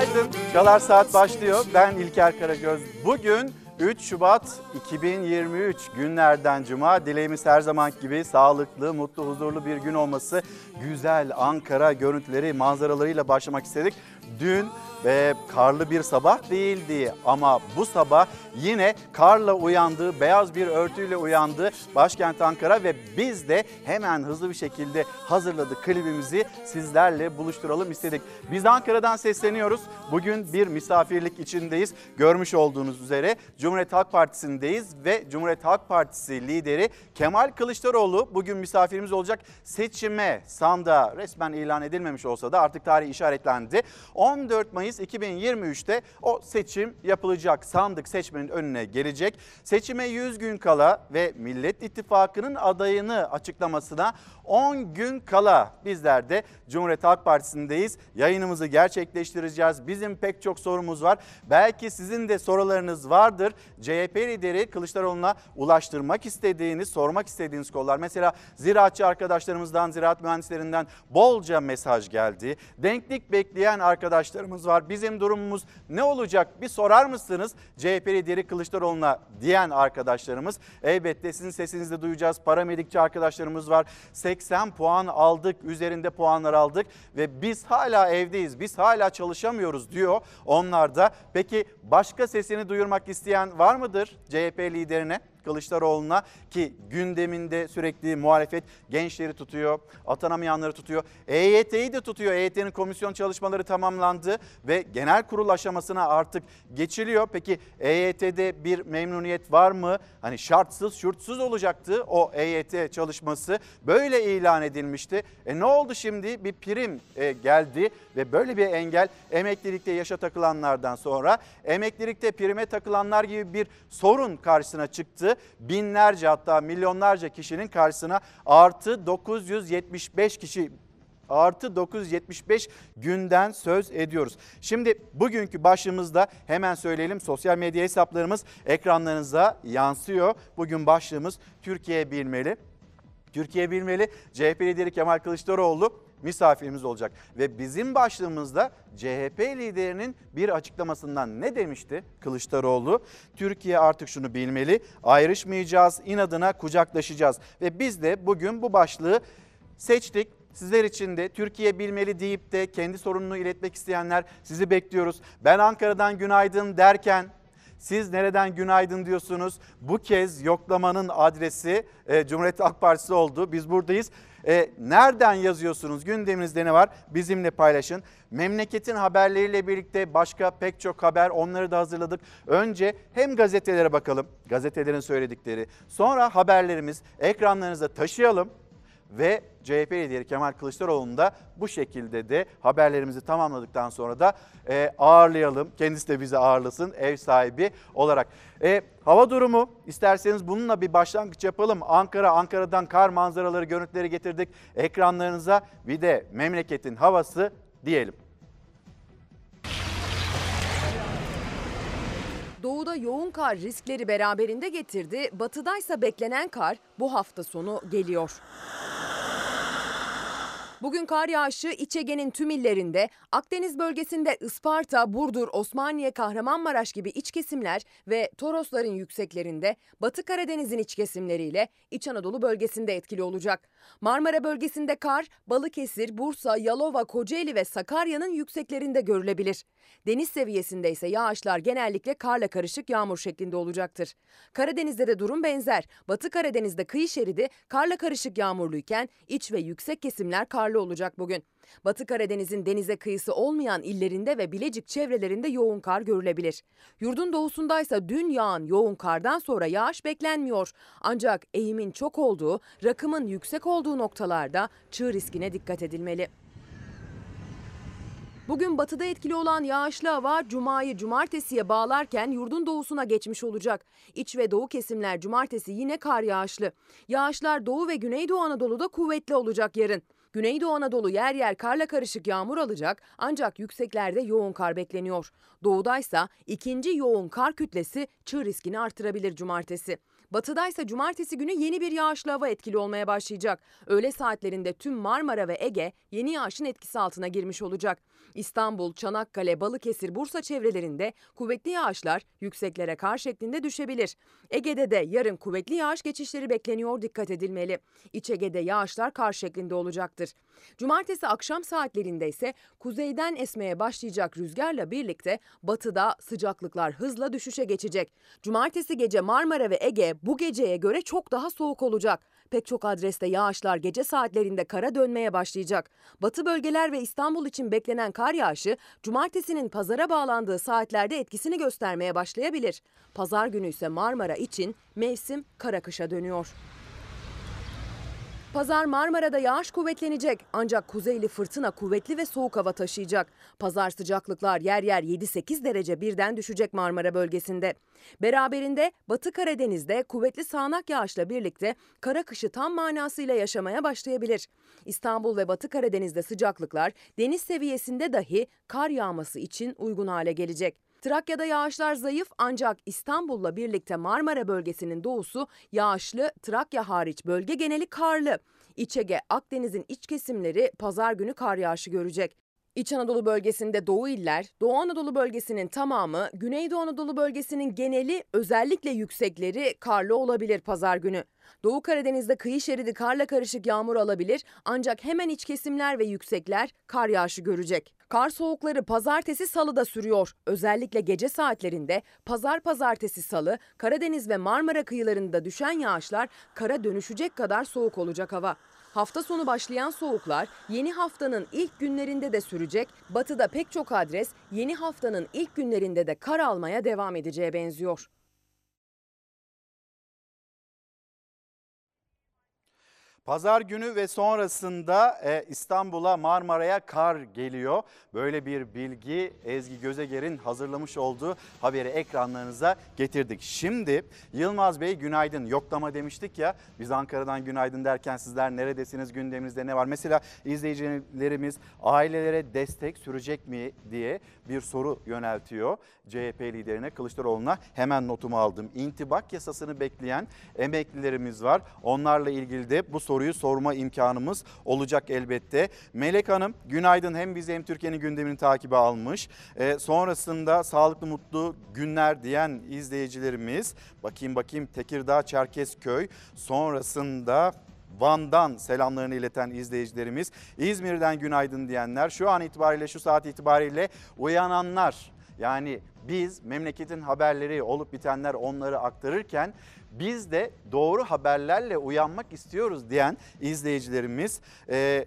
günaydın. Çalar Saat başlıyor. Ben İlker Karagöz. Bugün 3 Şubat 2023 günlerden cuma. Dileğimiz her zaman gibi sağlıklı, mutlu, huzurlu bir gün olması. Güzel Ankara görüntüleri, manzaralarıyla başlamak istedik. Dün ve karlı bir sabah değildi ama bu sabah yine karla uyandı, beyaz bir örtüyle uyandı başkent Ankara ve biz de hemen hızlı bir şekilde hazırladık klibimizi sizlerle buluşturalım istedik. Biz Ankara'dan sesleniyoruz. Bugün bir misafirlik içindeyiz. Görmüş olduğunuz üzere Cumhuriyet Halk Partisi'ndeyiz ve Cumhuriyet Halk Partisi lideri Kemal Kılıçdaroğlu bugün misafirimiz olacak. Seçime sanda resmen ilan edilmemiş olsa da artık tarih işaretlendi. 14 Mayıs 2023'te o seçim yapılacak. Sandık seçmenin önüne gelecek. Seçime 100 gün kala ve Millet İttifakı'nın adayını açıklamasına 10 gün kala bizler de Cumhuriyet Halk Partisi'ndeyiz. Yayınımızı gerçekleştireceğiz. Bizim pek çok sorumuz var. Belki sizin de sorularınız vardır. CHP lideri Kılıçdaroğlu'na ulaştırmak istediğiniz, sormak istediğiniz konular. Mesela ziraatçı arkadaşlarımızdan, ziraat mühendislerinden bolca mesaj geldi. Denklik bekleyen arkadaşlarımız var. Bizim durumumuz ne olacak bir sorar mısınız? CHP lideri Kılıçdaroğlu'na diyen arkadaşlarımız. Elbette sizin sesinizi de duyacağız. Paramedikçi arkadaşlarımız var. 80 puan aldık, üzerinde puanlar aldık ve biz hala evdeyiz, biz hala çalışamıyoruz diyor onlar da. Peki başka sesini duyurmak isteyen var mıdır CHP liderine? Kılıçdaroğlu'na ki gündeminde sürekli muhalefet gençleri tutuyor, atanamayanları tutuyor. EYT'yi de tutuyor. EYT'nin komisyon çalışmaları tamamlandı ve genel kurul aşamasına artık geçiliyor. Peki EYT'de bir memnuniyet var mı? Hani şartsız, şurtsuz olacaktı o EYT çalışması. Böyle ilan edilmişti. E ne oldu şimdi? Bir prim e, geldi ve böyle bir engel emeklilikte yaşa takılanlardan sonra emeklilikte prime takılanlar gibi bir sorun karşısına çıktı binlerce hatta milyonlarca kişinin karşısına artı 975 kişi artı 975 günden söz ediyoruz. Şimdi bugünkü başlığımızda hemen söyleyelim sosyal medya hesaplarımız ekranlarınıza yansıyor. Bugün başlığımız Türkiye bilmeli. Türkiye bilmeli. CHP lideri Kemal Kılıçdaroğlu misafirimiz olacak. Ve bizim başlığımızda CHP liderinin bir açıklamasından ne demişti Kılıçdaroğlu? Türkiye artık şunu bilmeli, ayrışmayacağız, inadına kucaklaşacağız. Ve biz de bugün bu başlığı seçtik. Sizler için de Türkiye bilmeli deyip de kendi sorununu iletmek isteyenler sizi bekliyoruz. Ben Ankara'dan günaydın derken siz nereden günaydın diyorsunuz? Bu kez yoklamanın adresi e, Cumhuriyet Halk Partisi oldu. Biz buradayız. E, nereden yazıyorsunuz? Gündeminizde ne var? Bizimle paylaşın. Memleketin haberleriyle birlikte başka pek çok haber onları da hazırladık. Önce hem gazetelere bakalım, gazetelerin söyledikleri. Sonra haberlerimiz ekranlarınıza taşıyalım ve CHP lideri Kemal Kılıçdaroğlu'nu da bu şekilde de haberlerimizi tamamladıktan sonra da e, ağırlayalım. Kendisi de bizi ağırlasın ev sahibi olarak. E, hava durumu isterseniz bununla bir başlangıç yapalım. Ankara, Ankara'dan kar manzaraları, görüntüleri getirdik ekranlarınıza. Bir de memleketin havası diyelim. Doğuda yoğun kar riskleri beraberinde getirdi. Batıdaysa beklenen kar bu hafta sonu geliyor. Bugün kar yağışı İç Ege'nin tüm illerinde, Akdeniz bölgesinde Isparta, Burdur, Osmaniye, Kahramanmaraş gibi iç kesimler ve Torosların yükseklerinde, Batı Karadeniz'in iç kesimleriyle İç Anadolu bölgesinde etkili olacak. Marmara bölgesinde kar, Balıkesir, Bursa, Yalova, Kocaeli ve Sakarya'nın yükseklerinde görülebilir. Deniz seviyesinde ise yağışlar genellikle karla karışık yağmur şeklinde olacaktır. Karadeniz'de de durum benzer. Batı Karadeniz'de kıyı şeridi karla karışık yağmurluyken iç ve yüksek kesimler karlı olacak bugün. Batı Karadeniz'in denize kıyısı olmayan illerinde ve Bilecik çevrelerinde yoğun kar görülebilir. Yurdun doğusundaysa dün yağan yoğun kardan sonra yağış beklenmiyor. Ancak eğimin çok olduğu, rakımın yüksek olduğu noktalarda çığ riskine dikkat edilmeli. Bugün batıda etkili olan yağışlı hava cumayı cumartesiye bağlarken yurdun doğusuna geçmiş olacak. İç ve doğu kesimler cumartesi yine kar yağışlı. Yağışlar doğu ve güneydoğu Anadolu'da kuvvetli olacak yarın. Güneydoğu Anadolu yer yer karla karışık yağmur alacak ancak yükseklerde yoğun kar bekleniyor. Doğudaysa ikinci yoğun kar kütlesi çığ riskini artırabilir cumartesi. Batıdaysa cumartesi günü yeni bir yağışlı hava etkili olmaya başlayacak. Öğle saatlerinde tüm Marmara ve Ege yeni yağışın etkisi altına girmiş olacak. İstanbul, Çanakkale, Balıkesir, Bursa çevrelerinde kuvvetli yağışlar yükseklere kar şeklinde düşebilir. Ege'de de yarın kuvvetli yağış geçişleri bekleniyor dikkat edilmeli. İç Ege'de yağışlar kar şeklinde olacaktır. Cumartesi akşam saatlerinde ise kuzeyden esmeye başlayacak rüzgarla birlikte batıda sıcaklıklar hızla düşüşe geçecek. Cumartesi gece Marmara ve Ege bu geceye göre çok daha soğuk olacak. Pek çok adreste yağışlar gece saatlerinde kara dönmeye başlayacak. Batı bölgeler ve İstanbul için beklenen kar yağışı cumartesinin pazara bağlandığı saatlerde etkisini göstermeye başlayabilir. Pazar günü ise Marmara için mevsim kara kışa dönüyor. Pazar Marmara'da yağış kuvvetlenecek ancak kuzeyli fırtına kuvvetli ve soğuk hava taşıyacak. Pazar sıcaklıklar yer yer 7-8 derece birden düşecek Marmara bölgesinde. Beraberinde Batı Karadeniz'de kuvvetli sağanak yağışla birlikte kara kışı tam manasıyla yaşamaya başlayabilir. İstanbul ve Batı Karadeniz'de sıcaklıklar deniz seviyesinde dahi kar yağması için uygun hale gelecek. Trakya'da yağışlar zayıf ancak İstanbul'la birlikte Marmara bölgesinin doğusu yağışlı, Trakya hariç bölge geneli karlı. İç Ege, Akdeniz'in iç kesimleri pazar günü kar yağışı görecek. İç Anadolu bölgesinde Doğu iller, Doğu Anadolu bölgesinin tamamı, Güneydoğu Anadolu bölgesinin geneli özellikle yüksekleri karlı olabilir pazar günü. Doğu Karadeniz'de kıyı şeridi karla karışık yağmur alabilir ancak hemen iç kesimler ve yüksekler kar yağışı görecek. Kar soğukları pazartesi salıda sürüyor. Özellikle gece saatlerinde pazar pazartesi salı Karadeniz ve Marmara kıyılarında düşen yağışlar kara dönüşecek kadar soğuk olacak hava. Hafta sonu başlayan soğuklar yeni haftanın ilk günlerinde de sürecek. Batıda pek çok adres yeni haftanın ilk günlerinde de kar almaya devam edeceğe benziyor. Pazar günü ve sonrasında e, İstanbul'a Marmara'ya kar geliyor. Böyle bir bilgi Ezgi Gözeger'in hazırlamış olduğu haberi ekranlarınıza getirdik. Şimdi Yılmaz Bey günaydın yoklama demiştik ya biz Ankara'dan günaydın derken sizler neredesiniz gündeminizde ne var? Mesela izleyicilerimiz ailelere destek sürecek mi diye bir soru yöneltiyor. CHP liderine Kılıçdaroğlu'na hemen notumu aldım. İntibak yasasını bekleyen emeklilerimiz var. Onlarla ilgili de bu soruyu sorma imkanımız olacak elbette. Melek Hanım günaydın hem bizi hem Türkiye'nin gündemini takibe almış. Ee, sonrasında sağlıklı mutlu günler diyen izleyicilerimiz bakayım bakayım Tekirdağ Çerkezköy sonrasında Van'dan selamlarını ileten izleyicilerimiz, İzmir'den günaydın diyenler, şu an itibariyle şu saat itibariyle uyananlar yani biz memleketin haberleri olup bitenler onları aktarırken biz de doğru haberlerle uyanmak istiyoruz diyen izleyicilerimiz e,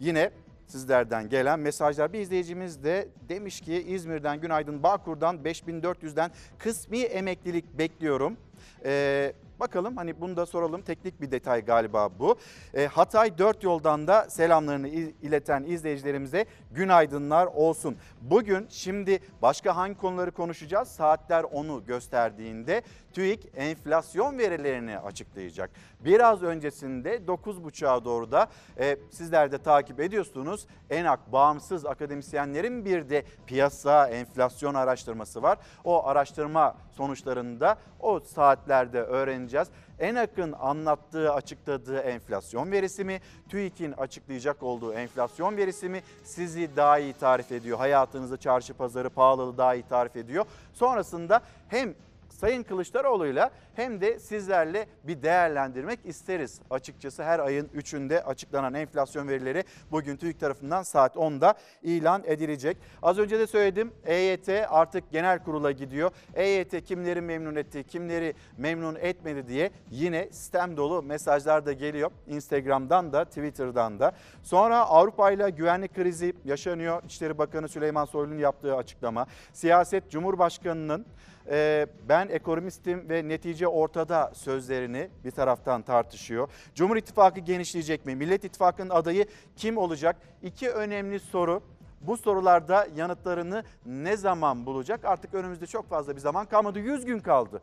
yine sizlerden gelen mesajlar. Bir izleyicimiz de demiş ki İzmir'den günaydın Bağkur'dan 5400'den kısmi emeklilik bekliyorum. Ee, bakalım hani bunu da soralım teknik bir detay galiba bu. Ee, Hatay 4 yoldan da selamlarını ileten izleyicilerimize günaydınlar olsun. Bugün şimdi başka hangi konuları konuşacağız? Saatler onu gösterdiğinde TÜİK enflasyon verilerini açıklayacak. Biraz öncesinde 9.30'a doğru da e, sizler de takip ediyorsunuz. ENAK bağımsız akademisyenlerin bir de piyasa enflasyon araştırması var. O araştırma sonuçlarında o saatlerde öğreneceğiz öğreneceğiz. ENAK'ın anlattığı, açıkladığı enflasyon verisi mi? TÜİK'in açıklayacak olduğu enflasyon verisi mi? Sizi daha iyi tarif ediyor. Hayatınızı, çarşı pazarı, pahalılığı daha iyi tarif ediyor. Sonrasında hem Sayın Kılıçdaroğlu'yla hem de sizlerle bir değerlendirmek isteriz. Açıkçası her ayın 3'ünde açıklanan enflasyon verileri bugün TÜİK tarafından saat 10'da ilan edilecek. Az önce de söyledim EYT artık genel kurula gidiyor. EYT kimleri memnun etti, kimleri memnun etmedi diye yine sistem dolu mesajlar da geliyor. Instagram'dan da Twitter'dan da. Sonra Avrupa ile güvenlik krizi yaşanıyor. İçişleri Bakanı Süleyman Soylu'nun yaptığı açıklama. Siyaset Cumhurbaşkanı'nın ee, ben ekonomistim ve netice ortada sözlerini bir taraftan tartışıyor. Cumhur İttifakı genişleyecek mi? Millet İttifakı'nın adayı kim olacak? İki önemli soru. Bu sorularda yanıtlarını ne zaman bulacak? Artık önümüzde çok fazla bir zaman kalmadı. 100 gün kaldı.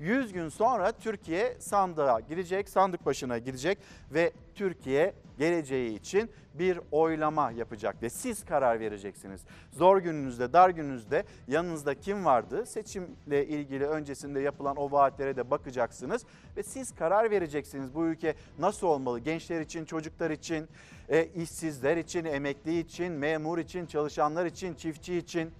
100 gün sonra Türkiye sandığa gidecek, sandık başına gidecek ve Türkiye geleceği için bir oylama yapacak ve siz karar vereceksiniz. Zor gününüzde, dar gününüzde yanınızda kim vardı? Seçimle ilgili öncesinde yapılan o vaatlere de bakacaksınız ve siz karar vereceksiniz. Bu ülke nasıl olmalı? Gençler için, çocuklar için, e, işsizler için, emekli için, memur için, çalışanlar için, çiftçi için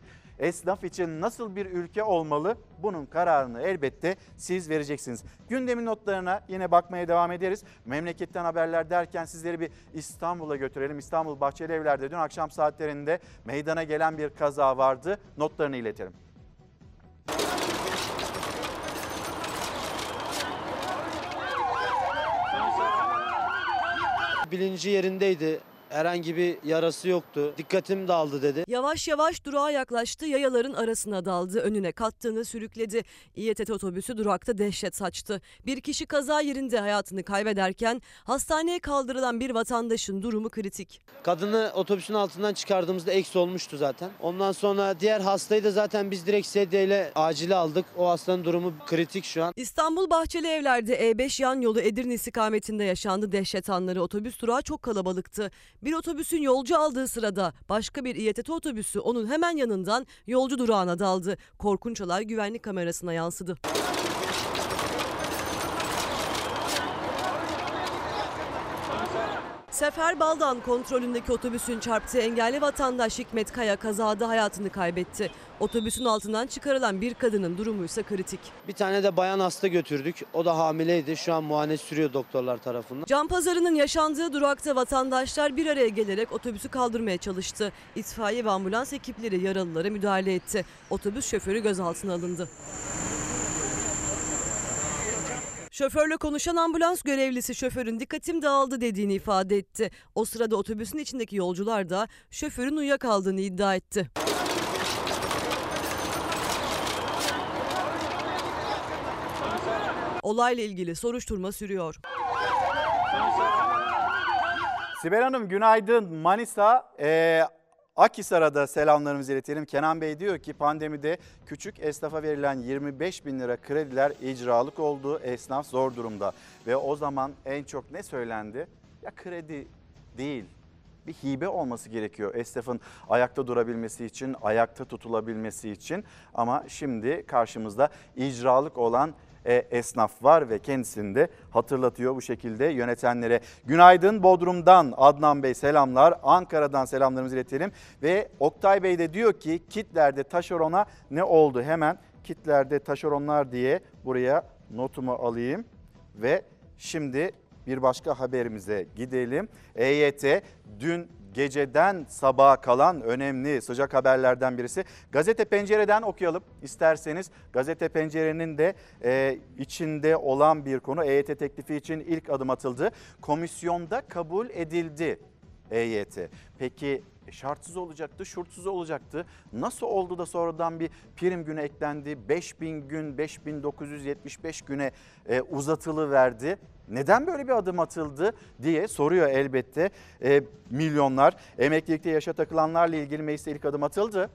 esnaf için nasıl bir ülke olmalı? Bunun kararını elbette siz vereceksiniz. Gündemin notlarına yine bakmaya devam ederiz. Memleketten haberler derken sizleri bir İstanbul'a götürelim. İstanbul Bahçeli Evler'de dün akşam saatlerinde meydana gelen bir kaza vardı. Notlarını iletelim. Bilinci yerindeydi. Herhangi bir yarası yoktu. Dikkatim dağıldı dedi. Yavaş yavaş durağa yaklaştı, yayaların arasına daldı, önüne kattığını sürükledi. İETT otobüsü durakta dehşet saçtı. Bir kişi kaza yerinde hayatını kaybederken hastaneye kaldırılan bir vatandaşın durumu kritik. Kadını otobüsün altından çıkardığımızda eksi olmuştu zaten. Ondan sonra diğer hastayı da zaten biz direkt sedyeyle acile aldık. O hastanın durumu kritik şu an. İstanbul Bahçeli Evler'de E5 yan yolu Edirne istikametinde yaşandı dehşet anları. Otobüs durağı çok kalabalıktı. Bir otobüsün yolcu aldığı sırada başka bir İETT otobüsü onun hemen yanından yolcu durağına daldı. Korkunç olay güvenlik kamerasına yansıdı. Sefer Baldan kontrolündeki otobüsün çarptığı engelli vatandaş Hikmet Kaya kazada hayatını kaybetti. Otobüsün altından çıkarılan bir kadının durumu ise kritik. Bir tane de bayan hasta götürdük. O da hamileydi. Şu an muayene sürüyor doktorlar tarafından. Can pazarının yaşandığı durakta vatandaşlar bir araya gelerek otobüsü kaldırmaya çalıştı. İtfaiye ve ambulans ekipleri yaralılara müdahale etti. Otobüs şoförü gözaltına alındı. Şoförle konuşan ambulans görevlisi şoförün dikkatim dağıldı dediğini ifade etti. O sırada otobüsün içindeki yolcular da şoförün uyuyakaldığını iddia etti. Olayla ilgili soruşturma sürüyor. Sibel Hanım günaydın. Manisa e, Akhisar'a da selamlarımızı iletelim. Kenan Bey diyor ki pandemide küçük esnafa verilen 25 bin lira krediler icralık oldu. Esnaf zor durumda. Ve o zaman en çok ne söylendi? Ya kredi değil bir hibe olması gerekiyor esnafın ayakta durabilmesi için, ayakta tutulabilmesi için. Ama şimdi karşımızda icralık olan esnaf var ve kendisini de hatırlatıyor bu şekilde yönetenlere. Günaydın Bodrum'dan Adnan Bey selamlar. Ankara'dan selamlarımızı iletelim. Ve Oktay Bey de diyor ki kitlerde taşerona ne oldu? Hemen kitlerde taşeronlar diye buraya notumu alayım. Ve şimdi bir başka haberimize gidelim. EYT dün geceden sabaha kalan önemli sıcak haberlerden birisi. Gazete Pencere'den okuyalım isterseniz. Gazete Pencere'nin de e, içinde olan bir konu EYT teklifi için ilk adım atıldı. Komisyonda kabul edildi EYT. Peki e, şartsız olacaktı, şurtsuz olacaktı. Nasıl oldu da sonradan bir prim günü eklendi, 5000 gün, 5975 güne e, uzatılı verdi. Neden böyle bir adım atıldı diye soruyor elbette e, milyonlar. Emeklilikte yaşa takılanlarla ilgili mecliste ilk adım atıldı.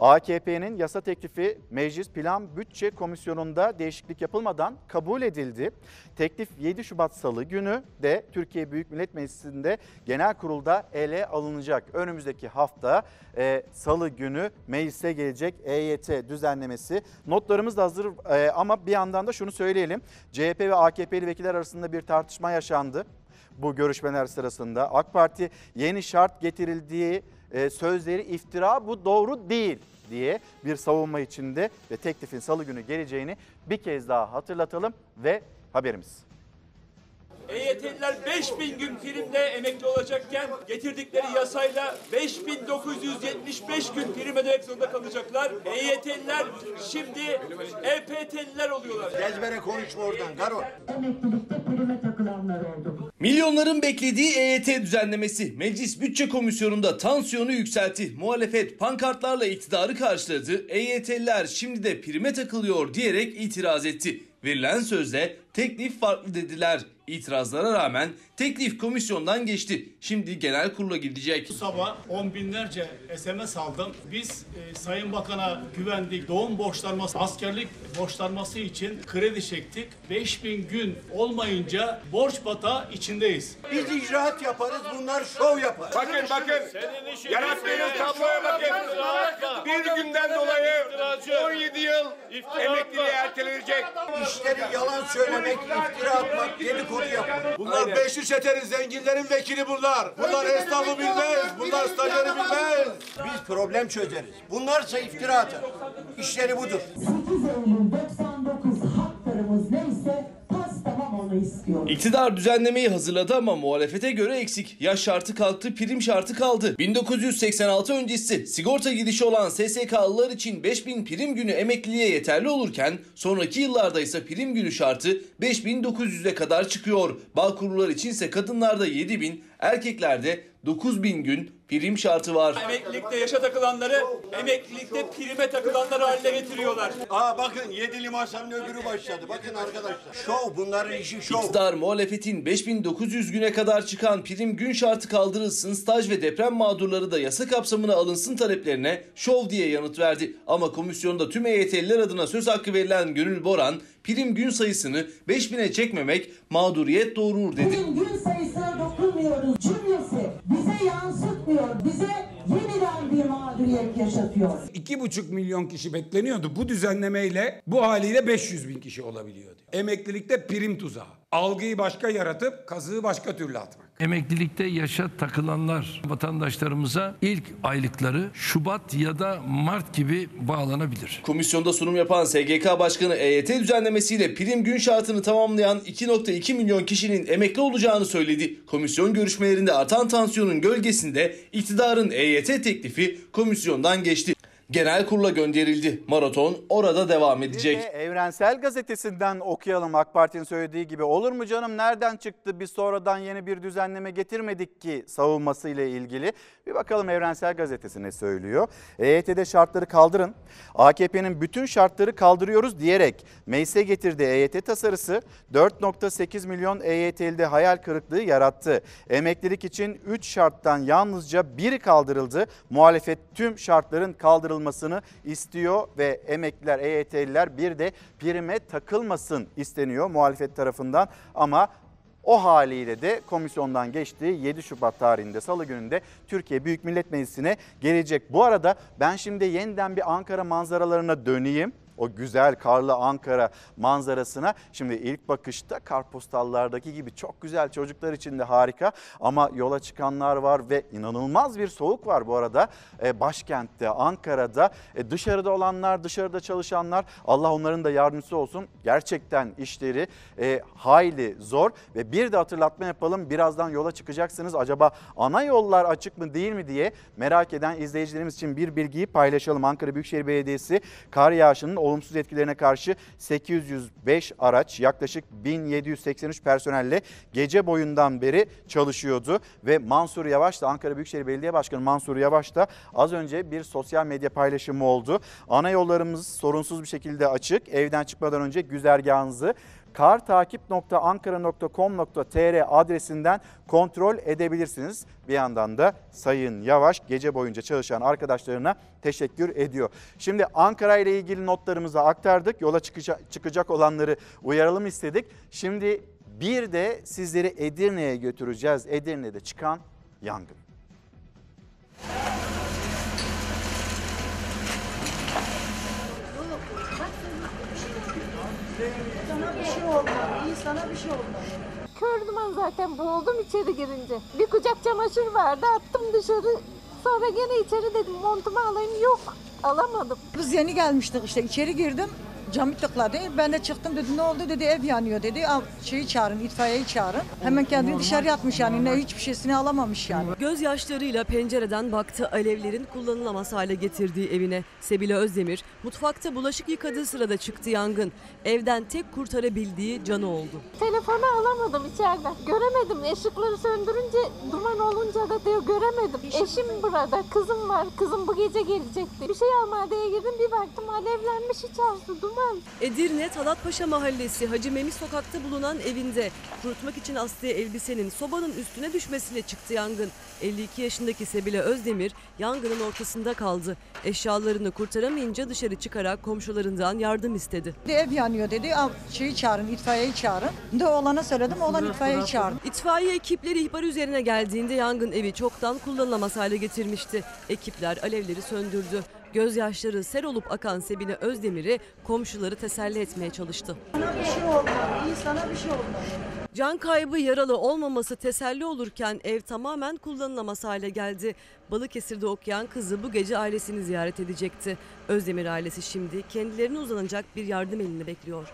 AKP'nin yasa teklifi Meclis Plan Bütçe Komisyonu'nda değişiklik yapılmadan kabul edildi. Teklif 7 Şubat Salı günü de Türkiye Büyük Millet Meclisi'nde genel kurulda ele alınacak. Önümüzdeki hafta e, Salı günü meclise gelecek EYT düzenlemesi. Notlarımız da hazır e, ama bir yandan da şunu söyleyelim. CHP ve AKP'li vekiller arasında bir tartışma yaşandı bu görüşmeler sırasında. AK Parti yeni şart getirildiği e, sözleri iftira bu doğru değil diye bir savunma içinde ve teklifin salı günü geleceğini bir kez daha hatırlatalım ve haberimiz. EYT'liler 5000 gün primle emekli olacakken getirdikleri yasayla 5975 gün prim ödemek zorunda kalacaklar. EYT'liler şimdi EPT'liler oluyorlar. Ezbere konuşma oradan Garo. emeklilikte prime takılanlar oldu. Milyonların beklediği EYT düzenlemesi Meclis Bütçe Komisyonu'nda tansiyonu yükseltti. Muhalefet pankartlarla iktidarı karşıladı. EYT'liler şimdi de prime takılıyor diyerek itiraz etti. Verilen sözde teklif farklı dediler. İtirazlara rağmen teklif komisyondan geçti. Şimdi genel kurula gidecek. sabah on binlerce SMS aldım. Biz e, Sayın Bakan'a güvendik. Doğum borçlanması, askerlik borçlanması için kredi çektik. 5000 gün olmayınca borç batağı içindeyiz. Biz icraat yaparız bunlar şov yapar. Bakın bakın. Yarattığınız tabloya bakın. Bir günden dolayı 17 yıl emekliliğe ertelenecek. İşleri yalan söylemek, iftira atmak, dedikodu Bunlar beşli çetenin zenginlerin vekili bunlar. Bunlar esnafı bilmez. Bunlar stajyeri bilmez. Biz problem çözeriz. Bunlarsa iftira atar. İşleri budur. 8 Eylül 99 haklarımız neyse tas tamam onu istiyor. İktidar düzenlemeyi hazırladı ama muhalefete göre eksik. Yaş şartı kalktı, prim şartı kaldı. 1986 öncesi sigorta gidişi olan SSK'lılar için 5000 prim günü emekliliğe yeterli olurken sonraki yıllarda ise prim günü şartı 5900'e kadar çıkıyor. Bağkurlular içinse kadınlarda 7000, erkeklerde 9000 gün prim şartı var. Emeklilikte yaşa takılanları emeklilikte prime takılanlar haline getiriyorlar. Aa bakın yedili masanın öbürü başladı. Bakın arkadaşlar. Şov bunların işi şov. İktidar muhalefetin 5900 güne kadar çıkan prim gün şartı kaldırılsın, staj ve deprem mağdurları da yasa kapsamına alınsın taleplerine şov diye yanıt verdi. Ama komisyonda tüm EYT'liler adına söz hakkı verilen Gönül Boran, prim gün sayısını 5000'e çekmemek mağduriyet doğurur dedi. Bugün gün sayısına dokunmuyoruz cümlesi bize yansıtmıyor. Bize yeniden bir mağduriyet yaşatıyor. 2,5 milyon kişi bekleniyordu. Bu düzenlemeyle bu haliyle 500 bin kişi olabiliyordu. Emeklilikte prim tuzağı. Algıyı başka yaratıp kazığı başka türlü atmak. Emeklilikte yaşa takılanlar vatandaşlarımıza ilk aylıkları Şubat ya da Mart gibi bağlanabilir. Komisyonda sunum yapan SGK Başkanı EYT düzenlemesiyle prim gün şartını tamamlayan 2.2 milyon kişinin emekli olacağını söyledi. Komisyon görüşmelerinde artan tansiyonun gölgesinde iktidarın EYT teklifi komisyondan geçti. Genel kurula gönderildi. Maraton orada devam Bir edecek. de Evrensel Gazetesi'nden okuyalım AK Parti'nin söylediği gibi. Olur mu canım nereden çıktı biz sonradan yeni bir düzenleme getirmedik ki savunması ile ilgili. Bir bakalım Evrensel Gazetesi ne söylüyor. EYT'de şartları kaldırın. AKP'nin bütün şartları kaldırıyoruz diyerek meclise getirdiği EYT tasarısı 4.8 milyon EYT'lide hayal kırıklığı yarattı. Emeklilik için 3 şarttan yalnızca biri kaldırıldı. Muhalefet tüm şartların kaldırılmasını istiyor ve emekliler, EYT'liler bir de prime takılmasın isteniyor muhalefet tarafından. Ama o haliyle de komisyondan geçtiği 7 Şubat tarihinde salı gününde Türkiye Büyük Millet Meclisi'ne gelecek. Bu arada ben şimdi yeniden bir Ankara manzaralarına döneyim. O güzel karlı Ankara manzarasına. Şimdi ilk bakışta kartpostallardaki gibi çok güzel çocuklar için de harika. Ama yola çıkanlar var ve inanılmaz bir soğuk var bu arada. Ee, başkentte Ankara'da e, dışarıda olanlar dışarıda çalışanlar Allah onların da yardımcısı olsun. Gerçekten işleri e, hayli zor ve bir de hatırlatma yapalım. Birazdan yola çıkacaksınız. Acaba ana yollar açık mı değil mi diye merak eden izleyicilerimiz için bir bilgiyi paylaşalım. Ankara Büyükşehir Belediyesi kar yağışının olumsuz etkilerine karşı 805 araç yaklaşık 1783 personelle gece boyundan beri çalışıyordu. Ve Mansur Yavaş da Ankara Büyükşehir Belediye Başkanı Mansur Yavaş da az önce bir sosyal medya paylaşımı oldu. Ana yollarımız sorunsuz bir şekilde açık. Evden çıkmadan önce güzergahınızı kartakip.ankara.com.tr adresinden kontrol edebilirsiniz. Bir yandan da Sayın Yavaş gece boyunca çalışan arkadaşlarına teşekkür ediyor. Şimdi Ankara ile ilgili notlarımızı aktardık. Yola çıkacak, çıkacak olanları uyaralım istedik. Şimdi bir de sizleri Edirne'ye götüreceğiz. Edirne'de çıkan yangın. Sana bir şey olmadı. İyi sana bir şey olmadı. Kördüm ben zaten boğuldum içeri girince. Bir kucak çamaşır vardı attım dışarı. Sonra gene içeri dedim montumu alayım yok. Alamadım. Biz yeni gelmiştik işte içeri girdim. Camı tıkladı. Ben de çıktım dedi ne oldu dedi ev yanıyor dedi. Al şeyi çağırın itfaiyeyi çağırın. Hemen kendini dışarı atmış yani ne hiçbir şeysini alamamış yani. Gözyaşlarıyla pencereden baktı alevlerin kullanılamaz hale getirdiği evine. Sebile Özdemir mutfakta bulaşık yıkadığı sırada çıktı yangın. Evden tek kurtarabildiği canı oldu. Telefonu alamadım içeriden. Göremedim. Işıkları söndürünce duman olunca da diyor göremedim. Eşim burada. Kızım var. Kızım bu gece gelecekti. Bir şey almaya girdim bir baktım alevlenmiş içerisi duman. Edirne Talatpaşa Mahallesi Hacı Memi sokakta bulunan evinde kurutmak için astığı elbisenin sobanın üstüne düşmesiyle çıktı yangın. 52 yaşındaki Sebile Özdemir yangının ortasında kaldı. Eşyalarını kurtaramayınca dışarı çıkarak komşularından yardım istedi. Ev yanıyor dedi. Al şeyi çağırın itfaiyeyi çağırın. De oğlana söyledim oğlan itfaiyeyi çağırdı. İtfaiye ekipleri ihbar üzerine geldiğinde yangın evi çoktan kullanılamaz hale getirmişti. Ekipler alevleri söndürdü. Gözyaşları sel olup akan Sebine Özdemir'i komşuları teselli etmeye çalıştı. Sana bir şey olmadı. İyi sana bir şey olmadı. Can kaybı yaralı olmaması teselli olurken ev tamamen kullanılamaz hale geldi. Balıkesir'de okuyan kızı bu gece ailesini ziyaret edecekti. Özdemir ailesi şimdi kendilerine uzanacak bir yardım elini bekliyor.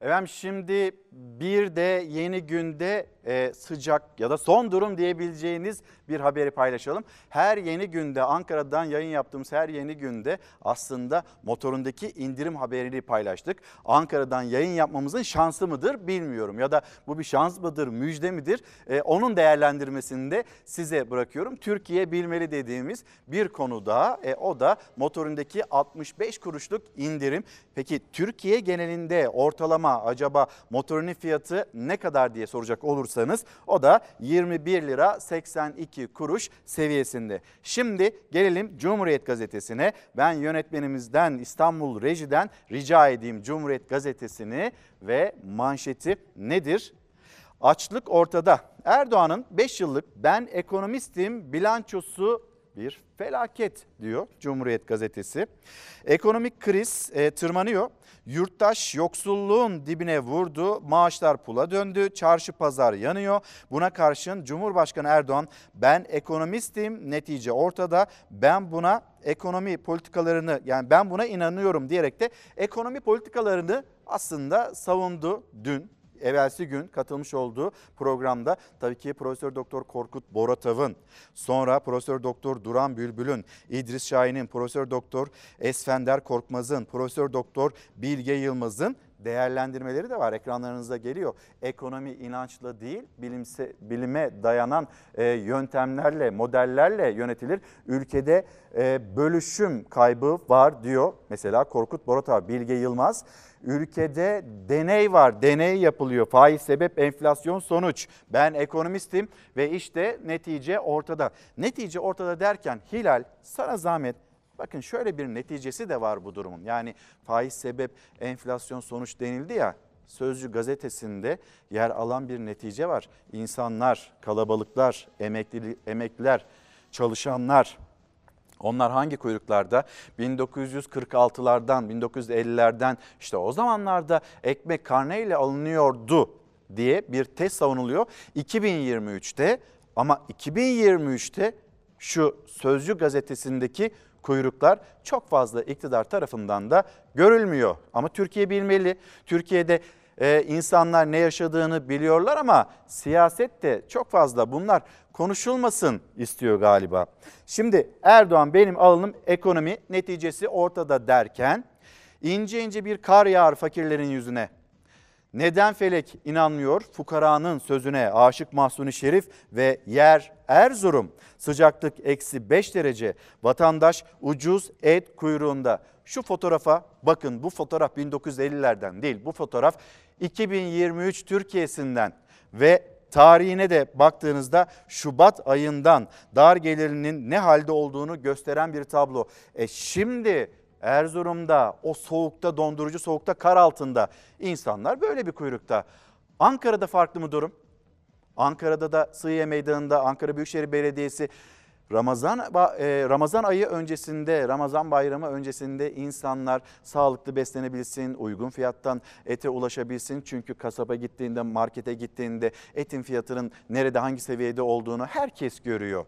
Efendim şimdi bir de yeni günde e, sıcak ya da son durum diyebileceğiniz bir haberi paylaşalım. Her yeni günde Ankara'dan yayın yaptığımız her yeni günde aslında motorundaki indirim haberini paylaştık. Ankara'dan yayın yapmamızın şansı mıdır bilmiyorum ya da bu bir şans mıdır müjde midir E, onun değerlendirmesini de size bırakıyorum. Türkiye bilmeli dediğimiz bir konu daha e, o da motorundaki 65 kuruşluk indirim. Peki Türkiye genelinde ortalama acaba motorinin fiyatı ne kadar diye soracak olursanız o da 21 lira 82 kuruş seviyesinde. Şimdi gelelim Cumhuriyet Gazetesi'ne. Ben yönetmenimizden İstanbul Reji'den rica edeyim Cumhuriyet Gazetesi'ni ve manşeti nedir? Açlık ortada. Erdoğan'ın 5 yıllık ben ekonomistim bilançosu bir felaket diyor Cumhuriyet Gazetesi. Ekonomik kriz e, tırmanıyor. Yurttaş yoksulluğun dibine vurdu, maaşlar pula döndü, çarşı pazar yanıyor. Buna karşın Cumhurbaşkanı Erdoğan ben ekonomistim, netice ortada. Ben buna ekonomi politikalarını yani ben buna inanıyorum diyerek de ekonomi politikalarını aslında savundu dün evvelsi gün katılmış olduğu programda tabii ki Profesör Doktor Korkut Boratav'ın, sonra Profesör Doktor Duran Bülbül'ün, İdris Şahin'in, Profesör Doktor Esfender Korkmaz'ın, Profesör Doktor Bilge Yılmaz'ın değerlendirmeleri de var ekranlarınıza geliyor. Ekonomi inançla değil bilimse, bilime dayanan e, yöntemlerle modellerle yönetilir. Ülkede e, bölüşüm kaybı var diyor mesela Korkut Boratav, Bilge Yılmaz. Ülkede deney var, deney yapılıyor. Faiz sebep, enflasyon sonuç. Ben ekonomistim ve işte netice ortada. Netice ortada derken Hilal sana zahmet Bakın şöyle bir neticesi de var bu durumun. Yani faiz sebep, enflasyon sonuç denildi ya. Sözcü gazetesinde yer alan bir netice var. İnsanlar, kalabalıklar, emekli, emekliler, çalışanlar, onlar hangi kuyruklarda? 1946'lardan, 1950'lerden işte o zamanlarda ekmek karneyle alınıyordu diye bir test savunuluyor. 2023'te ama 2023'te şu Sözcü gazetesindeki kuyruklar çok fazla iktidar tarafından da görülmüyor. Ama Türkiye bilmeli. Türkiye'de e, insanlar ne yaşadığını biliyorlar ama siyasette çok fazla bunlar konuşulmasın istiyor galiba. Şimdi Erdoğan benim alanım ekonomi neticesi ortada derken ince ince bir kar yağar fakirlerin yüzüne. Neden felek inanmıyor? Fukaranın sözüne Aşık Mahsuni Şerif ve yer Erzurum. Sıcaklık eksi 5 derece. Vatandaş ucuz et kuyruğunda. Şu fotoğrafa bakın bu fotoğraf 1950'lerden değil. Bu fotoğraf 2023 Türkiye'sinden ve tarihine de baktığınızda Şubat ayından dar gelirinin ne halde olduğunu gösteren bir tablo. E şimdi Erzurum'da o soğukta dondurucu soğukta kar altında insanlar böyle bir kuyrukta. Ankara'da farklı mı durum? Ankara'da da Sığıye Meydanı'nda Ankara Büyükşehir Belediyesi Ramazan e, Ramazan ayı öncesinde, Ramazan bayramı öncesinde insanlar sağlıklı beslenebilsin, uygun fiyattan ete ulaşabilsin. Çünkü kasaba gittiğinde, markete gittiğinde etin fiyatının nerede, hangi seviyede olduğunu herkes görüyor.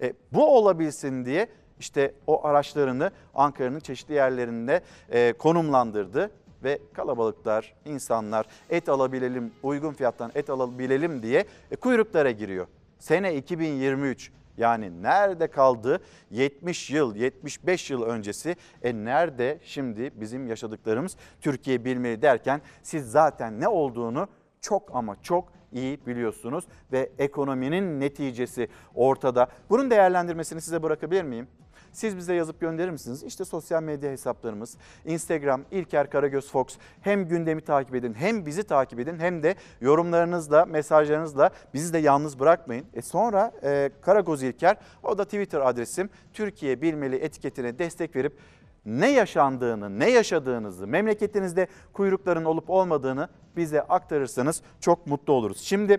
E, bu olabilsin diye işte o araçlarını Ankara'nın çeşitli yerlerinde e, konumlandırdı ve kalabalıklar, insanlar et alabilelim, uygun fiyattan et alabilelim diye e, kuyruklara giriyor. Sene 2023 yani nerede kaldı 70 yıl, 75 yıl öncesi? E nerede şimdi bizim yaşadıklarımız Türkiye bilmeli derken siz zaten ne olduğunu çok ama çok iyi biliyorsunuz ve ekonominin neticesi ortada. Bunun değerlendirmesini size bırakabilir miyim? Siz bize yazıp gönderir misiniz? İşte sosyal medya hesaplarımız Instagram İlker Karagöz Fox. Hem gündemi takip edin hem bizi takip edin hem de yorumlarınızla mesajlarınızla bizi de yalnız bırakmayın. E sonra e, Karagöz İlker o da Twitter adresim Türkiye Bilmeli etiketine destek verip ne yaşandığını, ne yaşadığınızı, memleketinizde kuyrukların olup olmadığını bize aktarırsanız çok mutlu oluruz. Şimdi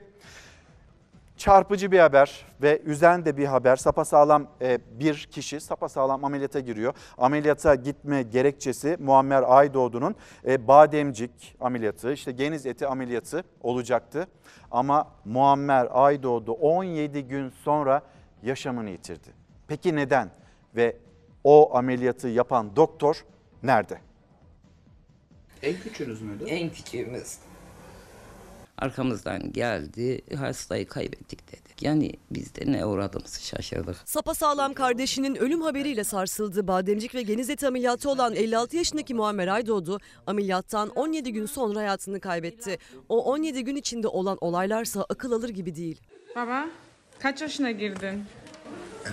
çarpıcı bir haber ve üzen de bir haber. Sapasağlam e, bir kişi sapasağlam ameliyata giriyor. Ameliyata gitme gerekçesi Muammer Aydoğdu'nun e, bademcik ameliyatı, işte geniz eti ameliyatı olacaktı. Ama Muammer Aydoğdu 17 gün sonra yaşamını yitirdi. Peki neden? Ve o ameliyatı yapan doktor nerede? En küçüğünüz müydü? En küçüğümüz. Arkamızdan geldi, hastayı kaybettik dedik. Yani biz de ne uğradığımızı şaşırdık. Sapasağlam kardeşinin ölüm haberiyle sarsıldı. Bademcik ve geniz eti ameliyatı olan 56 yaşındaki Muammer Aydoğdu ameliyattan 17 gün sonra hayatını kaybetti. O 17 gün içinde olan olaylarsa akıl alır gibi değil. Baba kaç yaşına girdin?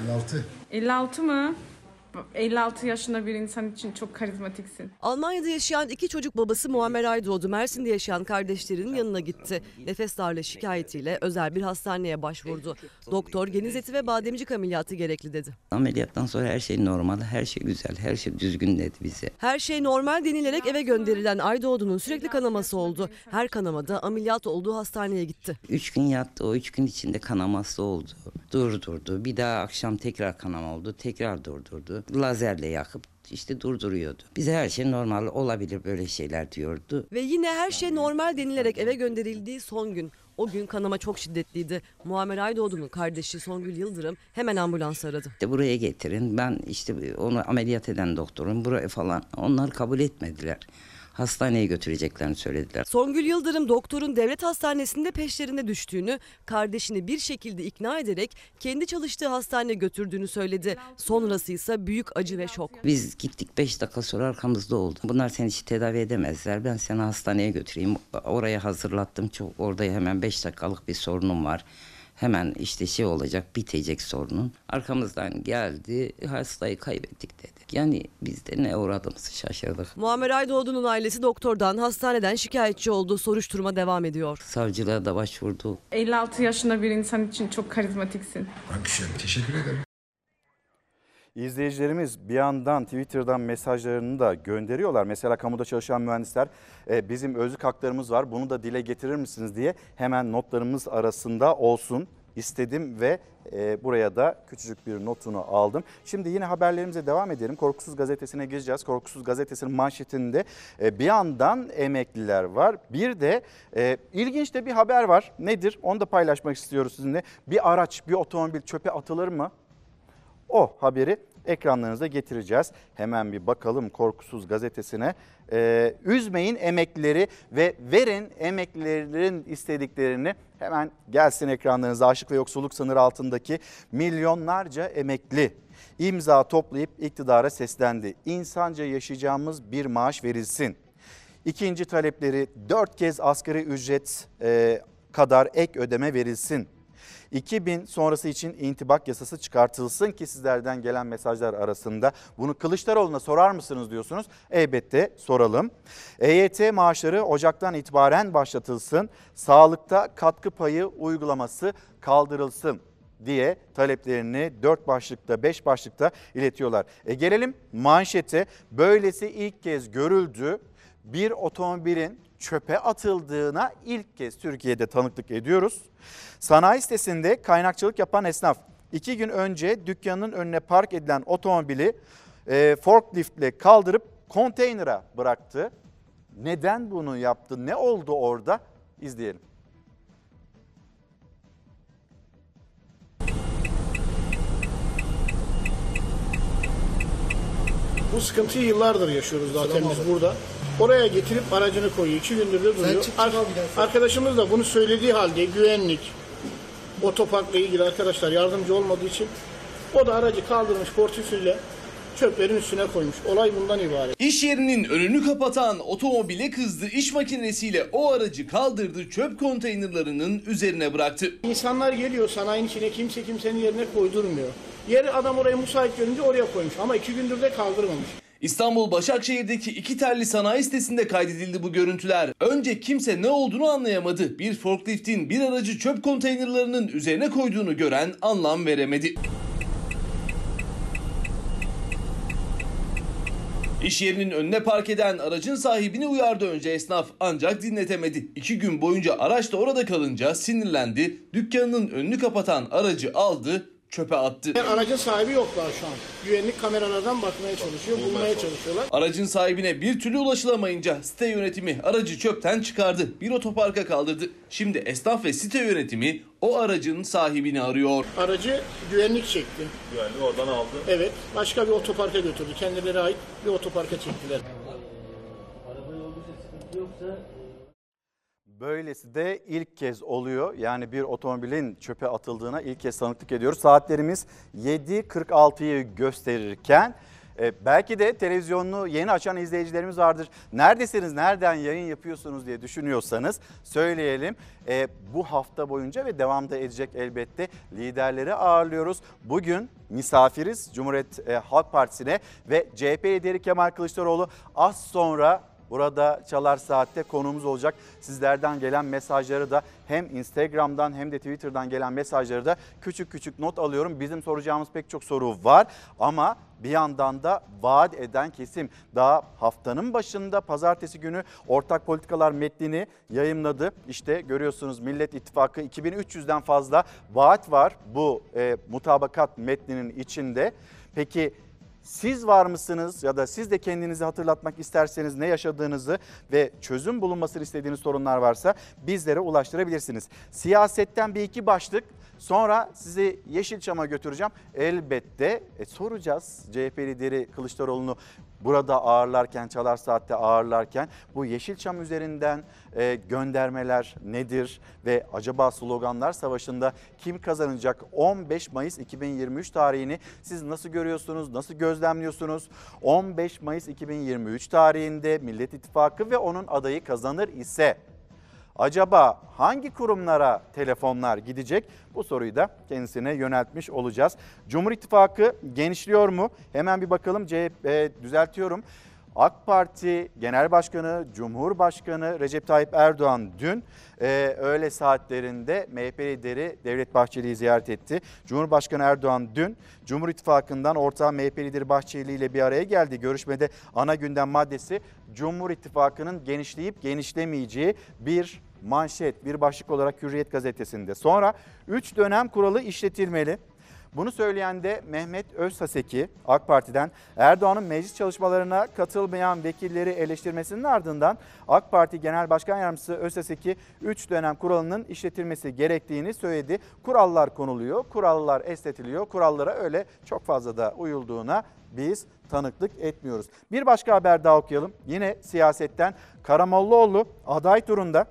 56. 56 mı? 56 yaşında bir insan için çok karizmatiksin. Almanya'da yaşayan iki çocuk babası Muammer Aydoğdu Mersin'de yaşayan kardeşlerinin yanına gitti. Nefes darlığı şikayetiyle özel bir hastaneye başvurdu. Doktor geniz eti ve bademcik ameliyatı gerekli dedi. Ameliyattan sonra her şey normal, her şey güzel, her şey düzgün dedi bize. Her şey normal denilerek eve gönderilen Aydoğdu'nun sürekli kanaması oldu. Her kanamada ameliyat olduğu hastaneye gitti. Üç gün yattı, o üç gün içinde kanaması oldu. Durdurdu, bir daha akşam tekrar kanama oldu, tekrar durdurdu. Lazerle yakıp işte durduruyordu. Bize her şey normal olabilir böyle şeyler diyordu. Ve yine her şey normal denilerek eve gönderildiği son gün. O gün kanama çok şiddetliydi. Muammer Aydoğdu'nun kardeşi Songül Yıldırım hemen ambulans aradı. İşte buraya getirin. Ben işte onu ameliyat eden doktorum buraya falan. Onlar kabul etmediler. Hastaneye götüreceklerini söylediler. Songül Yıldırım doktorun devlet hastanesinde peşlerine düştüğünü, kardeşini bir şekilde ikna ederek kendi çalıştığı hastaneye götürdüğünü söyledi. Sonrası ise büyük acı ve şok. Biz gittik 5 dakika sonra arkamızda oldu. Bunlar seni hiç tedavi edemezler. Ben seni hastaneye götüreyim. Oraya hazırlattım. Çok orada hemen 5 dakikalık bir sorunum var. Hemen işte şey olacak bitecek sorunun. Arkamızdan geldi hastayı kaybettik dedik. Yani biz de ne uğradığımızı şaşırdık. Muammer Aydoğdu'nun ailesi doktordan hastaneden şikayetçi oldu. Soruşturma devam ediyor. Savcılığa da başvurdu. 56 yaşında bir insan için çok karizmatiksin. Ben teşekkür ederim. İzleyicilerimiz bir yandan Twitter'dan mesajlarını da gönderiyorlar. Mesela kamuda çalışan mühendisler e, bizim özlük haklarımız var bunu da dile getirir misiniz diye hemen notlarımız arasında olsun istedim ve e, buraya da küçücük bir notunu aldım. Şimdi yine haberlerimize devam edelim. Korkusuz gazetesine gireceğiz. Korkusuz gazetesinin manşetinde e, bir yandan emekliler var. Bir de e, ilginç de bir haber var. Nedir? Onu da paylaşmak istiyoruz sizinle. Bir araç, bir otomobil çöpe atılır mı? O haberi ekranlarınıza getireceğiz. Hemen bir bakalım Korkusuz gazetesine. Ee, üzmeyin emeklileri ve verin emeklilerin istediklerini. Hemen gelsin ekranlarınıza aşık ve yoksulluk sınırı altındaki milyonlarca emekli imza toplayıp iktidara seslendi. İnsanca yaşayacağımız bir maaş verilsin. İkinci talepleri dört kez asgari ücret e, kadar ek ödeme verilsin. 2000 sonrası için intibak yasası çıkartılsın ki sizlerden gelen mesajlar arasında bunu Kılıçdaroğlu'na sorar mısınız diyorsunuz. Elbette soralım. EYT maaşları Ocak'tan itibaren başlatılsın. Sağlıkta katkı payı uygulaması kaldırılsın diye taleplerini 4 başlıkta 5 başlıkta iletiyorlar. E gelelim manşete böylesi ilk kez görüldü. Bir otomobilin çöpe atıldığına ilk kez Türkiye'de tanıklık ediyoruz. Sanayi sitesinde kaynakçılık yapan esnaf iki gün önce dükkanın önüne park edilen otomobili e, forkliftle kaldırıp konteynere bıraktı. Neden bunu yaptı? Ne oldu orada? İzleyelim. Bu sıkıntıyı yıllardır yaşıyoruz zaten biz burada. Oraya getirip aracını koyuyor. İki gündür de duruyor. çık, Ar- çık sen. arkadaşımız da bunu söylediği halde güvenlik, otoparkla ilgili arkadaşlar yardımcı olmadığı için o da aracı kaldırmış portföyüyle çöplerin üstüne koymuş. Olay bundan ibaret. İş yerinin önünü kapatan otomobile kızdı iş makinesiyle o aracı kaldırdı çöp konteynerlarının üzerine bıraktı. İnsanlar geliyor sanayinin içine kimse kimsenin yerine koydurmuyor. Yeri adam orayı müsait görünce oraya koymuş ama iki gündür de kaldırmamış. İstanbul Başakşehir'deki iki telli sanayi sitesinde kaydedildi bu görüntüler. Önce kimse ne olduğunu anlayamadı. Bir forkliftin bir aracı çöp konteynerlarının üzerine koyduğunu gören anlam veremedi. İş yerinin önüne park eden aracın sahibini uyardı önce esnaf ancak dinletemedi. İki gün boyunca araç da orada kalınca sinirlendi. Dükkanının önünü kapatan aracı aldı çöpe attı. Yani aracın sahibi yoklar şu an. Güvenlik kameralardan bakmaya çalışıyor, bulmaya çalışıyorlar. Aracın sahibine bir türlü ulaşılamayınca site yönetimi aracı çöpten çıkardı. Bir otoparka kaldırdı. Şimdi esnaf ve site yönetimi o aracın sahibini arıyor. Aracı güvenlik çekti. Güvenlik oradan aldı. Evet, başka bir otoparka götürdü. Kendilerine ait bir otoparka çektiler. Böylesi de ilk kez oluyor. Yani bir otomobilin çöpe atıldığına ilk kez tanıklık ediyoruz. Saatlerimiz 7.46'yı gösterirken e, belki de televizyonunu yeni açan izleyicilerimiz vardır. Neredesiniz, nereden yayın yapıyorsunuz diye düşünüyorsanız söyleyelim. E, bu hafta boyunca ve devamda edecek elbette liderleri ağırlıyoruz. Bugün misafiriz Cumhuriyet e, Halk Partisi'ne ve CHP lideri Kemal Kılıçdaroğlu az sonra Burada Çalar Saat'te konuğumuz olacak. Sizlerden gelen mesajları da hem Instagram'dan hem de Twitter'dan gelen mesajları da küçük küçük not alıyorum. Bizim soracağımız pek çok soru var ama bir yandan da vaat eden kesim daha haftanın başında pazartesi günü ortak politikalar metnini yayımladı. İşte görüyorsunuz Millet İttifakı 2300'den fazla vaat var bu e, mutabakat metninin içinde. Peki siz var mısınız ya da siz de kendinizi hatırlatmak isterseniz ne yaşadığınızı ve çözüm bulunmasını istediğiniz sorunlar varsa bizlere ulaştırabilirsiniz. Siyasetten bir iki başlık sonra sizi Yeşilçam'a götüreceğim. Elbette e, soracağız CHP lideri Kılıçdaroğlu'nu burada ağırlarken, Çalar Saat'te ağırlarken bu Yeşilçam üzerinden e, göndermeler nedir ve acaba sloganlar savaşında kim kazanacak 15 Mayıs 2023 tarihini siz nasıl görüyorsunuz, nasıl gözlemliyorsunuz? 15 Mayıs 2023 tarihinde Millet İttifakı ve onun adayı kazanır ise Acaba hangi kurumlara telefonlar gidecek? Bu soruyu da kendisine yöneltmiş olacağız. Cumhur İttifakı genişliyor mu? Hemen bir bakalım. CHP düzeltiyorum. AK Parti Genel Başkanı, Cumhurbaşkanı Recep Tayyip Erdoğan dün e, öğle saatlerinde MHP lideri Devlet Bahçeli'yi ziyaret etti. Cumhurbaşkanı Erdoğan dün Cumhur İttifakı'ndan ortağı MHP lideri Bahçeli ile bir araya geldi. Görüşmede ana gündem maddesi Cumhur İttifakı'nın genişleyip genişlemeyeceği bir manşet, bir başlık olarak Hürriyet gazetesinde. Sonra 3 dönem kuralı işletilmeli. Bunu söyleyen de Mehmet Özsaseki AK Parti'den Erdoğan'ın meclis çalışmalarına katılmayan vekilleri eleştirmesinin ardından AK Parti Genel Başkan Yardımcısı Özsaseki 3 dönem kuralının işletilmesi gerektiğini söyledi. Kurallar konuluyor, kurallar esnetiliyor. Kurallara öyle çok fazla da uyulduğuna biz tanıklık etmiyoruz. Bir başka haber daha okuyalım. Yine siyasetten Karamollaoğlu aday turunda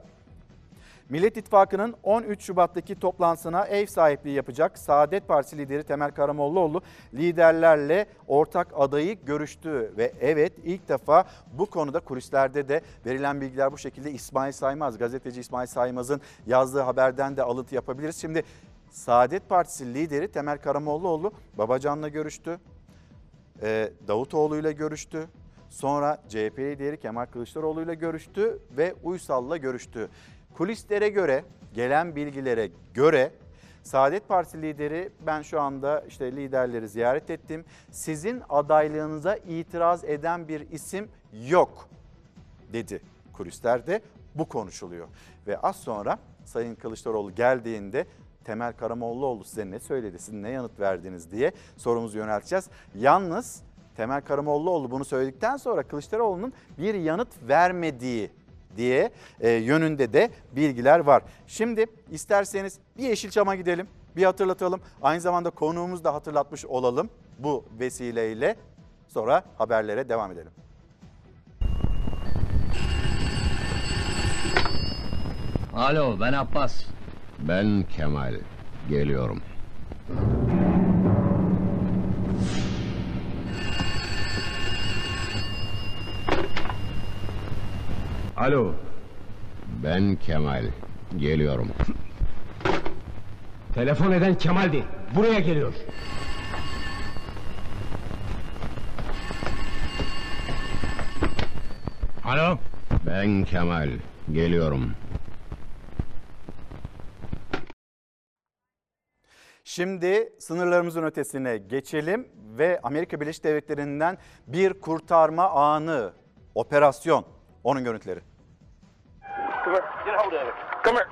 Millet İttifakı'nın 13 Şubat'taki toplantısına ev sahipliği yapacak Saadet Partisi lideri Temel Karamollaoğlu liderlerle ortak adayı görüştü ve evet ilk defa bu konuda kulislerde de verilen bilgiler bu şekilde İsmail Saymaz, gazeteci İsmail Saymaz'ın yazdığı haberden de alıntı yapabiliriz. Şimdi Saadet Partisi lideri Temel Karamollaoğlu Babacan'la görüştü. Ee, Davutoğlu ile görüştü. Sonra CHP lideri Kemal Kılıçdaroğlu ile görüştü ve Uysal'la görüştü. Kulislere göre, gelen bilgilere göre Saadet Partisi lideri ben şu anda işte liderleri ziyaret ettim. Sizin adaylığınıza itiraz eden bir isim yok dedi kulislerde. Bu konuşuluyor. Ve az sonra Sayın Kılıçdaroğlu geldiğinde Temel Karamollaoğlu size ne söyledi, siz ne yanıt verdiniz diye sorumuzu yönelteceğiz. Yalnız Temel Karamollaoğlu bunu söyledikten sonra Kılıçdaroğlu'nun bir yanıt vermediği diye e, yönünde de bilgiler var. Şimdi isterseniz bir Yeşilçam'a gidelim, bir hatırlatalım. Aynı zamanda konuğumuzu da hatırlatmış olalım bu vesileyle. Sonra haberlere devam edelim. Alo ben Abbas. Ben Kemal. Geliyorum. Alo. Ben Kemal. Geliyorum. Telefon eden Kemal'di. Buraya geliyor. Alo. Ben Kemal. Geliyorum. Şimdi sınırlarımızın ötesine geçelim ve Amerika Birleşik Devletleri'nden bir kurtarma anı, operasyon, onun görüntüleri. Come here. Get hold of it. Come here.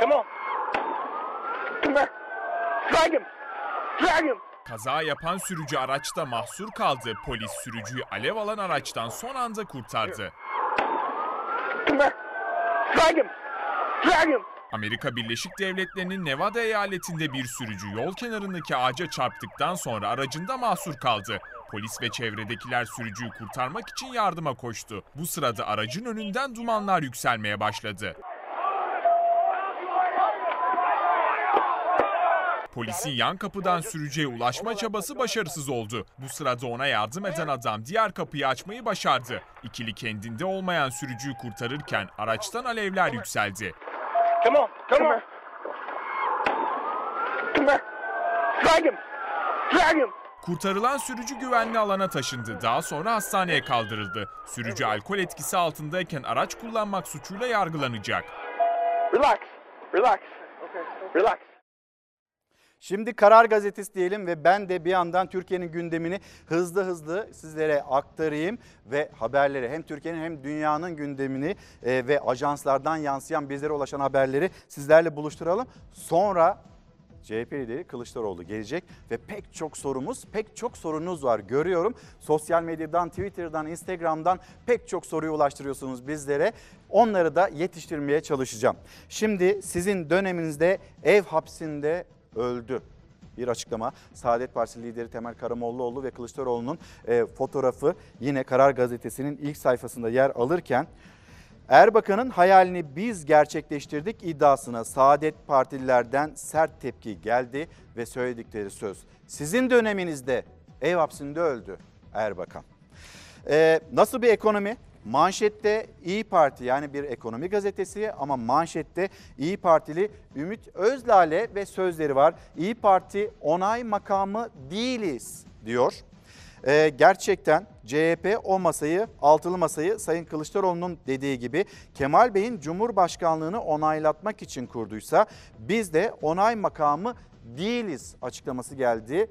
Come on. Come here. Drag him. Drag him. Kaza yapan sürücü araçta mahsur kaldı. Polis sürücüyü alev alan araçtan son anda kurtardı. Come here. Drag him. Drag him. Amerika Birleşik Devletleri'nin Nevada eyaletinde bir sürücü yol kenarındaki ağaca çarptıktan sonra aracında mahsur kaldı. Polis ve çevredekiler sürücüyü kurtarmak için yardıma koştu. Bu sırada aracın önünden dumanlar yükselmeye başladı. Polisin yan kapıdan sürücüye ulaşma çabası başarısız oldu. Bu sırada ona yardım eden adam diğer kapıyı açmayı başardı. İkili kendinde olmayan sürücüyü kurtarırken araçtan alevler yükseldi. Come on. Come on. Come here. Drag him. Drag him. Kurtarılan sürücü güvenli alana taşındı. Daha sonra hastaneye kaldırıldı. Sürücü alkol etkisi altındayken araç kullanmak suçuyla yargılanacak. Relax. Relax. Relax. Şimdi Karar Gazetesi diyelim ve ben de bir yandan Türkiye'nin gündemini hızlı hızlı sizlere aktarayım ve haberleri hem Türkiye'nin hem dünyanın gündemini e, ve ajanslardan yansıyan bizlere ulaşan haberleri sizlerle buluşturalım. Sonra CHP lideri Kılıçdaroğlu gelecek ve pek çok sorumuz, pek çok sorunuz var görüyorum. Sosyal medyadan, Twitter'dan, Instagram'dan pek çok soruyu ulaştırıyorsunuz bizlere. Onları da yetiştirmeye çalışacağım. Şimdi sizin döneminizde ev hapsinde öldü. Bir açıklama Saadet Partisi lideri Temel Karamollaoğlu ve Kılıçdaroğlu'nun e, fotoğrafı yine Karar Gazetesi'nin ilk sayfasında yer alırken Erbakan'ın hayalini biz gerçekleştirdik iddiasına Saadet Partililerden sert tepki geldi ve söyledikleri söz. Sizin döneminizde ev hapsinde öldü Erbakan. Ee, nasıl bir ekonomi? Manşette İyi Parti yani bir ekonomi gazetesi ama manşette İyi Partili Ümit Özlale ve sözleri var. İyi Parti onay makamı değiliz diyor. Ee, gerçekten CHP o masayı, altılı masayı Sayın Kılıçdaroğlu'nun dediği gibi Kemal Bey'in Cumhurbaşkanlığını onaylatmak için kurduysa biz de onay makamı değiliz açıklaması geldi.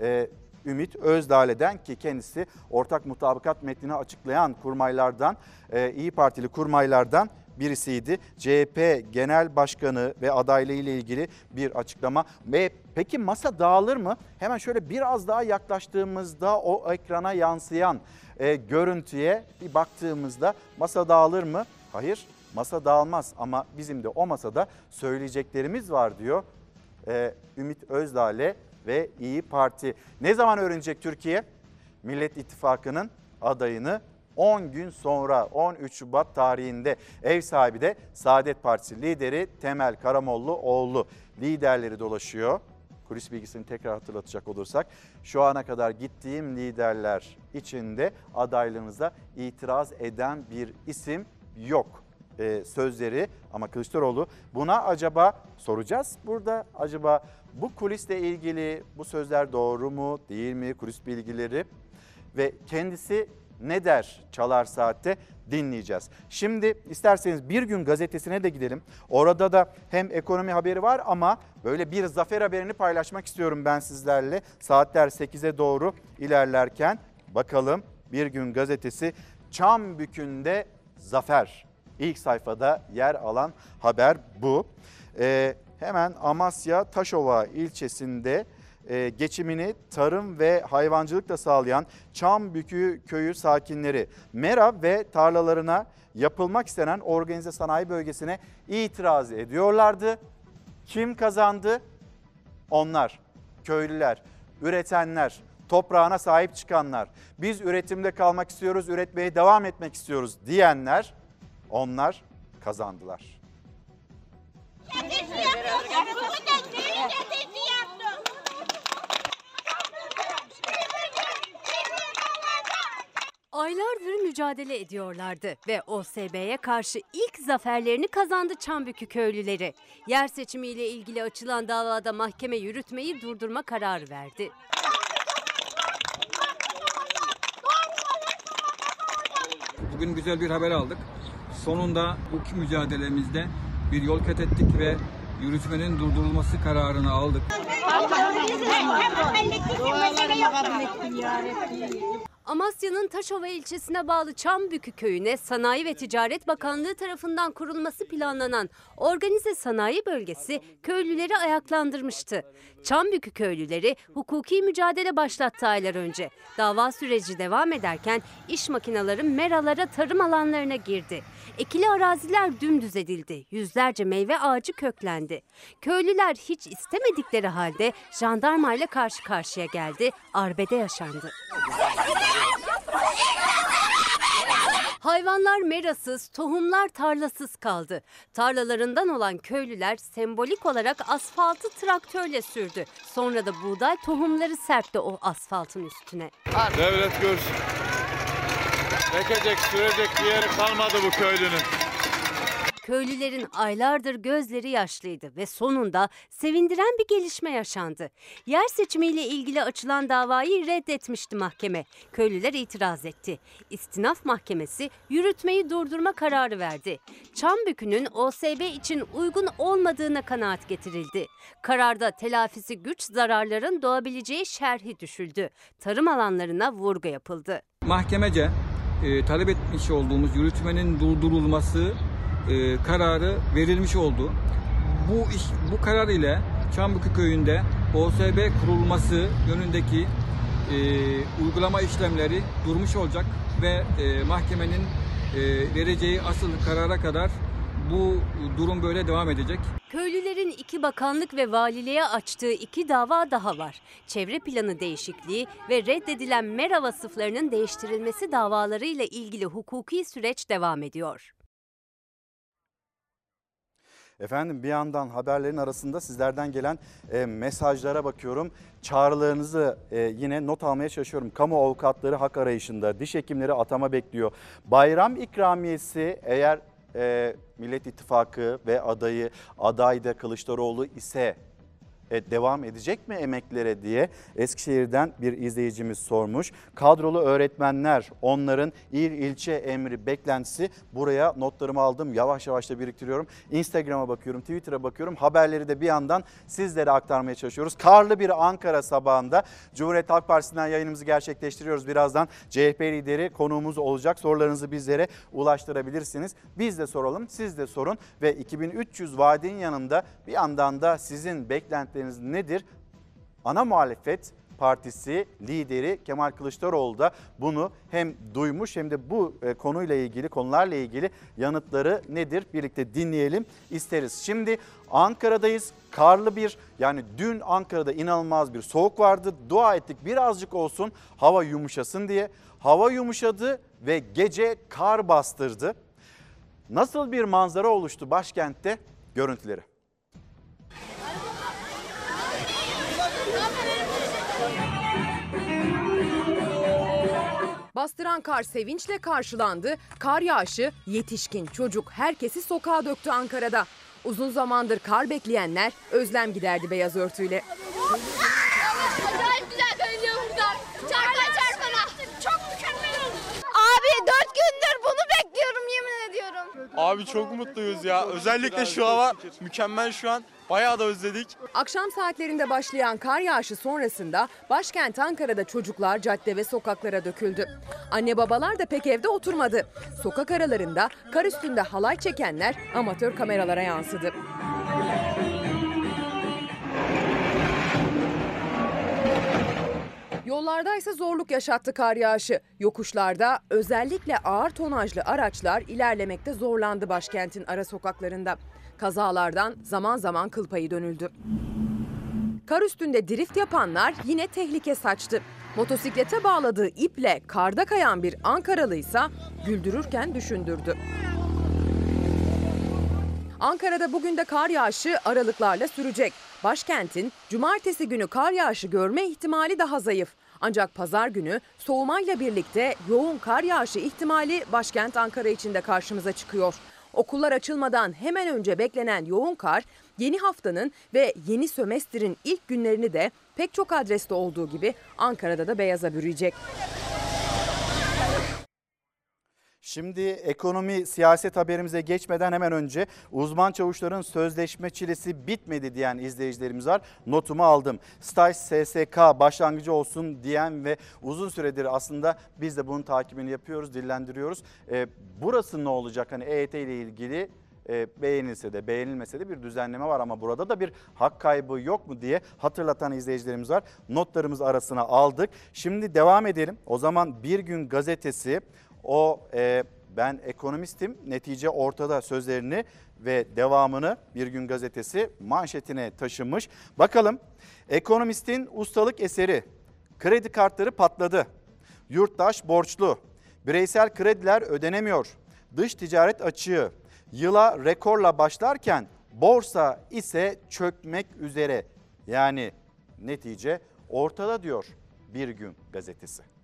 Ee, Ümit Özdağ'le'den ki kendisi ortak mutabakat metnini açıklayan kurmaylardan, e, İyi Partili kurmaylardan birisiydi. CHP Genel Başkanı ve adaylığı ile ilgili bir açıklama. Ve peki masa dağılır mı? Hemen şöyle biraz daha yaklaştığımızda o ekrana yansıyan e, görüntüye bir baktığımızda masa dağılır mı? Hayır masa dağılmaz ama bizim de o masada söyleyeceklerimiz var diyor e, Ümit Özdağ'le ve İyi Parti. Ne zaman öğrenecek Türkiye? Millet İttifakı'nın adayını 10 gün sonra 13 Şubat tarihinde ev sahibi de Saadet Partisi lideri Temel Karamollaoğlu liderleri dolaşıyor. Kulis bilgisini tekrar hatırlatacak olursak şu ana kadar gittiğim liderler içinde adaylığınıza itiraz eden bir isim yok e, sözleri. Ama Kılıçdaroğlu buna acaba soracağız burada acaba bu kulisle ilgili bu sözler doğru mu değil mi? kulis bilgileri ve kendisi ne der çalar saatte dinleyeceğiz. Şimdi isterseniz bir gün gazetesine de gidelim. Orada da hem ekonomi haberi var ama böyle bir zafer haberini paylaşmak istiyorum ben sizlerle. Saatler 8'e doğru ilerlerken bakalım bir gün gazetesi Çambükü'nde zafer. İlk sayfada yer alan haber bu. Ee, hemen Amasya Taşova ilçesinde e, geçimini tarım ve hayvancılıkla sağlayan Çambükü köyü sakinleri mera ve tarlalarına yapılmak istenen organize sanayi bölgesine itiraz ediyorlardı. Kim kazandı? Onlar, köylüler, üretenler, toprağına sahip çıkanlar. Biz üretimde kalmak istiyoruz, üretmeye devam etmek istiyoruz diyenler onlar kazandılar. Aylardır mücadele ediyorlardı ve OSB'ye karşı ilk zaferlerini kazandı Çambükü köylüleri. Yer seçimiyle ilgili açılan davada mahkeme yürütmeyi durdurma kararı verdi. Bugün güzel bir haber aldık. Sonunda bu mücadelemizde bir yol kat ettik ve yürütmenin durdurulması kararını aldık. Amasya'nın Taşova ilçesine bağlı Çambükü köyüne Sanayi ve Ticaret Bakanlığı tarafından kurulması planlanan organize sanayi bölgesi köylüleri ayaklandırmıştı. Çambükü köylüleri hukuki mücadele başlattı aylar önce. Dava süreci devam ederken iş makineleri meralara tarım alanlarına girdi. Ekili araziler dümdüz edildi. Yüzlerce meyve ağacı köklendi. Köylüler hiç istemedikleri halde jandarmayla karşı karşıya geldi. Arbede yaşandı. Hayvanlar merasız, tohumlar tarlasız kaldı. Tarlalarından olan köylüler sembolik olarak asfaltı traktörle sürdü. Sonra da buğday tohumları serpti o asfaltın üstüne. Devlet görsün. Ekecek, sürecek bir yeri kalmadı bu köylünün. Köylülerin aylardır gözleri yaşlıydı ve sonunda sevindiren bir gelişme yaşandı. Yer seçimiyle ilgili açılan davayı reddetmişti mahkeme. Köylüler itiraz etti. İstinaf Mahkemesi yürütmeyi durdurma kararı verdi. Çambükü'nün OSB için uygun olmadığına kanaat getirildi. Kararda telafisi güç zararların doğabileceği şerhi düşüldü. Tarım alanlarına vurgu yapıldı. Mahkemece e, talep etmiş olduğumuz yürütmenin durdurulması e, kararı verilmiş oldu. Bu iş bu karar ile Çambıkı köyünde OSB kurulması yönündeki e, uygulama işlemleri durmuş olacak ve e, mahkemenin e, vereceği asıl karara kadar bu durum böyle devam edecek. Köylülerin iki bakanlık ve valiliğe açtığı iki dava daha var. Çevre planı değişikliği ve reddedilen mera vasıflarının değiştirilmesi davalarıyla ilgili hukuki süreç devam ediyor. Efendim bir yandan haberlerin arasında sizlerden gelen e, mesajlara bakıyorum. Çağrılarınızı e, yine not almaya çalışıyorum. Kamu avukatları hak arayışında, diş hekimleri atama bekliyor. Bayram ikramiyesi eğer e, Millet İttifakı ve adayı adayda Kılıçdaroğlu ise devam edecek mi emeklere diye Eskişehir'den bir izleyicimiz sormuş. Kadrolu öğretmenler onların il ilçe emri beklentisi buraya notlarımı aldım yavaş yavaş da biriktiriyorum. Instagram'a bakıyorum Twitter'a bakıyorum haberleri de bir yandan sizlere aktarmaya çalışıyoruz. Karlı bir Ankara sabahında Cumhuriyet Halk Partisi'nden yayınımızı gerçekleştiriyoruz. Birazdan CHP lideri konuğumuz olacak sorularınızı bizlere ulaştırabilirsiniz. Biz de soralım siz de sorun ve 2300 vaadin yanında bir yandan da sizin beklentileriniz nedir? Ana muhalefet Partisi lideri Kemal Kılıçdaroğlu da bunu hem duymuş hem de bu e, konuyla ilgili konularla ilgili yanıtları nedir birlikte dinleyelim isteriz. Şimdi Ankara'dayız. Karlı bir yani dün Ankara'da inanılmaz bir soğuk vardı. Dua ettik birazcık olsun hava yumuşasın diye. Hava yumuşadı ve gece kar bastırdı. Nasıl bir manzara oluştu başkentte? Görüntüleri. Bastıran kar sevinçle karşılandı. Kar yağışı yetişkin, çocuk herkesi sokağa döktü Ankara'da. Uzun zamandır kar bekleyenler özlem giderdi beyaz örtüyle. Acayip güzel dönüyor buradan. Çarpana çarpana. Çok mükemmel oldu. Abi dört gündür bunu bekliyorum yemin ediyorum. Abi çok mutluyuz ya. Özellikle şu hava mükemmel şu an. Bayağı da özledik. Akşam saatlerinde başlayan kar yağışı sonrasında başkent Ankara'da çocuklar cadde ve sokaklara döküldü. Anne babalar da pek evde oturmadı. Sokak aralarında kar üstünde halay çekenler amatör kameralara yansıdı. Yollarda ise zorluk yaşattı kar yağışı. Yokuşlarda özellikle ağır tonajlı araçlar ilerlemekte zorlandı başkentin ara sokaklarında. Kazalardan zaman zaman kıl payı dönüldü. Kar üstünde drift yapanlar yine tehlike saçtı. Motosiklete bağladığı iple karda kayan bir Ankaralı ise güldürürken düşündürdü. Ankara'da bugün de kar yağışı aralıklarla sürecek. Başkentin cumartesi günü kar yağışı görme ihtimali daha zayıf. Ancak pazar günü soğumayla birlikte yoğun kar yağışı ihtimali başkent Ankara için de karşımıza çıkıyor. Okullar açılmadan hemen önce beklenen yoğun kar yeni haftanın ve yeni sömestrin ilk günlerini de pek çok adreste olduğu gibi Ankara'da da beyaza bürüyecek. Şimdi ekonomi siyaset haberimize geçmeden hemen önce uzman çavuşların sözleşme çilesi bitmedi diyen izleyicilerimiz var. Notumu aldım. Staj SSK başlangıcı olsun diyen ve uzun süredir aslında biz de bunun takibini yapıyoruz, dillendiriyoruz. Ee, burası ne olacak? Hani EYT ile ilgili e, beğenilse de beğenilmese de bir düzenleme var ama burada da bir hak kaybı yok mu diye hatırlatan izleyicilerimiz var. Notlarımız arasına aldık. Şimdi devam edelim. O zaman Bir Gün Gazetesi o e, ben ekonomistim netice ortada sözlerini ve devamını Bir Gün Gazetesi manşetine taşımış. Bakalım ekonomistin ustalık eseri kredi kartları patladı. Yurttaş borçlu. Bireysel krediler ödenemiyor. Dış ticaret açığı. Yıla rekorla başlarken borsa ise çökmek üzere. Yani netice ortada diyor Bir Gün Gazetesi.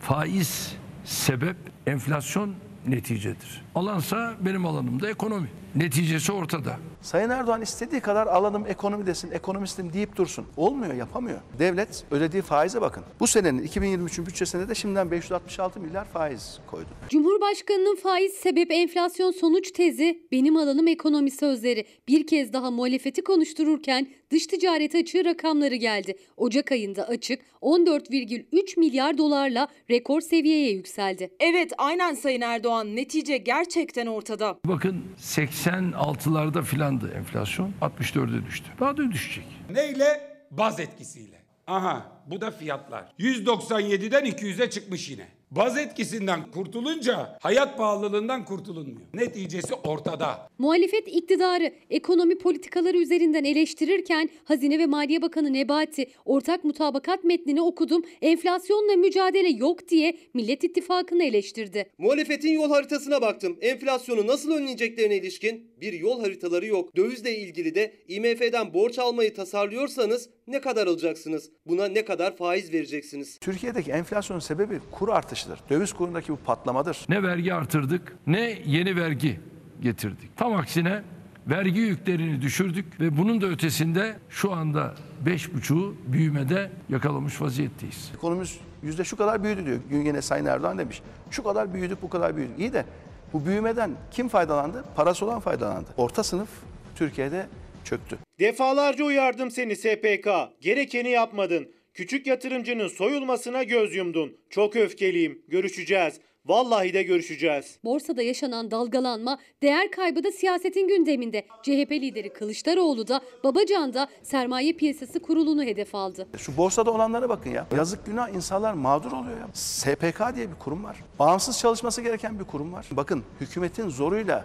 Faiz sebep, enflasyon neticedir. Alansa benim alanımda ekonomi. Neticesi ortada. Sayın Erdoğan istediği kadar alanım ekonomi desin, ekonomistim deyip dursun. Olmuyor, yapamıyor. Devlet ödediği faize bakın. Bu senenin 2023'ün bütçesine de şimdiden 566 milyar faiz koydu. Cumhurbaşkanının faiz sebep enflasyon sonuç tezi benim alanım ekonomi sözleri. Bir kez daha muhalefeti konuştururken dış ticaret açığı rakamları geldi. Ocak ayında açık 14,3 milyar dolarla rekor seviyeye yükseldi. Evet aynen Sayın Erdoğan netice gerçekten ortada. Bakın 86'larda filandı enflasyon. 64'e düştü. Daha da düşecek. Neyle? Baz etkisiyle. Aha bu da fiyatlar. 197'den 200'e çıkmış yine. Baz etkisinden kurtulunca hayat pahalılığından kurtulunmuyor. Neticesi ortada. Muhalefet iktidarı ekonomi politikaları üzerinden eleştirirken Hazine ve Maliye Bakanı Nebati ortak mutabakat metnini okudum enflasyonla mücadele yok diye Millet İttifakı'nı eleştirdi. Muhalefetin yol haritasına baktım. Enflasyonu nasıl önleyeceklerine ilişkin bir yol haritaları yok. Dövizle ilgili de IMF'den borç almayı tasarlıyorsanız ne kadar alacaksınız? Buna ne kadar faiz vereceksiniz? Türkiye'deki enflasyonun sebebi kur artışıdır. Döviz kurundaki bu patlamadır. Ne vergi artırdık ne yeni vergi getirdik. Tam aksine vergi yüklerini düşürdük ve bunun da ötesinde şu anda 5,5'u büyümede yakalamış vaziyetteyiz. Ekonomimiz yüzde şu kadar büyüdü diyor. Gün yine Sayın Erdoğan demiş. Şu kadar büyüdük, bu kadar büyüdük. İyi de bu büyümeden kim faydalandı? Parası olan faydalandı. Orta sınıf Türkiye'de çöktü. Defalarca uyardım seni SPK. Gerekeni yapmadın. Küçük yatırımcının soyulmasına göz yumdun. Çok öfkeliyim. Görüşeceğiz. Vallahi de görüşeceğiz. Borsada yaşanan dalgalanma, değer kaybı da siyasetin gündeminde. CHP lideri Kılıçdaroğlu da Babacan da sermaye piyasası kurulunu hedef aldı. Şu borsada olanlara bakın ya. Yazık günah insanlar mağdur oluyor ya. SPK diye bir kurum var. Bağımsız çalışması gereken bir kurum var. Bakın hükümetin zoruyla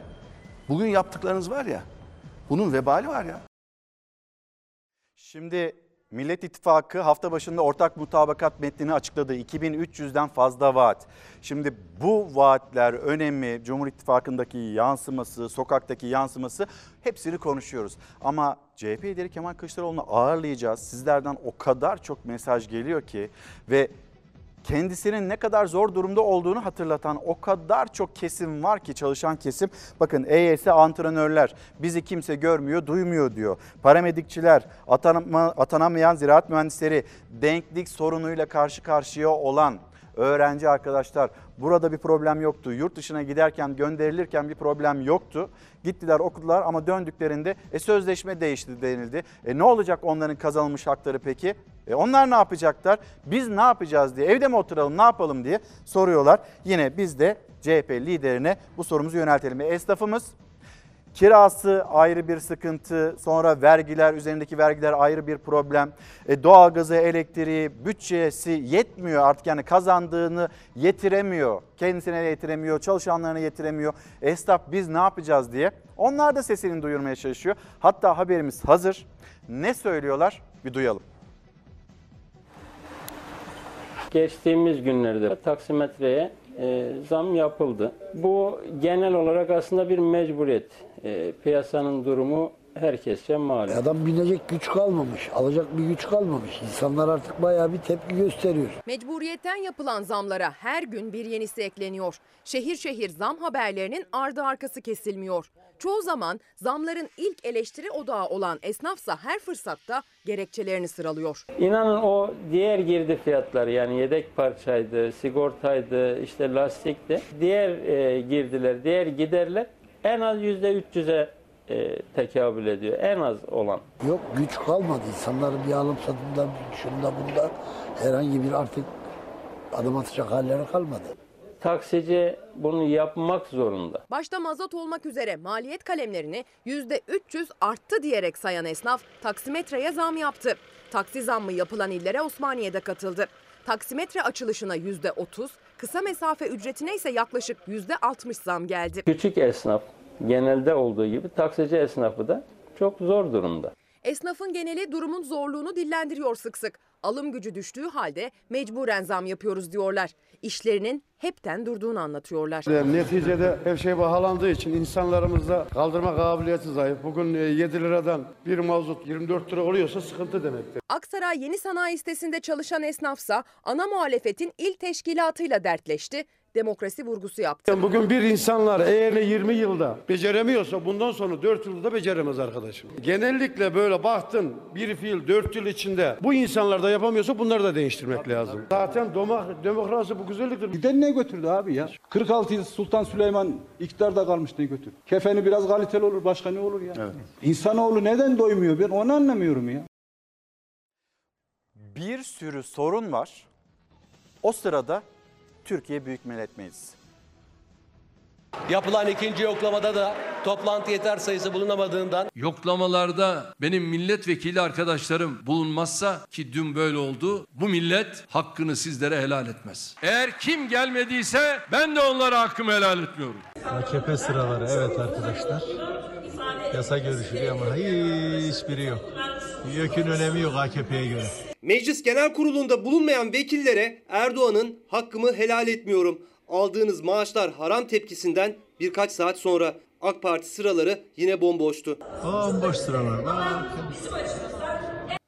bugün yaptıklarınız var ya. Bunun vebali var ya. Şimdi Millet İttifakı hafta başında ortak mutabakat metnini açıkladı. 2300'den fazla vaat. Şimdi bu vaatler önemi, Cumhur İttifakı'ndaki yansıması, sokaktaki yansıması hepsini konuşuyoruz. Ama CHP lideri Kemal Kılıçdaroğlu'nu ağırlayacağız. Sizlerden o kadar çok mesaj geliyor ki ve kendisinin ne kadar zor durumda olduğunu hatırlatan o kadar çok kesim var ki çalışan kesim. Bakın EYS antrenörler bizi kimse görmüyor, duymuyor diyor. Paramedikçiler, atanama, atanamayan ziraat mühendisleri, denklik sorunuyla karşı karşıya olan öğrenci arkadaşlar burada bir problem yoktu. Yurt dışına giderken gönderilirken bir problem yoktu. Gittiler okudular ama döndüklerinde e, sözleşme değişti denildi. E, ne olacak onların kazanılmış hakları peki? E, onlar ne yapacaklar? Biz ne yapacağız diye evde mi oturalım ne yapalım diye soruyorlar. Yine biz de CHP liderine bu sorumuzu yöneltelim. E, esnafımız Kirası ayrı bir sıkıntı, sonra vergiler, üzerindeki vergiler ayrı bir problem. E, doğalgazı, elektriği, bütçesi yetmiyor artık yani kazandığını yetiremiyor. Kendisine yetiremiyor, çalışanlarına yetiremiyor. Esnaf biz ne yapacağız diye. Onlar da sesini duyurmaya çalışıyor. Hatta haberimiz hazır. Ne söylüyorlar bir duyalım. Geçtiğimiz günlerde taksimetreye e, zam yapıldı. Bu genel olarak aslında bir mecburiyet. E, piyasanın durumu herkesçe malum. Adam binecek güç kalmamış, alacak bir güç kalmamış. İnsanlar artık bayağı bir tepki gösteriyor. Mecburiyetten yapılan zamlara her gün bir yenisi ekleniyor. Şehir şehir zam haberlerinin ardı arkası kesilmiyor. Çoğu zaman zamların ilk eleştiri odağı olan esnafsa her fırsatta gerekçelerini sıralıyor. İnanın o diğer girdi fiyatları yani yedek parçaydı, sigortaydı, işte lastikti. Diğer e, girdiler, diğer giderler en az yüzde 300'e e, tekabül ediyor. En az olan. Yok güç kalmadı. İnsanların bir alım satımda, şunda bunda herhangi bir artık adım atacak halleri kalmadı. Taksici bunu yapmak zorunda. Başta mazot olmak üzere maliyet kalemlerini %300 arttı diyerek sayan esnaf taksimetreye zam yaptı. Taksi zammı yapılan illere Osmaniye'de katıldı. Taksimetre açılışına %30, kısa mesafe ücretine ise yaklaşık %60 zam geldi. Küçük esnaf genelde olduğu gibi taksici esnafı da çok zor durumda. Esnafın geneli durumun zorluğunu dillendiriyor sık sık. Alım gücü düştüğü halde mecburen zam yapıyoruz diyorlar. İşlerinin hepten durduğunu anlatıyorlar. Neticede her şey pahalandığı için insanlarımızda kaldırma kabiliyeti zayıf. Bugün 7 liradan bir mazot 24 lira oluyorsa sıkıntı demektir. Aksaray Yeni Sanayi sitesinde çalışan esnafsa ana muhalefetin il teşkilatıyla dertleşti. Demokrasi vurgusu yaptı. Bugün bir insanlar eğer 20 yılda beceremiyorsa bundan sonra 4 yılda da beceremez arkadaşım. Genellikle böyle baktın bir fiil 4 yıl içinde bu insanlar da yapamıyorsa bunları da değiştirmek lazım. Zaten doma- demokrasi bu güzelliktir. Giden ne götürdü abi ya? 46 yıl Sultan Süleyman iktidarda kalmış ne götürdü? Kefeni biraz kaliteli olur başka ne olur ya? Evet. İnsanoğlu neden doymuyor ben onu anlamıyorum ya. Bir sürü sorun var. O sırada Türkiye Büyük Millet Meclisi. Yapılan ikinci yoklamada da toplantı yeter sayısı bulunamadığından Yoklamalarda benim milletvekili arkadaşlarım bulunmazsa ki dün böyle oldu. Bu millet hakkını sizlere helal etmez. Eğer kim gelmediyse ben de onlara hakkımı helal etmiyorum. AKP sıraları evet arkadaşlar. Yasa görüşülüyor ama hiçbiri yok. YÖK'ün önemi yok AKP'ye göre. Meclis Genel Kurulu'nda bulunmayan vekillere Erdoğan'ın hakkımı helal etmiyorum. Aldığınız maaşlar haram tepkisinden birkaç saat sonra AK Parti sıraları yine bomboştu. Bomboş sıralar. Bak.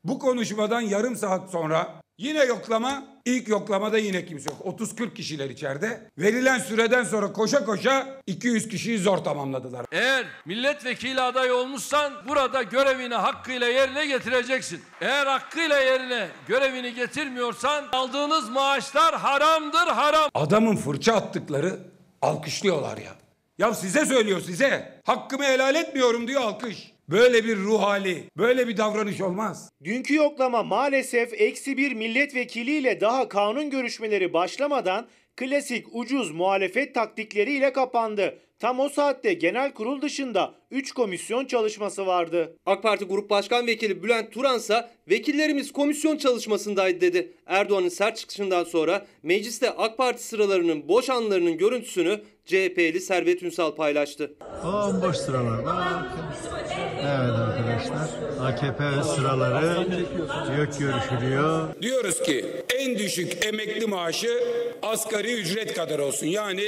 Bu konuşmadan yarım saat sonra yine yoklama, ilk yoklamada yine kimse yok. 30-40 kişiler içeride. Verilen süreden sonra koşa koşa 200 kişiyi zor tamamladılar. Eğer milletvekili adayı olmuşsan burada görevini hakkıyla yerine getireceksin. Eğer hakkıyla yerine görevini getirmiyorsan aldığınız maaşlar haramdır haram. Adamın fırça attıkları alkışlıyorlar ya. Ya size söylüyor size. Hakkımı helal etmiyorum diyor alkış. Böyle bir ruh hali, böyle bir davranış olmaz. Dünkü yoklama maalesef eksi bir milletvekiliyle daha kanun görüşmeleri başlamadan klasik ucuz muhalefet taktikleriyle kapandı. Tam o saatte genel kurul dışında 3 komisyon çalışması vardı. AK Parti Grup Başkan Vekili Bülent Turansa vekillerimiz komisyon çalışmasındaydı dedi. Erdoğan'ın sert çıkışından sonra mecliste AK Parti sıralarının boş anlarının görüntüsünü CHP'li Servet Ünsal paylaştı. Bomboş sıralarda. Evet arkadaşlar. AKP sıraları yok görüşülüyor. Diyoruz ki en düşük emekli maaşı asgari ücret kadar olsun. Yani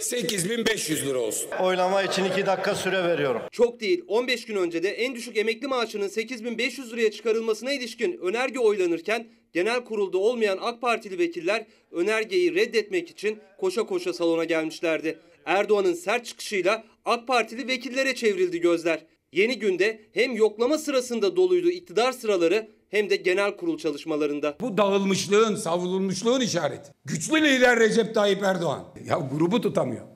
8500 lira olsun. Oylama için iki dakika süre veriyorum. Çok değil 15 gün önce de en düşük emekli maaşının 8500 liraya çıkarılmasına ilişkin önerge oylanırken genel kurulda olmayan AK Partili vekiller önergeyi reddetmek için koşa koşa salona gelmişlerdi. Erdoğan'ın sert çıkışıyla AK Partili vekillere çevrildi gözler. Yeni günde hem yoklama sırasında doluydu iktidar sıraları hem de genel kurul çalışmalarında. Bu dağılmışlığın, savrulmuşluğun işareti. Güçlü lider Recep Tayyip Erdoğan. Ya grubu tutamıyor.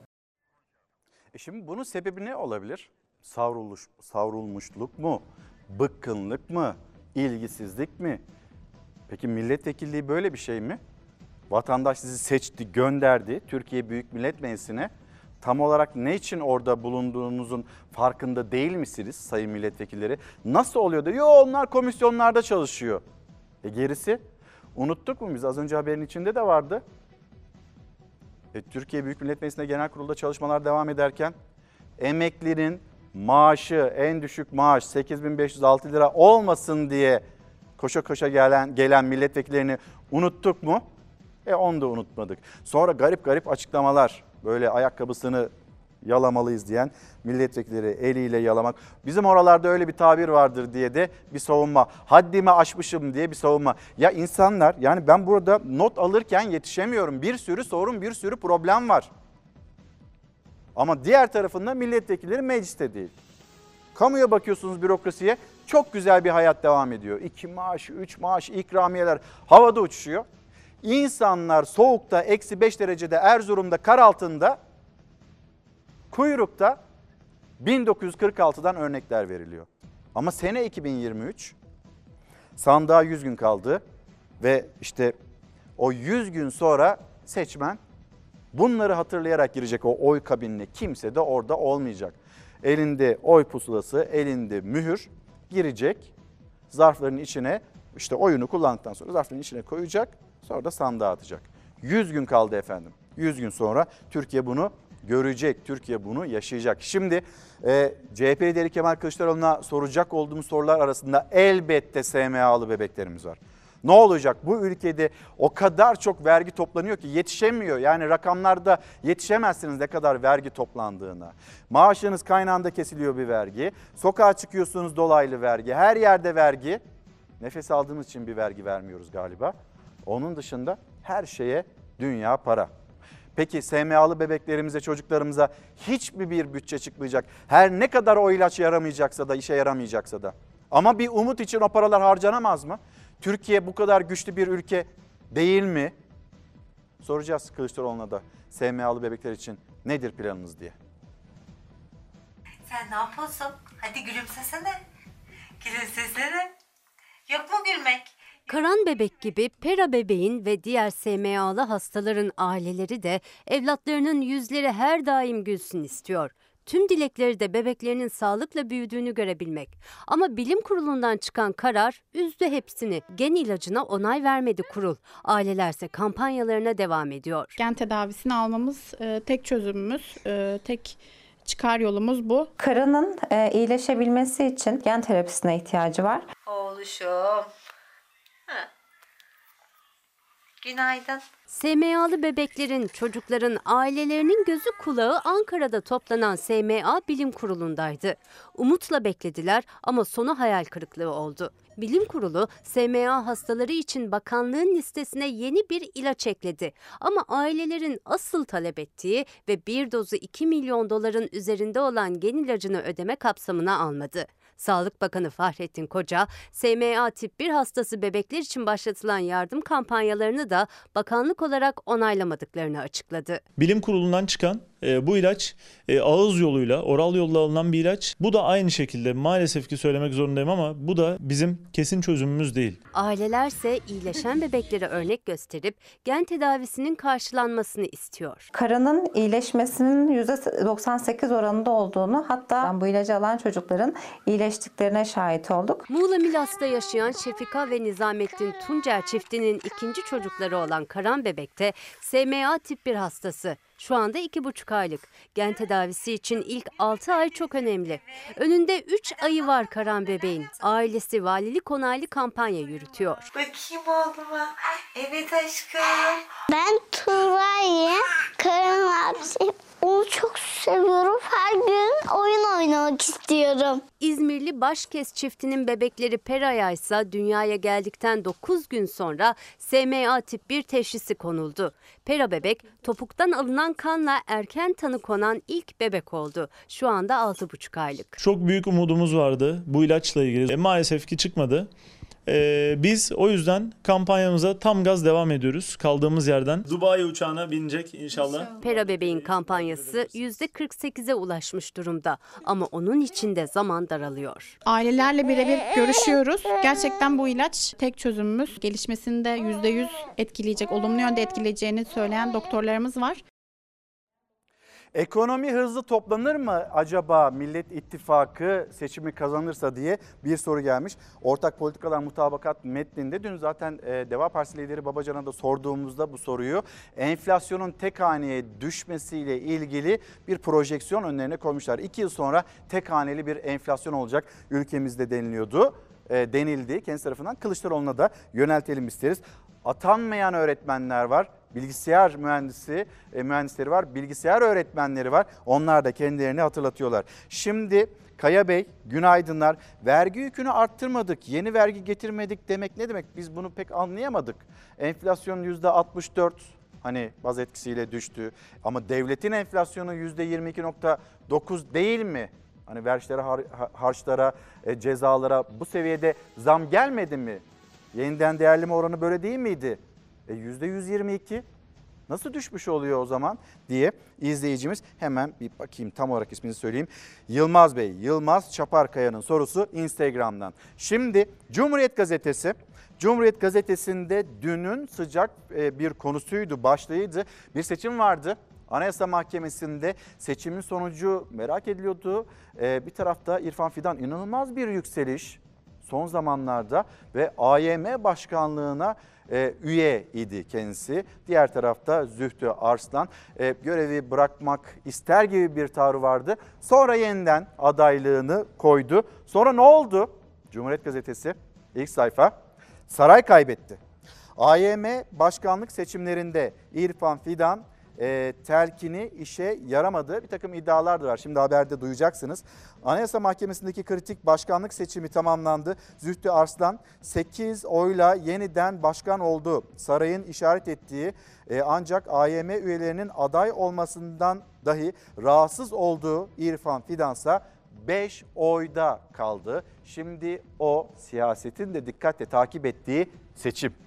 E şimdi bunun sebebi ne olabilir? Savruluş, savrulmuşluk mu? Bıkkınlık mı? İlgisizlik mi? Peki milletvekilliği böyle bir şey mi? Vatandaş sizi seçti, gönderdi Türkiye Büyük Millet Meclisi'ne. Tam olarak ne için orada bulunduğunuzun farkında değil misiniz sayın milletvekilleri? Nasıl oluyor da? Yo onlar komisyonlarda çalışıyor. E gerisi? Unuttuk mu biz? Az önce haberin içinde de vardı. E, Türkiye Büyük Millet Meclisi'nde genel kurulda çalışmalar devam ederken emeklinin maaşı en düşük maaş 8506 lira olmasın diye koşa koşa gelen gelen milletvekillerini unuttuk mu? E onu da unutmadık. Sonra garip garip açıklamalar böyle ayakkabısını yalamalıyız diyen milletvekilleri eliyle yalamak. Bizim oralarda öyle bir tabir vardır diye de bir savunma. Haddimi aşmışım diye bir savunma. Ya insanlar yani ben burada not alırken yetişemiyorum. Bir sürü sorun, bir sürü problem var. Ama diğer tarafında milletvekilleri mecliste değil. Kamuya bakıyorsunuz bürokrasiye çok güzel bir hayat devam ediyor. İki maaş, üç maaş, ikramiyeler havada uçuşuyor. İnsanlar soğukta eksi 5 derecede Erzurum'da kar altında kuyrukta 1946'dan örnekler veriliyor. Ama sene 2023 sandığa 100 gün kaldı ve işte o 100 gün sonra seçmen bunları hatırlayarak girecek o oy kabinine kimse de orada olmayacak. Elinde oy pusulası, elinde mühür girecek zarfların içine işte oyunu kullandıktan sonra zarfların içine koyacak sonra da sandığa atacak. 100 gün kaldı efendim. 100 gün sonra Türkiye bunu görecek. Türkiye bunu yaşayacak. Şimdi e, CHP lideri Kemal Kılıçdaroğlu'na soracak olduğumuz sorular arasında elbette SMA'lı bebeklerimiz var. Ne olacak? Bu ülkede o kadar çok vergi toplanıyor ki yetişemiyor. Yani rakamlarda yetişemezsiniz ne kadar vergi toplandığına. Maaşınız kaynağında kesiliyor bir vergi. Sokağa çıkıyorsunuz dolaylı vergi. Her yerde vergi. Nefes aldığımız için bir vergi vermiyoruz galiba. Onun dışında her şeye dünya para. Peki SMA'lı bebeklerimize, çocuklarımıza hiç mi bir bütçe çıkmayacak? Her ne kadar o ilaç yaramayacaksa da, işe yaramayacaksa da. Ama bir umut için o paralar harcanamaz mı? Türkiye bu kadar güçlü bir ülke değil mi? Soracağız Kılıçdaroğlu'na da SMA'lı bebekler için nedir planınız diye. Sen ne yapıyorsun? Hadi gülümsesene. Gülümsesene. Yok mu gülmek? Karan bebek gibi pera bebeğin ve diğer SMA'lı hastaların aileleri de evlatlarının yüzleri her daim gülsün istiyor. Tüm dilekleri de bebeklerinin sağlıkla büyüdüğünü görebilmek. Ama bilim kurulundan çıkan karar üzdü hepsini. Gen ilacına onay vermedi kurul. Ailelerse kampanyalarına devam ediyor. Gen tedavisini almamız e, tek çözümümüz, e, tek çıkar yolumuz bu. Karının e, iyileşebilmesi için gen terapisine ihtiyacı var. Oğluşum. Ha. Günaydın. SMA'lı bebeklerin, çocukların, ailelerinin gözü kulağı Ankara'da toplanan SMA Bilim Kurulu'ndaydı. Umutla beklediler ama sonu hayal kırıklığı oldu. Bilim Kurulu SMA hastaları için bakanlığın listesine yeni bir ilaç ekledi. Ama ailelerin asıl talep ettiği ve bir dozu 2 milyon doların üzerinde olan gen ilacını ödeme kapsamına almadı. Sağlık Bakanı Fahrettin Koca, SMA tip 1 hastası bebekler için başlatılan yardım kampanyalarını da bakanlık olarak onaylamadıklarını açıkladı. Bilim kurulundan çıkan E, bu ilaç e, ağız yoluyla, oral yolla alınan bir ilaç. Bu da aynı şekilde maalesef ki söylemek zorundayım ama bu da bizim kesin çözümümüz değil. Ailelerse iyileşen bebeklere örnek gösterip gen tedavisinin karşılanmasını istiyor. Karının iyileşmesinin %98 oranında olduğunu hatta bu ilacı alan çocukların iyileştiklerine şahit olduk. Muğla Milas'ta yaşayan Şefika ve Nizamettin Tuncer çiftinin ikinci çocukları olan Karan Bebek de SMA tip 1 hastası. Şu anda 2,5 aylık. Gen tedavisi için ilk 6 ay çok önemli. Önünde 3 ayı var Karan Bebeğin. Ailesi valilik onaylı kampanya yürütüyor. Bakayım oğluma. Evet aşkım. Ben Tuğra'yı, Karan abisi. Onu çok seviyorum. Her gün oyun oynamak istiyorum. İzmirli Başkes çiftinin bebekleri Peraya ise dünyaya geldikten 9 gün sonra SMA tip 1 teşhisi konuldu. Pera bebek topuktan alınan kanla erken tanı konan ilk bebek oldu. Şu anda 6,5 aylık. Çok büyük umudumuz vardı bu ilaçla ilgili. E, maalesef ki çıkmadı. E, biz o yüzden kampanyamıza tam gaz devam ediyoruz kaldığımız yerden. Dubai uçağına binecek inşallah. Pera bebeğin kampanyası %48'e ulaşmış durumda ama onun için de zaman daralıyor. Ailelerle birebir görüşüyoruz. Gerçekten bu ilaç tek çözümümüz. Gelişmesini de %100 etkileyecek, olumlu yönde etkileyeceğini söyleyen doktorlarımız var. Ekonomi hızlı toplanır mı acaba Millet İttifakı seçimi kazanırsa diye bir soru gelmiş. Ortak politikalar mutabakat metninde dün zaten e, Deva Partisi lideri Babacan'a da sorduğumuzda bu soruyu enflasyonun tek haneye düşmesiyle ilgili bir projeksiyon önlerine koymuşlar. İki yıl sonra tek haneli bir enflasyon olacak ülkemizde deniliyordu. E, denildi kendisi tarafından Kılıçdaroğlu'na da yöneltelim isteriz. Atanmayan öğretmenler var bilgisayar mühendisi e, mühendisleri var, bilgisayar öğretmenleri var. Onlar da kendilerini hatırlatıyorlar. Şimdi Kaya Bey, günaydınlar. Vergi yükünü arttırmadık, yeni vergi getirmedik demek ne demek? Biz bunu pek anlayamadık. Enflasyon yüzde 64 hani baz etkisiyle düştü. Ama devletin enflasyonu yüzde 22.9 değil mi? Hani vergilere, har- harçlara, e, cezalara bu seviyede zam gelmedi mi? Yeniden değerleme oranı böyle değil miydi? E %122 nasıl düşmüş oluyor o zaman diye izleyicimiz hemen bir bakayım tam olarak ismini söyleyeyim. Yılmaz Bey, Yılmaz Çaparkaya'nın sorusu Instagram'dan. Şimdi Cumhuriyet Gazetesi Cumhuriyet Gazetesi'nde dünün sıcak e, bir konusuydu, başlığıydı. Bir seçim vardı. Anayasa Mahkemesi'nde seçimin sonucu merak ediliyordu. E, bir tarafta İrfan Fidan inanılmaz bir yükseliş son zamanlarda ve AYM başkanlığına e, üye idi kendisi. Diğer tarafta Zühtü Arslan e, görevi bırakmak ister gibi bir tavrı vardı. Sonra yeniden adaylığını koydu. Sonra ne oldu? Cumhuriyet Gazetesi ilk sayfa saray kaybetti. AYM başkanlık seçimlerinde İrfan Fidan e, telkini işe yaramadı. Bir takım iddialar da var. Şimdi haberde duyacaksınız. Anayasa Mahkemesi'ndeki kritik başkanlık seçimi tamamlandı. Zühtü Arslan 8 oyla yeniden başkan oldu. Sarayın işaret ettiği e, ancak AYM üyelerinin aday olmasından dahi rahatsız olduğu İrfan Fidansa 5 oyda kaldı. Şimdi o siyasetin de dikkatle takip ettiği seçim.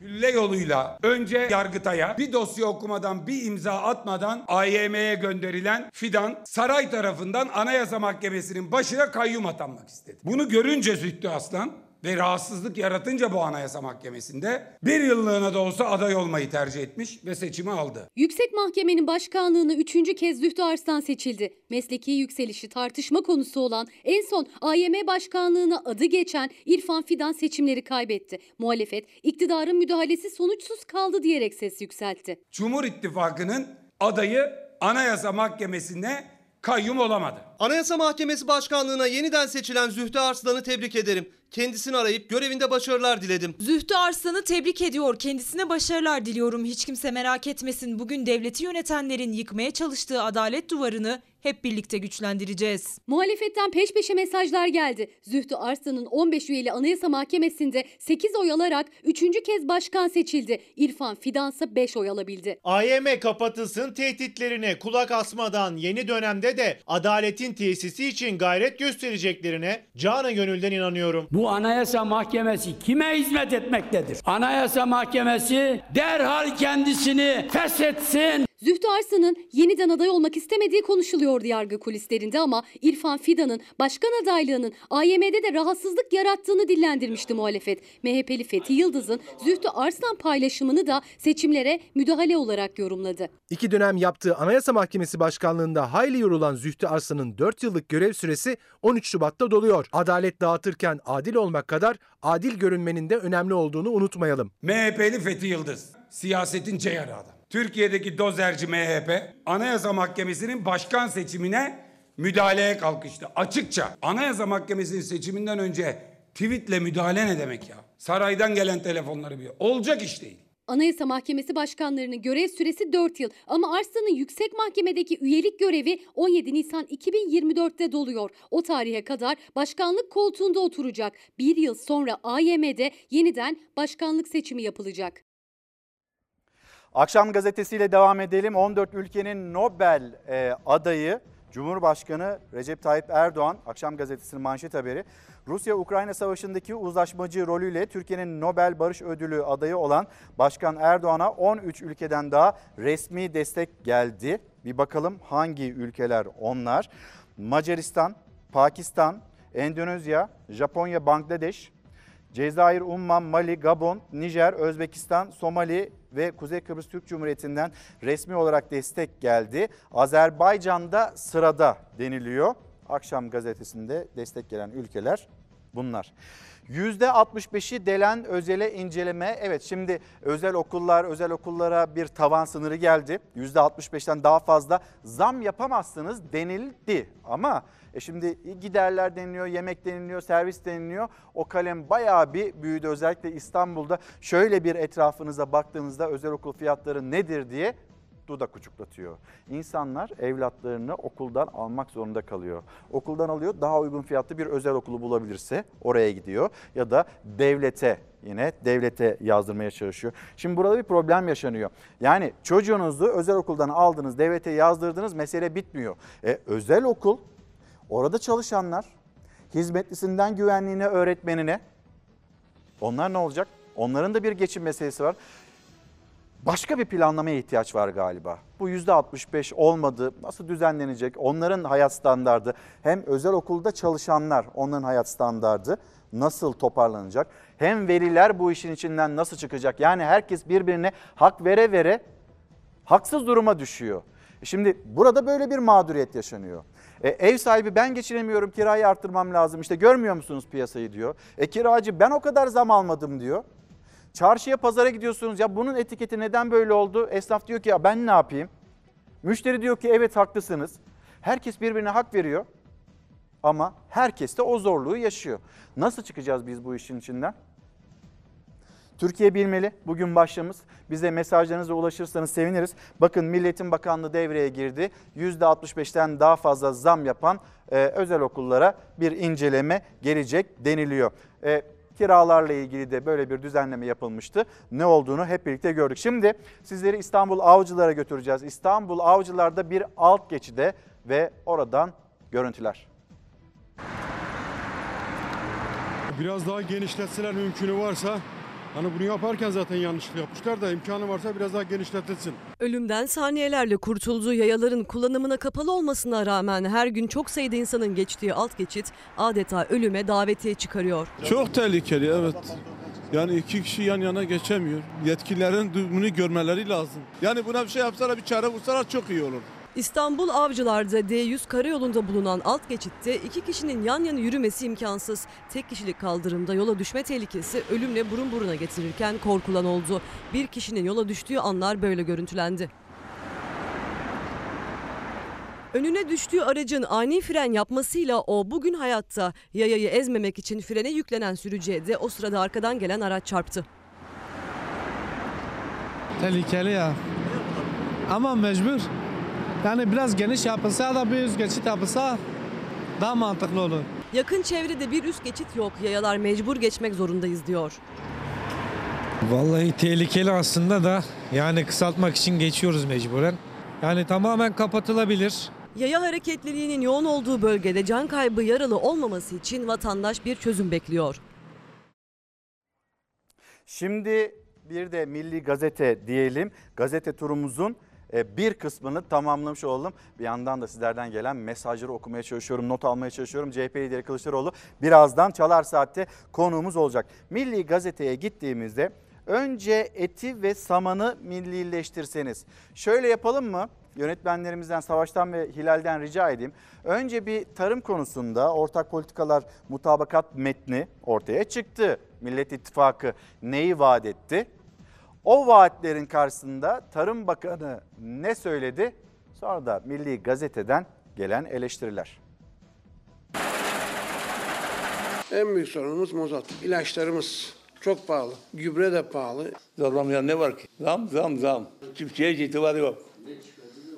Hülle yoluyla önce Yargıtay'a bir dosya okumadan bir imza atmadan AYM'ye gönderilen Fidan saray tarafından Anayasa Mahkemesi'nin başına kayyum atanmak istedi. Bunu görünce Zühtü Aslan ve rahatsızlık yaratınca bu Anayasa Mahkemesi'nde bir yıllığına da olsa aday olmayı tercih etmiş ve seçimi aldı. Yüksek Mahkemenin başkanlığını üçüncü kez Zühtü Arslan seçildi. Mesleki yükselişi tartışma konusu olan en son AYM başkanlığına adı geçen İrfan Fidan seçimleri kaybetti. Muhalefet iktidarın müdahalesi sonuçsuz kaldı diyerek ses yükseltti. Cumhur İttifakı'nın adayı Anayasa Mahkemesi'ne kayyum olamadı. Anayasa Mahkemesi Başkanlığına yeniden seçilen Zühtü Arslan'ı tebrik ederim. Kendisini arayıp görevinde başarılar diledim. Zühtü Arslan'ı tebrik ediyor. Kendisine başarılar diliyorum. Hiç kimse merak etmesin. Bugün devleti yönetenlerin yıkmaya çalıştığı adalet duvarını hep birlikte güçlendireceğiz. Muhalefetten peş peşe mesajlar geldi. Zühtü Arslan'ın 15 üyeli Anayasa Mahkemesi'nde 8 oy alarak 3. kez başkan seçildi. İrfan Fidansa 5 oy alabildi. AYM kapatılsın tehditlerine kulak asmadan yeni dönemde de adaletin tesisi için gayret göstereceklerine canı gönülden inanıyorum. Bu Anayasa Mahkemesi kime hizmet etmektedir? Anayasa Mahkemesi derhal kendisini feshetsin. Zühtü Arslan'ın yeniden aday olmak istemediği konuşuluyordu yargı kulislerinde ama İrfan Fidan'ın başkan adaylığının AYM'de de rahatsızlık yarattığını dillendirmişti muhalefet. MHP'li Fethi Yıldız'ın Zühtü Arslan paylaşımını da seçimlere müdahale olarak yorumladı. İki dönem yaptığı Anayasa Mahkemesi Başkanlığında hayli yorulan Zühtü Arslan'ın 4 yıllık görev süresi 13 Şubat'ta doluyor. Adalet dağıtırken adil olmak kadar adil görünmenin de önemli olduğunu unutmayalım. MHP'li Fethi Yıldız. Siyasetin ceyarı adam. Türkiye'deki dozerci MHP Anayasa Mahkemesi'nin başkan seçimine müdahaleye kalkıştı. Açıkça Anayasa Mahkemesi'nin seçiminden önce tweetle müdahale ne demek ya? Saraydan gelen telefonları bir. Olacak iş değil. Anayasa Mahkemesi başkanlarının görev süresi 4 yıl ama Arslan'ın yüksek mahkemedeki üyelik görevi 17 Nisan 2024'te doluyor. O tarihe kadar başkanlık koltuğunda oturacak. Bir yıl sonra AYM'de yeniden başkanlık seçimi yapılacak. Akşam gazetesiyle devam edelim. 14 ülkenin Nobel e, adayı Cumhurbaşkanı Recep Tayyip Erdoğan, Akşam gazetesinin manşet haberi. Rusya-Ukrayna savaşındaki uzlaşmacı rolüyle Türkiye'nin Nobel Barış Ödülü adayı olan Başkan Erdoğan'a 13 ülkeden daha resmi destek geldi. Bir bakalım hangi ülkeler onlar? Macaristan, Pakistan, Endonezya, Japonya, Bangladeş, Cezayir, Umman, Mali, Gabon, Nijer, Özbekistan, Somali ve Kuzey Kıbrıs Türk Cumhuriyeti'nden resmi olarak destek geldi. Azerbaycan'da sırada deniliyor. Akşam gazetesinde destek gelen ülkeler bunlar. %65'i delen özele inceleme. Evet şimdi özel okullar, özel okullara bir tavan sınırı geldi. %65'ten daha fazla zam yapamazsınız denildi. Ama e şimdi giderler deniliyor, yemek deniliyor, servis deniliyor. O kalem bayağı bir büyüdü. Özellikle İstanbul'da şöyle bir etrafınıza baktığınızda özel okul fiyatları nedir diye dudak uçuklatıyor. İnsanlar evlatlarını okuldan almak zorunda kalıyor. Okuldan alıyor daha uygun fiyatlı bir özel okulu bulabilirse oraya gidiyor. Ya da devlete yine devlete yazdırmaya çalışıyor. Şimdi burada bir problem yaşanıyor. Yani çocuğunuzu özel okuldan aldınız, devlete yazdırdınız mesele bitmiyor. E, özel okul orada çalışanlar hizmetlisinden güvenliğine, öğretmenine onlar ne olacak? Onların da bir geçim meselesi var başka bir planlamaya ihtiyaç var galiba. Bu %65 olmadı. Nasıl düzenlenecek? Onların hayat standardı hem özel okulda çalışanlar onların hayat standardı nasıl toparlanacak? Hem veliler bu işin içinden nasıl çıkacak? Yani herkes birbirine hak vere vere haksız duruma düşüyor. Şimdi burada böyle bir mağduriyet yaşanıyor. E, ev sahibi ben geçiremiyorum kirayı arttırmam lazım işte görmüyor musunuz piyasayı diyor. E kiracı ben o kadar zam almadım diyor. Çarşıya pazara gidiyorsunuz ya bunun etiketi neden böyle oldu? Esnaf diyor ki ya ben ne yapayım? Müşteri diyor ki evet haklısınız. Herkes birbirine hak veriyor ama herkes de o zorluğu yaşıyor. Nasıl çıkacağız biz bu işin içinden? Türkiye bilmeli. Bugün başlamız. Bize mesajlarınızla ulaşırsanız seviniriz. Bakın Milletin Bakanlığı devreye girdi. %65'ten daha fazla zam yapan e, özel okullara bir inceleme gelecek deniliyor. E, kiralarla ilgili de böyle bir düzenleme yapılmıştı. Ne olduğunu hep birlikte gördük. Şimdi sizleri İstanbul Avcılar'a götüreceğiz. İstanbul Avcılar'da bir alt geçide ve oradan görüntüler. Biraz daha genişletseler mümkünü varsa Hani bunu yaparken zaten yanlışlık yapmışlar da imkanı varsa biraz daha genişletilsin. Ölümden saniyelerle kurtulduğu yayaların kullanımına kapalı olmasına rağmen her gün çok sayıda insanın geçtiği alt geçit adeta ölüme davetiye çıkarıyor. Çok tehlikeli evet. Yani iki kişi yan yana geçemiyor. Yetkililerin bunu görmeleri lazım. Yani buna bir şey yapsalar bir çare bulsalar çok iyi olur. İstanbul Avcılar'da D100 karayolunda bulunan alt geçitte iki kişinin yan yana yürümesi imkansız. Tek kişilik kaldırımda yola düşme tehlikesi ölümle burun buruna getirirken korkulan oldu. Bir kişinin yola düştüğü anlar böyle görüntülendi. Önüne düştüğü aracın ani fren yapmasıyla o bugün hayatta yayayı ezmemek için frene yüklenen sürücüye de o sırada arkadan gelen araç çarptı. Tehlikeli ya. Ama mecbur. Yani biraz geniş yapılsa da bir üst geçit yapılsa daha mantıklı olur. Yakın çevrede bir üst geçit yok. Yayalar mecbur geçmek zorundayız diyor. Vallahi tehlikeli aslında da yani kısaltmak için geçiyoruz mecburen. Yani tamamen kapatılabilir. Yaya hareketliliğinin yoğun olduğu bölgede can kaybı yaralı olmaması için vatandaş bir çözüm bekliyor. Şimdi bir de Milli Gazete diyelim. Gazete turumuzun bir kısmını tamamlamış oldum. Bir yandan da sizlerden gelen mesajları okumaya çalışıyorum, not almaya çalışıyorum. CHP lideri Kılıçdaroğlu birazdan Çalar Saat'te konuğumuz olacak. Milli Gazete'ye gittiğimizde önce eti ve samanı millileştirseniz. Şöyle yapalım mı? Yönetmenlerimizden Savaş'tan ve Hilal'den rica edeyim. Önce bir tarım konusunda ortak politikalar mutabakat metni ortaya çıktı. Millet İttifakı neyi vaat etti? O vaatlerin karşısında Tarım Bakanı ne söyledi? Sonra da Milli Gazete'den gelen eleştiriler. En büyük sorunumuz mozot. İlaçlarımız çok pahalı. Gübre de pahalı. Zamlayan ne var ki? Zam, zam, zam. Çiftçiye hiç itibarı yok.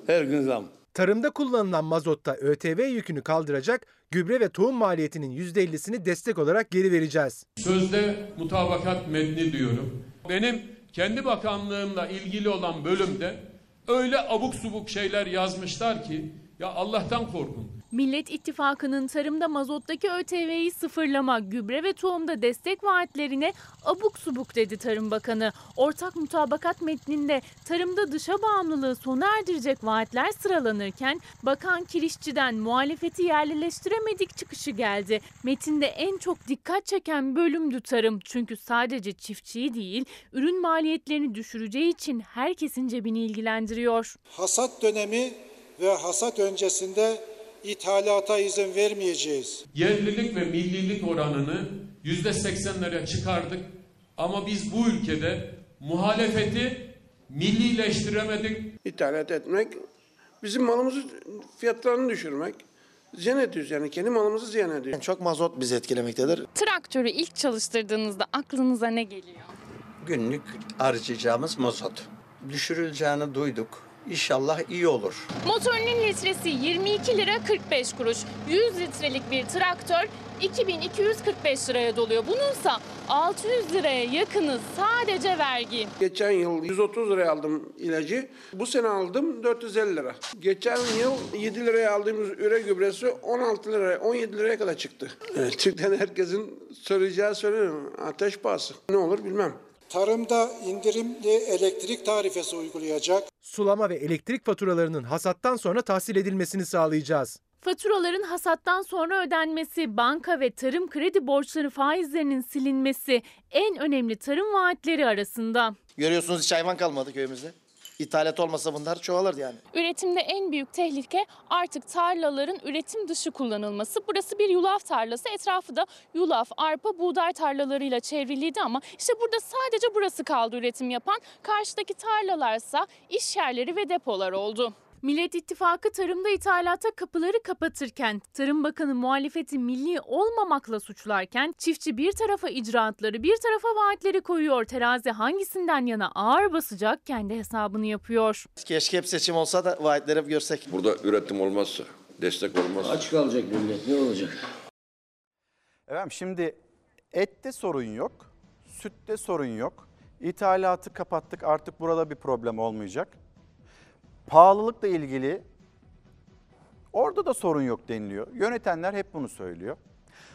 Her gün zam. Tarımda kullanılan mazotta ÖTV yükünü kaldıracak, gübre ve tohum maliyetinin %50'sini destek olarak geri vereceğiz. Sözde mutabakat metni diyorum. Benim kendi bakanlığımla ilgili olan bölümde öyle abuk subuk şeyler yazmışlar ki ya Allah'tan korkun. Millet İttifakı'nın tarımda mazottaki ÖTV'yi sıfırlama, gübre ve tohumda destek vaatlerine abuk subuk dedi Tarım Bakanı. Ortak mutabakat metninde tarımda dışa bağımlılığı sona erdirecek vaatler sıralanırken Bakan Kirişçi'den muhalefeti yerlileştiremedik çıkışı geldi. Metinde en çok dikkat çeken bölümdü tarım. Çünkü sadece çiftçiyi değil, ürün maliyetlerini düşüreceği için herkesin cebini ilgilendiriyor. Hasat dönemi ve hasat öncesinde ithalata izin vermeyeceğiz. Yerlilik ve millilik oranını yüzde seksenlere çıkardık. Ama biz bu ülkede muhalefeti millileştiremedik. İthalat etmek, bizim malımızı fiyatlarını düşürmek. Ziyan ediyoruz yani kendi malımızı ziyan ediyoruz. Çok mazot bizi etkilemektedir. Traktörü ilk çalıştırdığınızda aklınıza ne geliyor? Günlük harcayacağımız mazot. Düşürüleceğini duyduk. İnşallah iyi olur. Motorunun litresi 22 lira 45 kuruş. 100 litrelik bir traktör 2245 liraya doluyor. Bununsa 600 liraya yakını sadece vergi. Geçen yıl 130 liraya aldım ilacı. Bu sene aldım 450 lira. Geçen yıl 7 liraya aldığımız üre gübresi 16 liraya 17 liraya kadar çıktı. Evet, Türk'ten herkesin soracağı soru ateş pahası. Ne olur bilmem. Tarımda indirimli elektrik tarifesi uygulayacak. Sulama ve elektrik faturalarının hasattan sonra tahsil edilmesini sağlayacağız. Faturaların hasattan sonra ödenmesi, banka ve tarım kredi borçları faizlerinin silinmesi en önemli tarım vaatleri arasında. Görüyorsunuz hiç hayvan kalmadı köyümüzde. İthalat olmasa bunlar çoğalır yani. Üretimde en büyük tehlike artık tarlaların üretim dışı kullanılması. Burası bir yulaf tarlası. Etrafı da yulaf, arpa, buğday tarlalarıyla çevriliydi ama işte burada sadece burası kaldı üretim yapan. Karşıdaki tarlalarsa iş yerleri ve depolar oldu. Millet İttifakı tarımda ithalata kapıları kapatırken, Tarım Bakanı muhalefeti milli olmamakla suçlarken, çiftçi bir tarafa icraatları bir tarafa vaatleri koyuyor. Terazi hangisinden yana ağır basacak kendi hesabını yapıyor. Keşke hep seçim olsa da vaatleri görsek. Burada üretim olmazsa, destek olmazsa. Aç kalacak millet ne olacak? Efendim şimdi ette sorun yok, sütte sorun yok. İthalatı kapattık artık burada bir problem olmayacak. Pahalılıkla ilgili orada da sorun yok deniliyor. Yönetenler hep bunu söylüyor.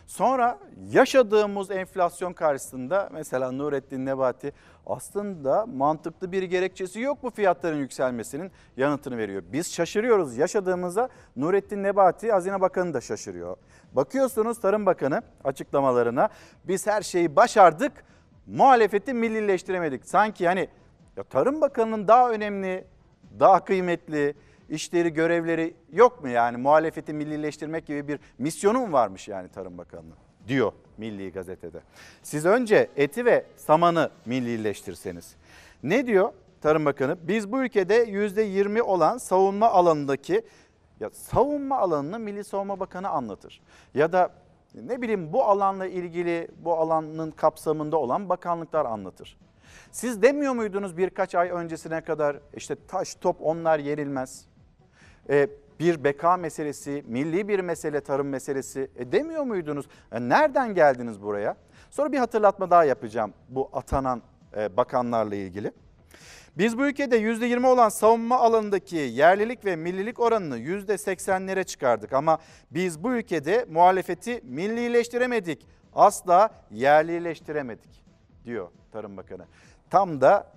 Sonra yaşadığımız enflasyon karşısında mesela Nurettin Nebati aslında mantıklı bir gerekçesi yok bu fiyatların yükselmesinin yanıtını veriyor. Biz şaşırıyoruz yaşadığımızda Nurettin Nebati Hazine Bakanı da şaşırıyor. Bakıyorsunuz Tarım Bakanı açıklamalarına biz her şeyi başardık muhalefeti millileştiremedik. Sanki hani ya Tarım Bakanı'nın daha önemli, daha kıymetli işleri, görevleri yok mu yani? Muhalefeti millileştirmek gibi bir misyonu mu varmış yani Tarım Bakanı'nın? Diyor Milli Gazete'de. Siz önce eti ve samanı millileştirseniz. Ne diyor Tarım Bakanı? Biz bu ülkede %20 olan savunma alanındaki ya savunma alanını Milli Savunma Bakanı anlatır. Ya da ne bileyim bu alanla ilgili bu alanın kapsamında olan bakanlıklar anlatır. Siz demiyor muydunuz birkaç ay öncesine kadar işte taş top onlar yerilmez. Ee, bir beka meselesi, milli bir mesele, tarım meselesi e, demiyor muydunuz? E, nereden geldiniz buraya? Sonra bir hatırlatma daha yapacağım bu atanan e, bakanlarla ilgili. Biz bu ülkede %20 olan savunma alanındaki yerlilik ve millilik oranını %80'lere çıkardık. Ama biz bu ülkede muhalefeti millileştiremedik. Asla yerlileştiremedik diyor Tarım Bakanı. Tam da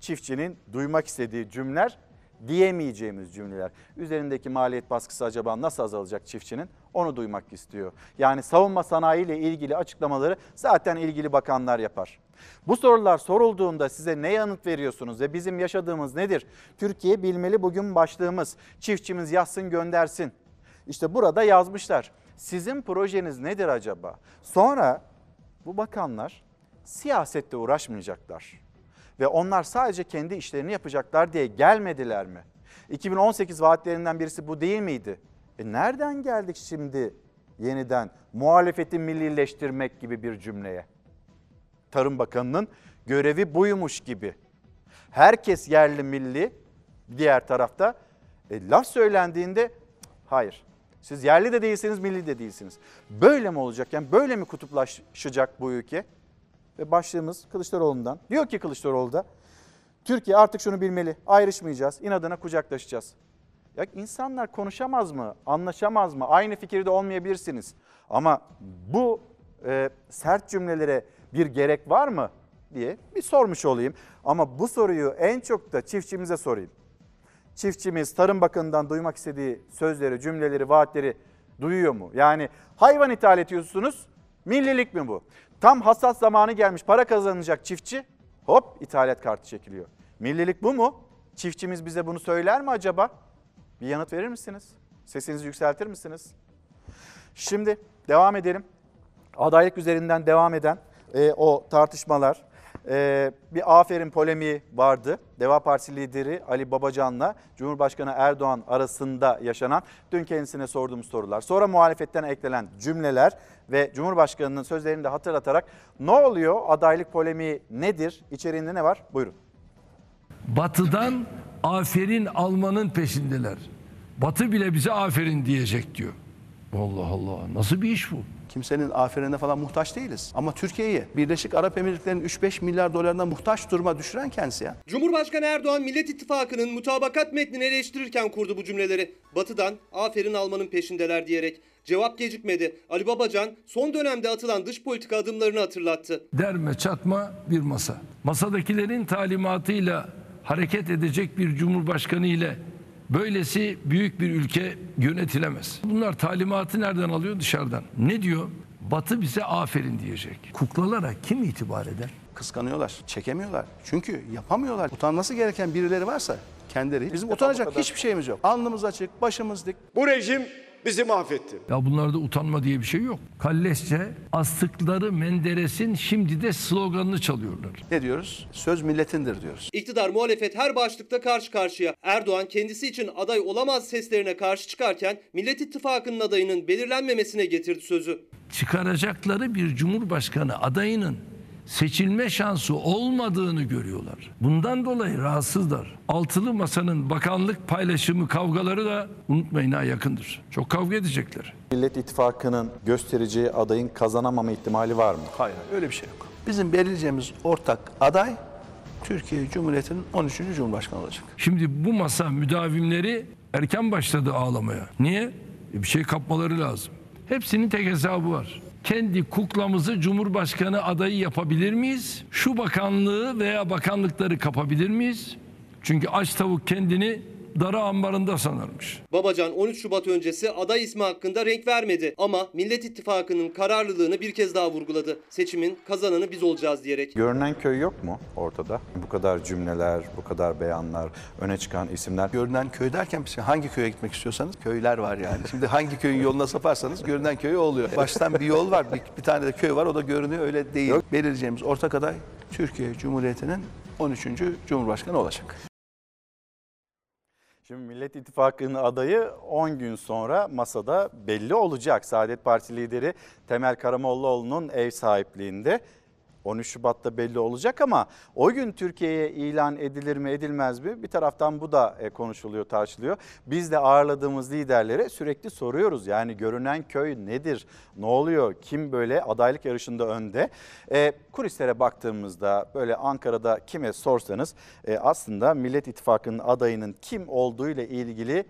çiftçinin duymak istediği cümleler diyemeyeceğimiz cümleler. Üzerindeki maliyet baskısı acaba nasıl azalacak çiftçinin? Onu duymak istiyor. Yani savunma sanayi ile ilgili açıklamaları zaten ilgili bakanlar yapar. Bu sorular sorulduğunda size ne yanıt veriyorsunuz ve bizim yaşadığımız nedir? Türkiye bilmeli bugün başlığımız. Çiftçimiz yazsın göndersin. İşte burada yazmışlar. Sizin projeniz nedir acaba? Sonra bu bakanlar siyasette uğraşmayacaklar. Ve onlar sadece kendi işlerini yapacaklar diye gelmediler mi? 2018 vaatlerinden birisi bu değil miydi? E nereden geldik şimdi yeniden muhalefeti millileştirmek gibi bir cümleye? Tarım Bakanı'nın görevi buymuş gibi. Herkes yerli milli diğer tarafta. E, laf söylendiğinde hayır siz yerli de değilsiniz milli de değilsiniz. Böyle mi olacak yani böyle mi kutuplaşacak bu ülke? Ve başlığımız Kılıçdaroğlu'ndan. Diyor ki Kılıçdaroğlu da Türkiye artık şunu bilmeli ayrışmayacağız inadına kucaklaşacağız. Ya insanlar konuşamaz mı, anlaşamaz mı? Aynı fikirde olmayabilirsiniz. Ama bu e, sert cümlelere bir gerek var mı diye bir sormuş olayım. Ama bu soruyu en çok da çiftçimize sorayım. Çiftçimiz Tarım Bakanı'ndan duymak istediği sözleri, cümleleri, vaatleri duyuyor mu? Yani hayvan ithal ediyorsunuz, millilik mi bu? Tam hassas zamanı gelmiş, para kazanacak çiftçi, hop ithalat kartı çekiliyor. Millilik bu mu? Çiftçimiz bize bunu söyler mi acaba? Bir yanıt verir misiniz? Sesinizi yükseltir misiniz? Şimdi devam edelim. Adaylık üzerinden devam eden e, o tartışmalar. E, bir aferin polemiği vardı. Deva Partisi lideri Ali Babacan'la Cumhurbaşkanı Erdoğan arasında yaşanan dün kendisine sorduğumuz sorular. Sonra muhalefetten eklenen cümleler ve Cumhurbaşkanı'nın sözlerini de hatırlatarak ne oluyor? Adaylık polemiği nedir? İçeriğinde ne var? Buyurun. Batı'dan aferin almanın peşindeler. Batı bile bize aferin diyecek diyor. Allah Allah nasıl bir iş bu? Kimsenin aferine falan muhtaç değiliz. Ama Türkiye'yi Birleşik Arap Emirlikleri'nin 3-5 milyar dolarına muhtaç duruma düşüren kendisi ya. Cumhurbaşkanı Erdoğan Millet İttifakı'nın mutabakat metnini eleştirirken kurdu bu cümleleri. Batı'dan aferin almanın peşindeler diyerek. Cevap gecikmedi. Ali Babacan son dönemde atılan dış politika adımlarını hatırlattı. Derme çatma bir masa. Masadakilerin talimatıyla hareket edecek bir cumhurbaşkanı ile böylesi büyük bir ülke yönetilemez. Bunlar talimatı nereden alıyor? Dışarıdan. Ne diyor? Batı bize aferin diyecek. Kuklalara kim itibar eder? Kıskanıyorlar, çekemiyorlar. Çünkü yapamıyorlar. Utanması gereken birileri varsa kendileri. Bizim utanacak hiçbir şeyimiz yok. Alnımız açık, başımız dik. Bu rejim bizi mahvetti. Ya bunlarda utanma diye bir şey yok. Kalleşçe astıkları Menderes'in şimdi de sloganını çalıyorlar. Ne diyoruz? Söz milletindir diyoruz. İktidar muhalefet her başlıkta karşı karşıya. Erdoğan kendisi için aday olamaz seslerine karşı çıkarken Millet İttifakı'nın adayının belirlenmemesine getirdi sözü. Çıkaracakları bir cumhurbaşkanı adayının seçilme şansı olmadığını görüyorlar. Bundan dolayı rahatsızlar. Altılı masanın bakanlık paylaşımı kavgaları da unutmayın ha yakındır. Çok kavga edecekler. Millet İttifakı'nın göstereceği adayın kazanamama ihtimali var mı? Hayır, öyle bir şey yok. Bizim belirleyeceğimiz ortak aday Türkiye Cumhuriyeti'nin 13. Cumhurbaşkanı olacak. Şimdi bu masa müdavimleri erken başladı ağlamaya. Niye? E bir şey kapmaları lazım. Hepsinin tek hesabı var. Kendi kuklamızı Cumhurbaşkanı adayı yapabilir miyiz? Şu bakanlığı veya bakanlıkları kapabilir miyiz? Çünkü aç tavuk kendini dara ambarında sanarmış. Babacan 13 Şubat öncesi aday ismi hakkında renk vermedi ama Millet İttifakı'nın kararlılığını bir kez daha vurguladı. Seçimin kazananı biz olacağız diyerek. Görünen köy yok mu ortada? Bu kadar cümleler, bu kadar beyanlar, öne çıkan isimler. Görünen köy derken hangi köye gitmek istiyorsanız köyler var yani. Şimdi hangi köyün yoluna saparsanız görünen köy oluyor. Baştan bir yol var, bir, bir tane de köy var o da görünüyor öyle değil. Belirleyeceğimiz ortak aday Türkiye Cumhuriyeti'nin 13. Cumhurbaşkanı olacak. Şimdi Millet İttifakı'nın adayı 10 gün sonra masada belli olacak. Saadet Partisi lideri Temel Karamollaoğlu'nun ev sahipliğinde 13 Şubat'ta belli olacak ama o gün Türkiye'ye ilan edilir mi edilmez mi? Bir taraftan bu da e, konuşuluyor, tartışılıyor. Biz de ağırladığımız liderlere sürekli soruyoruz. Yani görünen köy nedir? Ne oluyor? Kim böyle adaylık yarışında önde? E, kulislere baktığımızda böyle Ankara'da kime sorsanız e, aslında Millet İttifakı'nın adayının kim olduğu ile ilgili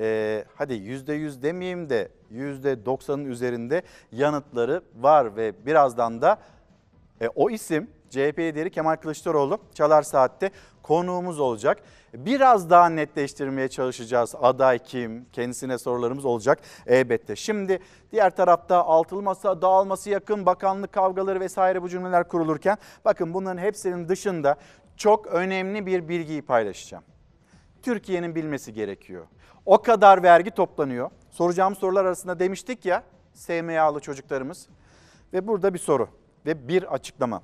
e, hadi yüzde yüz demeyeyim de yüzde doksanın üzerinde yanıtları var ve birazdan da E, o isim CHP lideri Kemal Kılıçdaroğlu Çalar Saat'te konuğumuz olacak. Biraz daha netleştirmeye çalışacağız. Aday kim? Kendisine sorularımız olacak elbette. Şimdi diğer tarafta altılı masa dağılması yakın bakanlık kavgaları vesaire bu cümleler kurulurken bakın bunların hepsinin dışında çok önemli bir bilgiyi paylaşacağım. Türkiye'nin bilmesi gerekiyor. O kadar vergi toplanıyor. Soracağım sorular arasında demiştik ya SMA'lı çocuklarımız. Ve burada bir soru ve bir açıklama.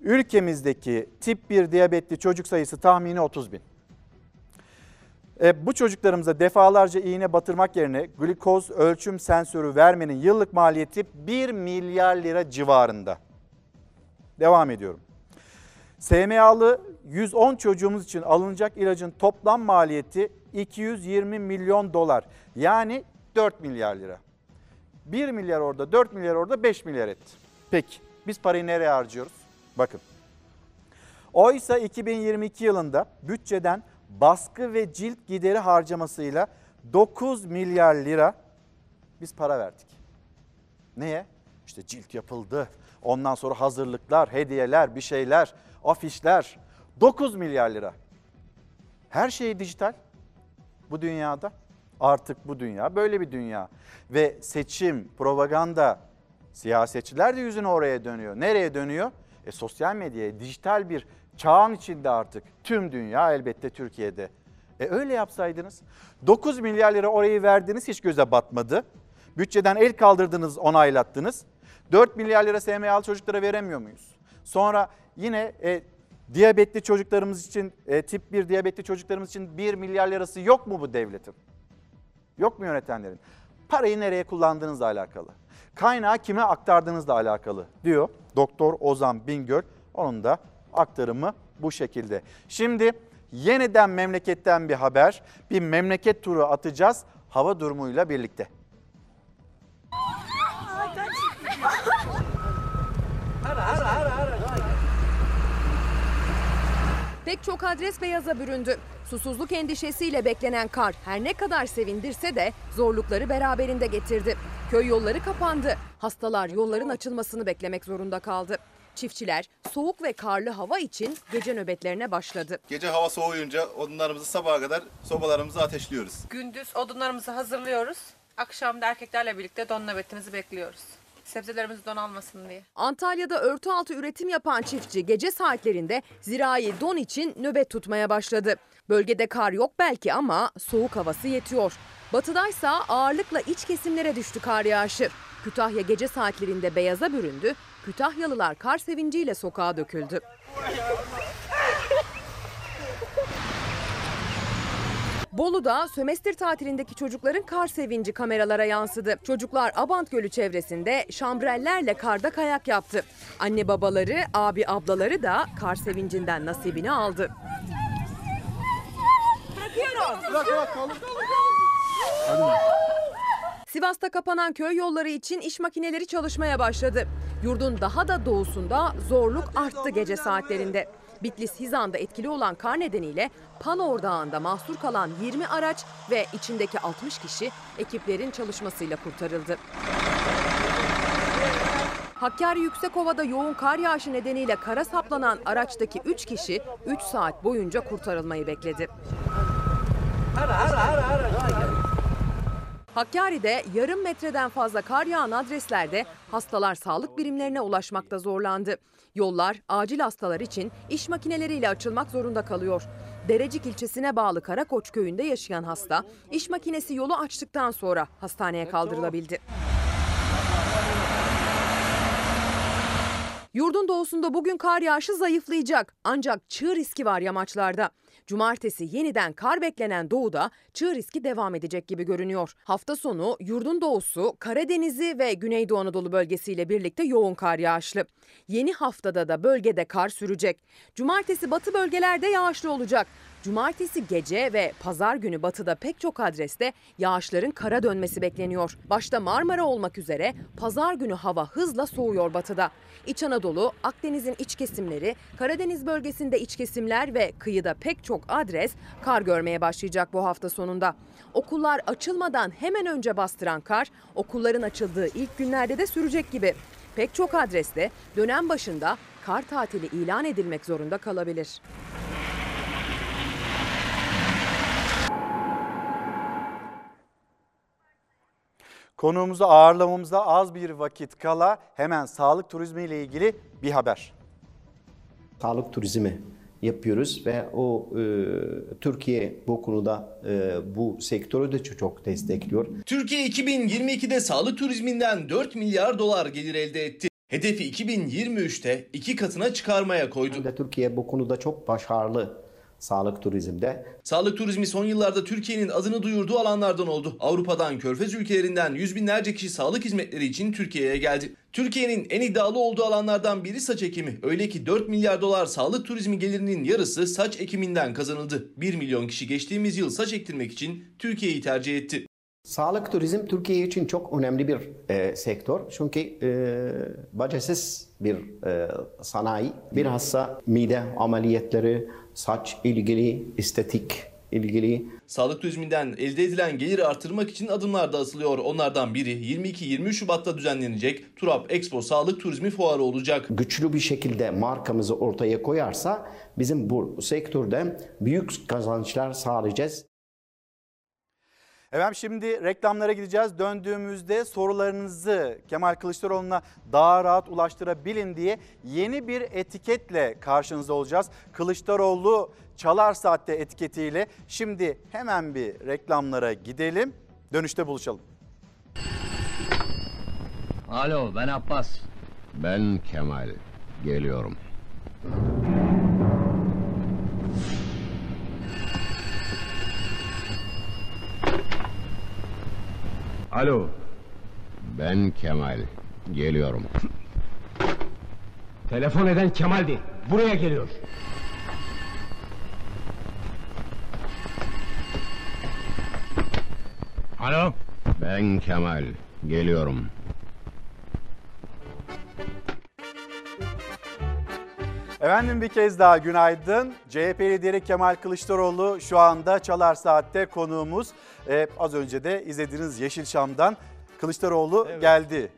Ülkemizdeki tip 1 diyabetli çocuk sayısı tahmini 30 bin. E, bu çocuklarımıza defalarca iğne batırmak yerine glikoz ölçüm sensörü vermenin yıllık maliyeti 1 milyar lira civarında. Devam ediyorum. SMA'lı 110 çocuğumuz için alınacak ilacın toplam maliyeti 220 milyon dolar. Yani 4 milyar lira. 1 milyar orada, 4 milyar orada, 5 milyar etti. Peki biz parayı nereye harcıyoruz? Bakın. Oysa 2022 yılında bütçeden baskı ve cilt gideri harcamasıyla 9 milyar lira biz para verdik. Neye? İşte cilt yapıldı. Ondan sonra hazırlıklar, hediyeler, bir şeyler, afişler. 9 milyar lira. Her şey dijital bu dünyada. Artık bu dünya böyle bir dünya. Ve seçim, propaganda, siyasetçiler de yüzünü oraya dönüyor. Nereye dönüyor? E, sosyal medyaya, dijital bir çağın içinde artık. Tüm dünya elbette Türkiye'de. E öyle yapsaydınız. 9 milyar lira orayı verdiniz hiç göze batmadı. Bütçeden el kaldırdınız, onaylattınız. 4 milyar lira SMA'lı çocuklara veremiyor muyuz? Sonra yine e, diyabetli çocuklarımız için, e, tip 1 diyabetli çocuklarımız için 1 milyar lirası yok mu bu devletin? Yok mu yönetenlerin? Parayı nereye kullandığınızla alakalı. Kaynağı kime aktardığınızla alakalı diyor Doktor Ozan Bingöl. Onun da aktarımı bu şekilde. Şimdi yeniden memleketten bir haber. Bir memleket turu atacağız hava durumuyla birlikte. Pek çok adres beyaza büründü. Susuzluk endişesiyle beklenen kar her ne kadar sevindirse de zorlukları beraberinde getirdi. Köy yolları kapandı. Hastalar yolların açılmasını beklemek zorunda kaldı. Çiftçiler soğuk ve karlı hava için gece nöbetlerine başladı. Gece hava soğuyunca odunlarımızı sabaha kadar sobalarımızı ateşliyoruz. Gündüz odunlarımızı hazırlıyoruz. Akşam da erkeklerle birlikte don nöbetimizi bekliyoruz. Sebzelerimiz don almasın diye. Antalya'da örtü altı üretim yapan çiftçi gece saatlerinde zirai don için nöbet tutmaya başladı. Bölgede kar yok belki ama soğuk havası yetiyor. Batıdaysa ağırlıkla iç kesimlere düştü kar yağışı. Kütahya gece saatlerinde beyaza büründü. Kütahyalılar kar sevinciyle sokağa döküldü. Bolu'da sömestr tatilindeki çocukların kar sevinci kameralara yansıdı. Çocuklar Abant Gölü çevresinde şambrellerle karda kayak yaptı. Anne babaları, abi ablaları da kar sevincinden nasibini aldı. Sivas'ta kapanan köy yolları için iş makineleri çalışmaya başladı. Yurdun daha da doğusunda zorluk arttı gece saatlerinde. Bitlis Hizan'da etkili olan kar nedeniyle Panor Dağı'nda mahsur kalan 20 araç ve içindeki 60 kişi ekiplerin çalışmasıyla kurtarıldı. Hakkari Yüksekova'da yoğun kar yağışı nedeniyle kara saplanan araçtaki 3 kişi 3 saat boyunca kurtarılmayı bekledi. Hakkari'de yarım metreden fazla kar yağan adreslerde hastalar sağlık birimlerine ulaşmakta zorlandı. Yollar acil hastalar için iş makineleriyle açılmak zorunda kalıyor. Derecik ilçesine bağlı Karakoç köyünde yaşayan hasta iş makinesi yolu açtıktan sonra hastaneye kaldırılabildi. Yurdun doğusunda bugün kar yağışı zayıflayacak ancak çığ riski var yamaçlarda. Cumartesi yeniden kar beklenen doğuda çığ riski devam edecek gibi görünüyor. Hafta sonu yurdun doğusu, Karadeniz'i ve Güneydoğu Anadolu bölgesiyle birlikte yoğun kar yağışlı. Yeni haftada da bölgede kar sürecek. Cumartesi batı bölgelerde yağışlı olacak. Cumartesi gece ve pazar günü batıda pek çok adreste yağışların kara dönmesi bekleniyor. Başta Marmara olmak üzere pazar günü hava hızla soğuyor batıda. İç Anadolu, Akdeniz'in iç kesimleri, Karadeniz bölgesinde iç kesimler ve kıyıda pek çok adres kar görmeye başlayacak bu hafta sonunda. Okullar açılmadan hemen önce bastıran kar, okulların açıldığı ilk günlerde de sürecek gibi. Pek çok adreste dönem başında kar tatili ilan edilmek zorunda kalabilir. Konuğumuzu ağırlamamıza az bir vakit kala hemen sağlık turizmi ile ilgili bir haber. Sağlık turizmi yapıyoruz ve o e, Türkiye bu konuda e, bu sektörü de çok, çok destekliyor. Türkiye 2022'de sağlık turizminden 4 milyar dolar gelir elde etti. Hedefi 2023'te iki katına çıkarmaya koydu. Türkiye bu konuda çok başarılı sağlık turizmde. Sağlık turizmi son yıllarda Türkiye'nin adını duyurduğu alanlardan oldu. Avrupa'dan, Körfez ülkelerinden yüz binlerce kişi sağlık hizmetleri için Türkiye'ye geldi. Türkiye'nin en iddialı olduğu alanlardan biri saç ekimi. Öyle ki 4 milyar dolar sağlık turizmi gelirinin yarısı saç ekiminden kazanıldı. 1 milyon kişi geçtiğimiz yıl saç ektirmek için Türkiye'yi tercih etti. Sağlık turizm Türkiye için çok önemli bir e, sektör. Çünkü e, bacasız bir e, sanayi. Bilhassa mide ameliyatları, saç ilgili, estetik ilgili. Sağlık turizminden elde edilen geliri artırmak için adımlar da atılıyor. Onlardan biri 22-23 Şubat'ta düzenlenecek Turap Expo Sağlık Turizmi Fuarı olacak. Güçlü bir şekilde markamızı ortaya koyarsa bizim bu sektörde büyük kazançlar sağlayacağız. Efendim şimdi reklamlara gideceğiz. Döndüğümüzde sorularınızı Kemal Kılıçdaroğlu'na daha rahat ulaştırabilin diye yeni bir etiketle karşınızda olacağız. Kılıçdaroğlu Çalar Saat'te etiketiyle. Şimdi hemen bir reklamlara gidelim. Dönüşte buluşalım. Alo ben Abbas. Ben Kemal. Geliyorum. Alo. Ben Kemal. Geliyorum. Telefon eden Kemal'di. Buraya geliyor. Alo. Ben Kemal. Geliyorum. Efendim bir kez daha günaydın. CHP lideri Kemal Kılıçdaroğlu şu anda Çalar Saat'te konuğumuz. Ee, az önce de izlediğiniz Yeşilçam'dan Kılıçdaroğlu geldi.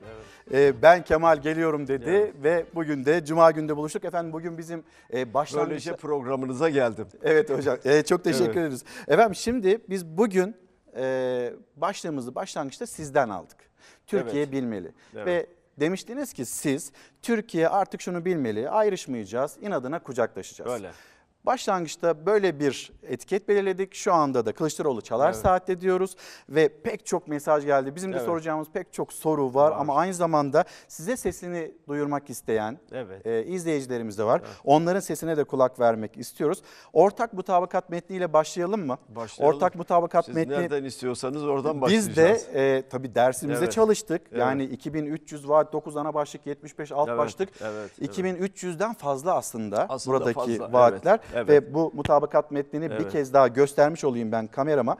Ee, ben Kemal geliyorum dedi ve bugün de Cuma günde buluştuk. Efendim bugün bizim e, başlangıçta... Böylece programınıza geldim. Evet hocam Ee, çok teşekkür Evet. ederiz. Efendim şimdi biz bugün e, başlığımızı başlangıçta sizden aldık. Türkiye Evet. bilmeli Evet. ve demiştiniz ki siz Türkiye artık şunu bilmeli ayrışmayacağız inadına kucaklaşacağız. Öyle. Başlangıçta böyle bir etiket belirledik. Şu anda da Kılıçdaroğlu çalar Evet. saatte diyoruz ve pek çok mesaj geldi. Bizim de Evet. soracağımız pek çok soru var, Var. ama aynı zamanda size sesini duyurmak isteyen Evet. e, izleyicilerimiz de var. Onların sesine de kulak vermek istiyoruz. Ortak mutabakat metniyle başlayalım mı? Başlayalım. Ortak mutabakat Siz metni nereden istiyorsanız oradan biz başlayacağız. de e, tabii dersimize Evet. çalıştık. Evet. Yani 2300 vaat 9 ana başlık 75 alt Evet, başlık. evet, evet. 2300'den fazla aslında, Aslında buradaki fazla, vaatler evet, evet. ve bu mutabakat metnini bir Evet. kez daha göstermiş olayım ben kamerama.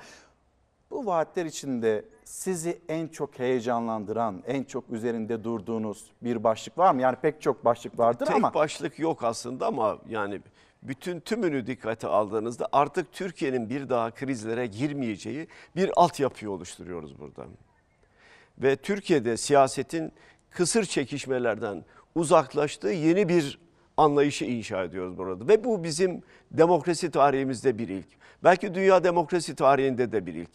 Bu vaatler içinde sizi en çok heyecanlandıran, en çok üzerinde durduğunuz bir başlık var mı? Yani pek çok başlık vardır Tek ama başlık yok aslında ama yani bütün tümünü dikkate aldığınızda artık Türkiye'nin bir daha krizlere girmeyeceği bir altyapıyı oluşturuyoruz burada. Ve Türkiye'de siyasetin kısır çekişmelerden uzaklaştığı yeni bir anlayışı inşa ediyoruz burada. Ve bu bizim demokrasi tarihimizde bir ilk. Belki dünya demokrasi tarihinde de bir ilk.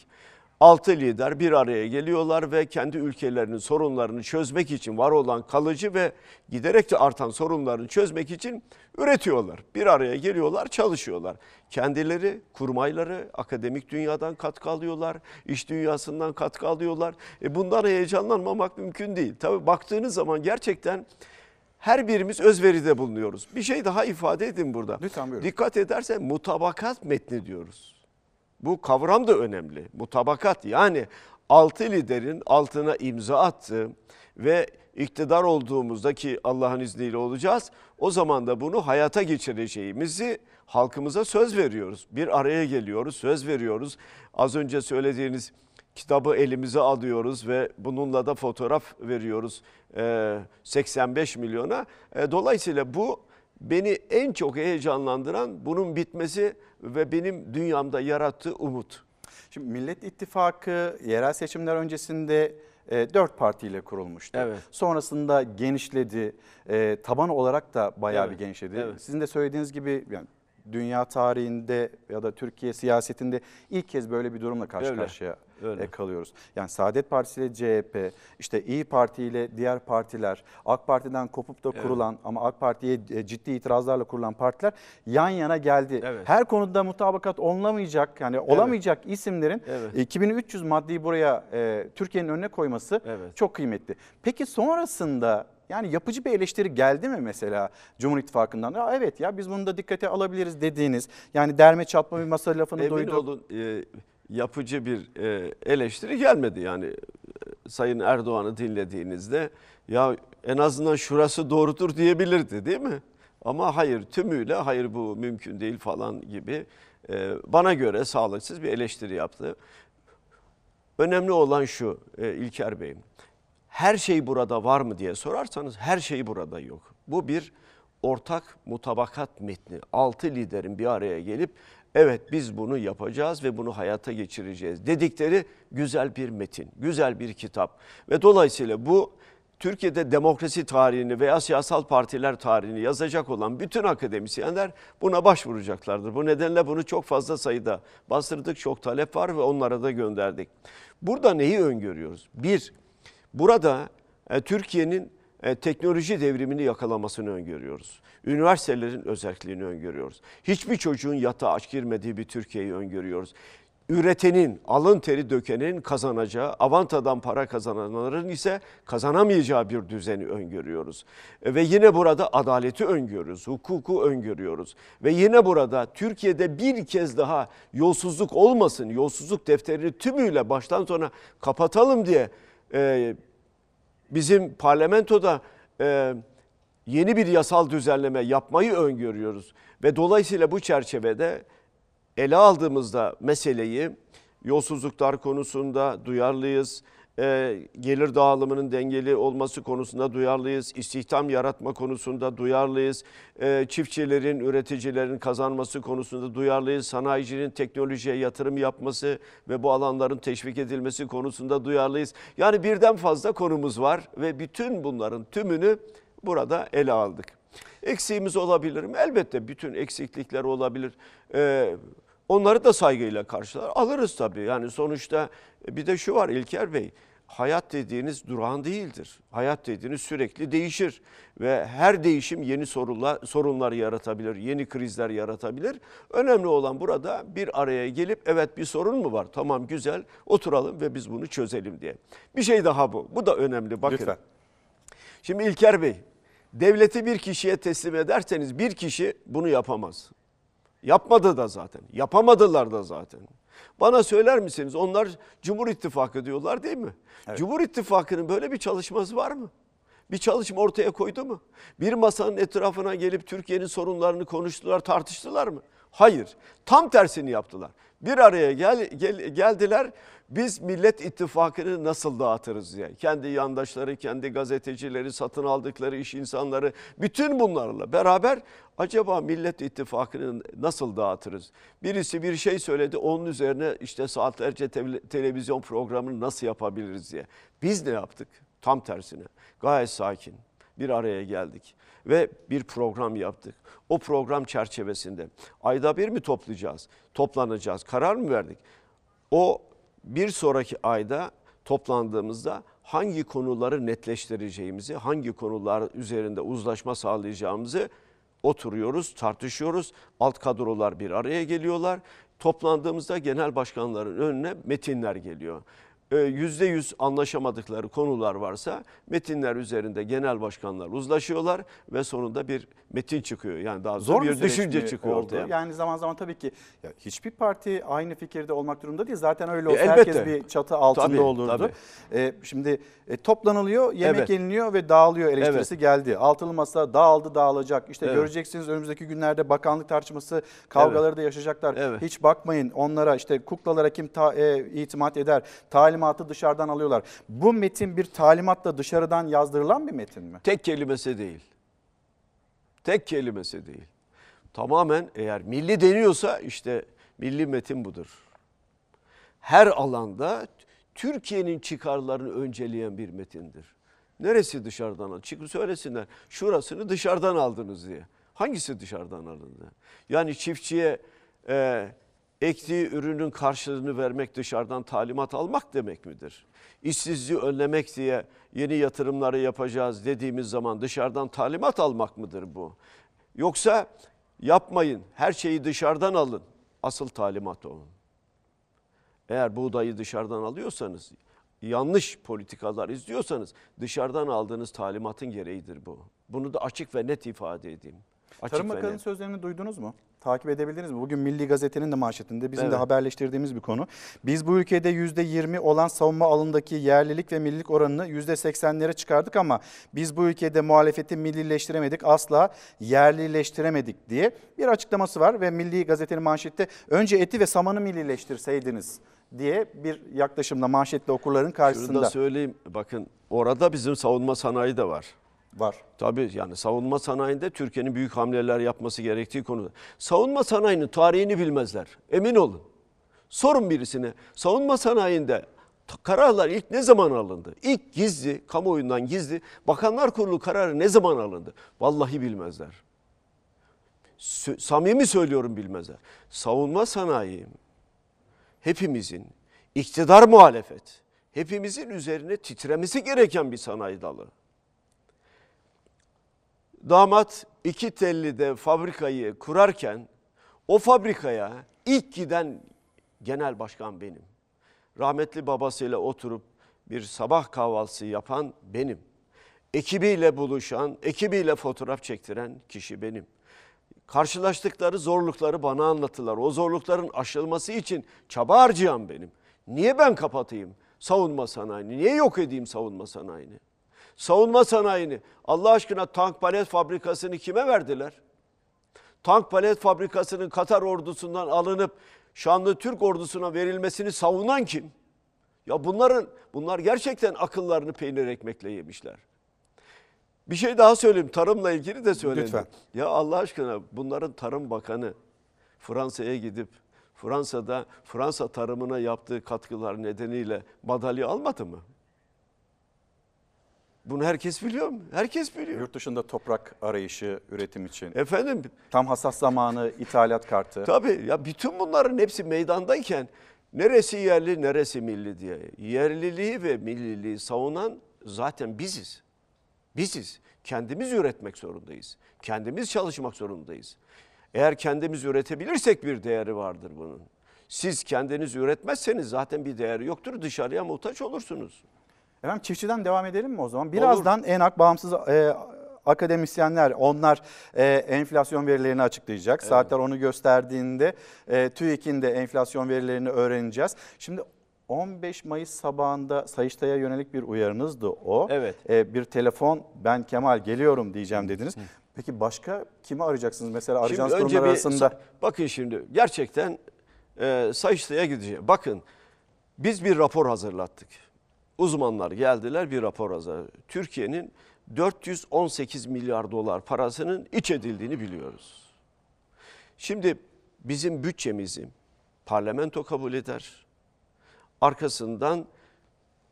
Altı lider bir araya geliyorlar ve kendi ülkelerinin sorunlarını çözmek için var olan kalıcı ve giderek de artan sorunlarını çözmek için üretiyorlar. Bir araya geliyorlar, çalışıyorlar. Kendileri, kurmayları akademik dünyadan katkı alıyorlar, iş dünyasından katkı alıyorlar. E bundan heyecanlanmamak mümkün değil. Tabii baktığınız zaman gerçekten her birimiz özveride bulunuyoruz. Bir şey daha ifade edin burada. Lütfen buyurun. Dikkat edersen mutabakat metni diyoruz. Bu kavram da önemli. Mutabakat yani altı liderin altına imza attığı ve iktidar olduğumuzdaki Allah'ın izniyle olacağız. O zaman da bunu hayata geçireceğimizi halkımıza söz veriyoruz. Bir araya geliyoruz, söz veriyoruz. Az önce söylediğiniz kitabı elimize alıyoruz ve bununla da fotoğraf veriyoruz e, 85 milyona. E, Dolayısıyla bu beni en çok heyecanlandıran bunun bitmesi ve benim dünyamda yarattığı umut. Şimdi Millet İttifakı yerel seçimler öncesinde e, dört partiyle kurulmuştu. Evet. Sonrasında genişledi. E, taban olarak da bayağı Evet, bir genişledi. evet. Sizin de söylediğiniz gibi yani dünya tarihinde ya da Türkiye siyasetinde ilk kez böyle bir durumla karşı Öyle, karşıya öyle. e, kalıyoruz. Yani Saadet Partisi ile CHP, işte İyi Parti ile diğer partiler, AK Parti'den kopup da Evet. kurulan ama AK Parti'ye e, ciddi itirazlarla kurulan partiler yan yana geldi. Evet. Her konuda mutabakat olunamayacak yani olamayacak isimlerin Evet. 2300 maddeyi buraya e, Türkiye'nin önüne koyması Evet. çok kıymetli. Peki sonrasında yani yapıcı bir eleştiri geldi mi mesela Cumhur İttifakı'ndan? Ya evet ya biz bunu da dikkate alabiliriz dediğiniz yani derme çatma bir masa lafını Emin duyduk. olun e, yapıcı bir e, eleştiri gelmedi. Yani e, Sayın Erdoğan'ı dinlediğinizde ya en azından şurası doğrudur diyebilirdi değil mi? Ama hayır tümüyle hayır bu mümkün değil falan gibi e, bana göre sağlıksız bir eleştiri yaptı. Önemli olan şu e, İlker Bey, her şey burada var mı diye sorarsanız her şey burada yok. Bu bir ortak mutabakat metni. Altı liderin bir araya gelip evet biz bunu yapacağız ve bunu hayata geçireceğiz dedikleri güzel bir metin, güzel bir kitap. Ve dolayısıyla bu Türkiye'de demokrasi tarihini veya siyasal partiler tarihini yazacak olan bütün akademisyenler buna başvuracaklardır. Bu nedenle bunu çok fazla sayıda bastırdık, çok talep var ve onlara da gönderdik. Burada neyi öngörüyoruz? Bir, burada e, Türkiye'nin e, teknoloji devrimini yakalamasını öngörüyoruz. Üniversitelerin özelliğini öngörüyoruz. Hiçbir çocuğun yatağa aç girmediği bir Türkiye'yi öngörüyoruz. Üretenin, alın teri dökenin kazanacağı, avantadan para kazananların ise kazanamayacağı bir düzeni öngörüyoruz. E, Ve yine burada adaleti öngörüyoruz, hukuku öngörüyoruz. Ve yine burada Türkiye'de bir kez daha yolsuzluk olmasın, yolsuzluk defterini tümüyle baştan sona kapatalım diye e, bizim parlamentoda e, yeni bir yasal düzenleme yapmayı öngörüyoruz. Ve dolayısıyla bu çerçevede ele aldığımızda meseleyi yolsuzluklar konusunda duyarlıyız. E, gelir dağılımının dengeli olması konusunda duyarlıyız. İstihdam yaratma konusunda duyarlıyız. E, çiftçilerin, üreticilerin kazanması konusunda duyarlıyız. Sanayicinin teknolojiye yatırım yapması ve bu alanların teşvik edilmesi konusunda duyarlıyız. Yani birden fazla konumuz var ve bütün bunların tümünü burada ele aldık. Eksiğimiz olabilir mi? Elbette bütün eksiklikler olabilir. Ee, onları da saygıyla karşılar. Alırız tabii. Yani sonuçta bir de şu var İlker Bey. Hayat dediğiniz durağan değildir. Hayat dediğiniz sürekli değişir ve her değişim yeni sorunlar, sorunlar yaratabilir, yeni krizler yaratabilir. Önemli olan burada bir araya gelip evet bir sorun mu var? Tamam güzel oturalım ve biz bunu çözelim diye. Bir şey daha bu. Bu da önemli bakın. Lütfen. Şimdi İlker Bey, devleti bir kişiye teslim ederseniz bir kişi bunu yapamaz. Yapmadı da zaten. Yapamadılar da zaten. Bana söyler misiniz? Onlar Cumhur İttifakı diyorlar değil mi? Cumhur İttifakı'nın böyle bir çalışması var mı? Bir çalışma ortaya koydu mu? Bir masanın etrafına gelip Türkiye'nin sorunlarını konuştular, tartıştılar mı? Hayır. Tam tersini yaptılar. Bir araya gel, gel, geldiler. Biz Millet İttifakı'nı nasıl dağıtırız diye. Kendi yandaşları, kendi gazetecileri, satın aldıkları iş insanları bütün bunlarla beraber acaba Millet İttifakı'nı nasıl dağıtırız? Birisi bir şey söyledi onun üzerine işte saatlerce te- televizyon programını nasıl yapabiliriz diye. Biz ne yaptık? Tam tersine. Gayet sakin bir araya geldik ve bir program yaptık. O program çerçevesinde ayda bir mi toplayacağız? Toplanacağız. Karar mı verdik? O bir sonraki ayda toplandığımızda hangi konuları netleştireceğimizi, hangi konular üzerinde uzlaşma sağlayacağımızı oturuyoruz, tartışıyoruz. Alt kadrolar bir araya geliyorlar. Toplandığımızda genel başkanların önüne metinler geliyor. Yüzde yüz anlaşamadıkları konular varsa metinler üzerinde genel başkanlar uzlaşıyorlar ve sonunda bir metin çıkıyor. Yani daha Zor bir düşünce çıkıyor oldu? ortaya. Yani zaman zaman tabii ki ya hiçbir parti aynı fikirde olmak durumunda değil. Zaten öyle E, olsa elbette. herkes bir çatı altında Tabii, olurdu. tabii. E, şimdi e, toplanılıyor, yemek Evet. yeniliyor ve dağılıyor eleştirisi geldi. Altılı masa dağıldı, dağılacak. İşte Evet. göreceksiniz önümüzdeki günlerde bakanlık tartışması, kavgaları da yaşayacaklar. Evet. Hiç bakmayın onlara işte kuklalara kim ta- e, itimat eder? Talimatı dışarıdan alıyorlar. Bu metin bir talimatla dışarıdan yazdırılan bir metin mi? Tek kelimesi değil. Tek kelimesi değil. Tamamen eğer milli deniyorsa işte milli metin budur. Her alanda Türkiye'nin çıkarlarını önceleyen bir metindir. Neresi dışarıdan aldı? Çıkın söylesinler. Şurasını dışarıdan aldınız diye. Hangisi dışarıdan alındı? Yani çiftçiye e, ektiği ürünün karşılığını vermek dışarıdan talimat almak demek midir? İşsizliği önlemek diye yeni yatırımları yapacağız dediğimiz zaman dışarıdan talimat almak mıdır bu? Yoksa yapmayın her şeyi dışarıdan alın. Asıl talimat o. Eğer buğdayı dışarıdan alıyorsanız, yanlış politikalar izliyorsanız dışarıdan aldığınız talimatın gereğidir bu. Bunu da açık ve net ifade edeyim. Açık Tarım Bakanı'nın sözlerini duydunuz mu? Takip edebildiniz mi? Bugün Milli Gazete'nin de manşetinde bizim de Evet. haberleştirdiğimiz bir konu. Biz bu ülkede %20 olan savunma alanındaki yerlilik ve millilik oranını %80'lere çıkardık ama biz bu ülkede muhalefeti millileştiremedik, asla yerlileştiremedik diye bir açıklaması var ve Milli Gazete'nin manşette önce eti ve samanı millileştirseydiniz diye bir yaklaşımla manşetle okurların Şunu karşısında. da söyleyeyim. Bakın orada bizim savunma sanayi de var. Var. Tabii yani savunma sanayinde Türkiye'nin büyük hamleler yapması gerektiği konuda. Savunma sanayinin tarihini bilmezler. Emin olun. Sorun birisine. Savunma sanayinde kararlar ilk ne zaman alındı? İlk gizli, kamuoyundan gizli Bakanlar Kurulu kararı ne zaman alındı? Vallahi bilmezler. Samimi söylüyorum bilmezler. Savunma sanayi hepimizin iktidar muhalefet, hepimizin üzerine titremesi gereken bir sanayi dalı. Damat iki tellide fabrikayı kurarken o fabrikaya ilk giden genel başkan benim. Rahmetli babasıyla oturup bir sabah kahvaltısı yapan benim. Ekibiyle buluşan, ekibiyle fotoğraf çektiren kişi benim. Karşılaştıkları zorlukları bana anlattılar. O zorlukların aşılması için çaba harcayan benim. Niye ben kapatayım savunma sanayini? Niye yok edeyim savunma sanayini? Savunma sanayini Allah aşkına tank palet fabrikasını kime verdiler? Tank palet fabrikasının Katar ordusundan alınıp şanlı Türk ordusuna verilmesini savunan kim? Ya bunların bunlar gerçekten akıllarını peynir ekmekle yemişler. Bir şey daha söyleyeyim. Tarımla ilgili de söyleyeyim. Lütfen. Ya Allah aşkına bunların tarım bakanı Fransa'ya gidip Fransa'da Fransa tarımına yaptığı katkılar nedeniyle madalya almadı mı? Bunu herkes biliyor mu? Herkes biliyor. Yurt dışında toprak arayışı üretim için. Efendim Tam hassas zamanı ithalat kartı. Tabii ya bütün bunların hepsi meydandayken neresi yerli neresi milli diye yerliliği ve milliliği savunan zaten biziz. Biziz. Kendimiz üretmek zorundayız. Kendimiz çalışmak zorundayız. Eğer kendimiz üretebilirsek bir değeri vardır bunun. Siz kendiniz üretmezseniz zaten bir değeri yoktur. Dışarıya muhtaç olursunuz. Efendim çiftçiden devam edelim mi o zaman? Birazdan ENAK bağımsız e, akademisyenler onlar e, enflasyon verilerini açıklayacak. Saatler onu gösterdiğinde e, TÜİK'in de enflasyon verilerini öğreneceğiz. Şimdi 15 Mayıs sabahında Sayıştay'a yönelik bir uyarınızdı o. Evet. E, bir telefon ben Kemal geliyorum diyeceğim dediniz. Peki başka kimi arayacaksınız? Mesela arayacağınız Şimdi önce kurumlar bir arasında. bakın şimdi gerçekten e, Sayıştay'a gideceğim. Bakın biz bir rapor hazırlattık. Uzmanlar geldiler bir rapor hazırladı. Türkiye'nin 418 milyar dolar parasının iç edildiğini biliyoruz. Şimdi bizim bütçemizi parlamento kabul eder. Arkasından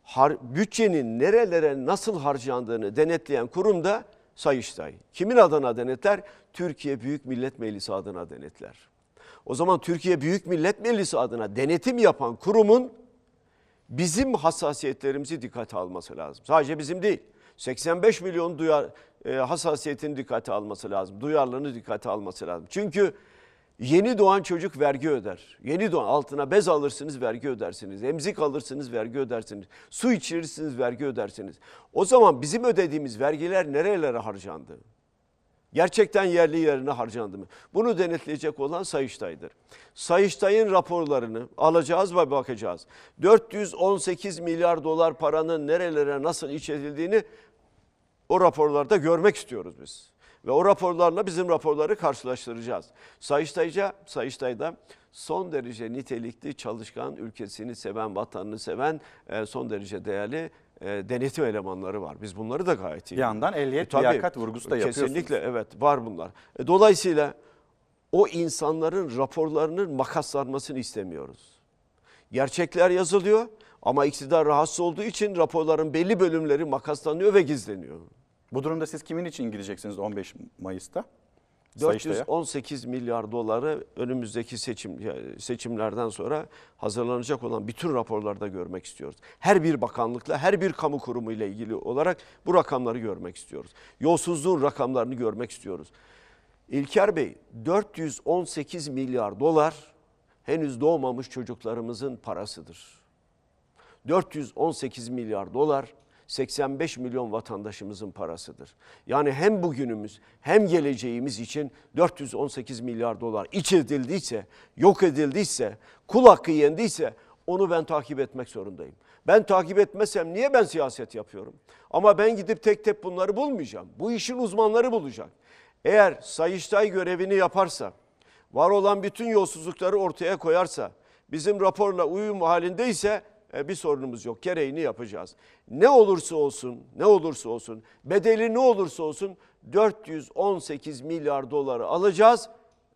har, bütçenin nerelere nasıl harcandığını denetleyen kurum da Sayıştay. Kimin adına denetler? Türkiye Büyük Millet Meclisi adına denetler. O zaman Türkiye Büyük Millet Meclisi adına denetim yapan kurumun bizim hassasiyetlerimizi dikkate alması lazım. Sadece bizim değil. 85 milyon duyar, e, hassasiyetini dikkate alması lazım. Duyarlılığını dikkate alması lazım. Çünkü yeni doğan çocuk vergi öder. Yeni doğan altına bez alırsınız vergi ödersiniz. Emzik alırsınız vergi ödersiniz. Su içirirsiniz vergi ödersiniz. O zaman bizim ödediğimiz vergiler nerelere harcandı? Gerçekten yerli yerine harcandı mı? Bunu denetleyecek olan Sayıştay'dır. Sayıştay'ın raporlarını alacağız ve bakacağız. 418 milyar dolar paranın nerelere nasıl iç edildiğini o raporlarda görmek istiyoruz biz. Ve o raporlarla bizim raporları karşılaştıracağız. Sayıştayca, Sayıştay'da son derece nitelikli, çalışkan, ülkesini seven, vatanını seven, e, son derece değerli e, denetim elemanları var. Biz bunları da gayet iyi. Bir yandan ehliyet, tabii, liyakat vurgusu da yapıyorsunuz. Kesinlikle evet var bunlar. E, Dolayısıyla o insanların raporlarının makaslanmasını istemiyoruz. Gerçekler yazılıyor Ama iktidar rahatsız olduğu için raporların belli bölümleri makaslanıyor ve gizleniyor. Bu durumda siz kimin için gideceksiniz 15 Mayıs'ta? Sayıştay'a. 418 milyar doları önümüzdeki seçim seçimlerden sonra hazırlanacak olan bütün raporlarda görmek istiyoruz. Her bir bakanlıkla, her bir kamu kurumu ile ilgili olarak bu rakamları görmek istiyoruz. Yolsuzluğun rakamlarını görmek istiyoruz. İlker Bey 418 milyar dolar henüz doğmamış çocuklarımızın parasıdır. 418 milyar dolar 85 milyon vatandaşımızın parasıdır. Yani hem bugünümüz hem geleceğimiz için 418 milyar dolar iç edildiyse, yok edildiyse, kul hakkı yendiyse onu ben takip etmek zorundayım. Ben takip etmesem niye ben siyaset yapıyorum? Ama ben gidip tek tek bunları bulmayacağım. Bu işin uzmanları bulacak. Eğer Sayıştay görevini yaparsa, var olan bütün yolsuzlukları ortaya koyarsa, bizim raporla uyum halindeyse bir sorunumuz yok. Gereğini yapacağız. Ne olursa olsun, ne olursa olsun, bedeli ne olursa olsun 418 milyar doları alacağız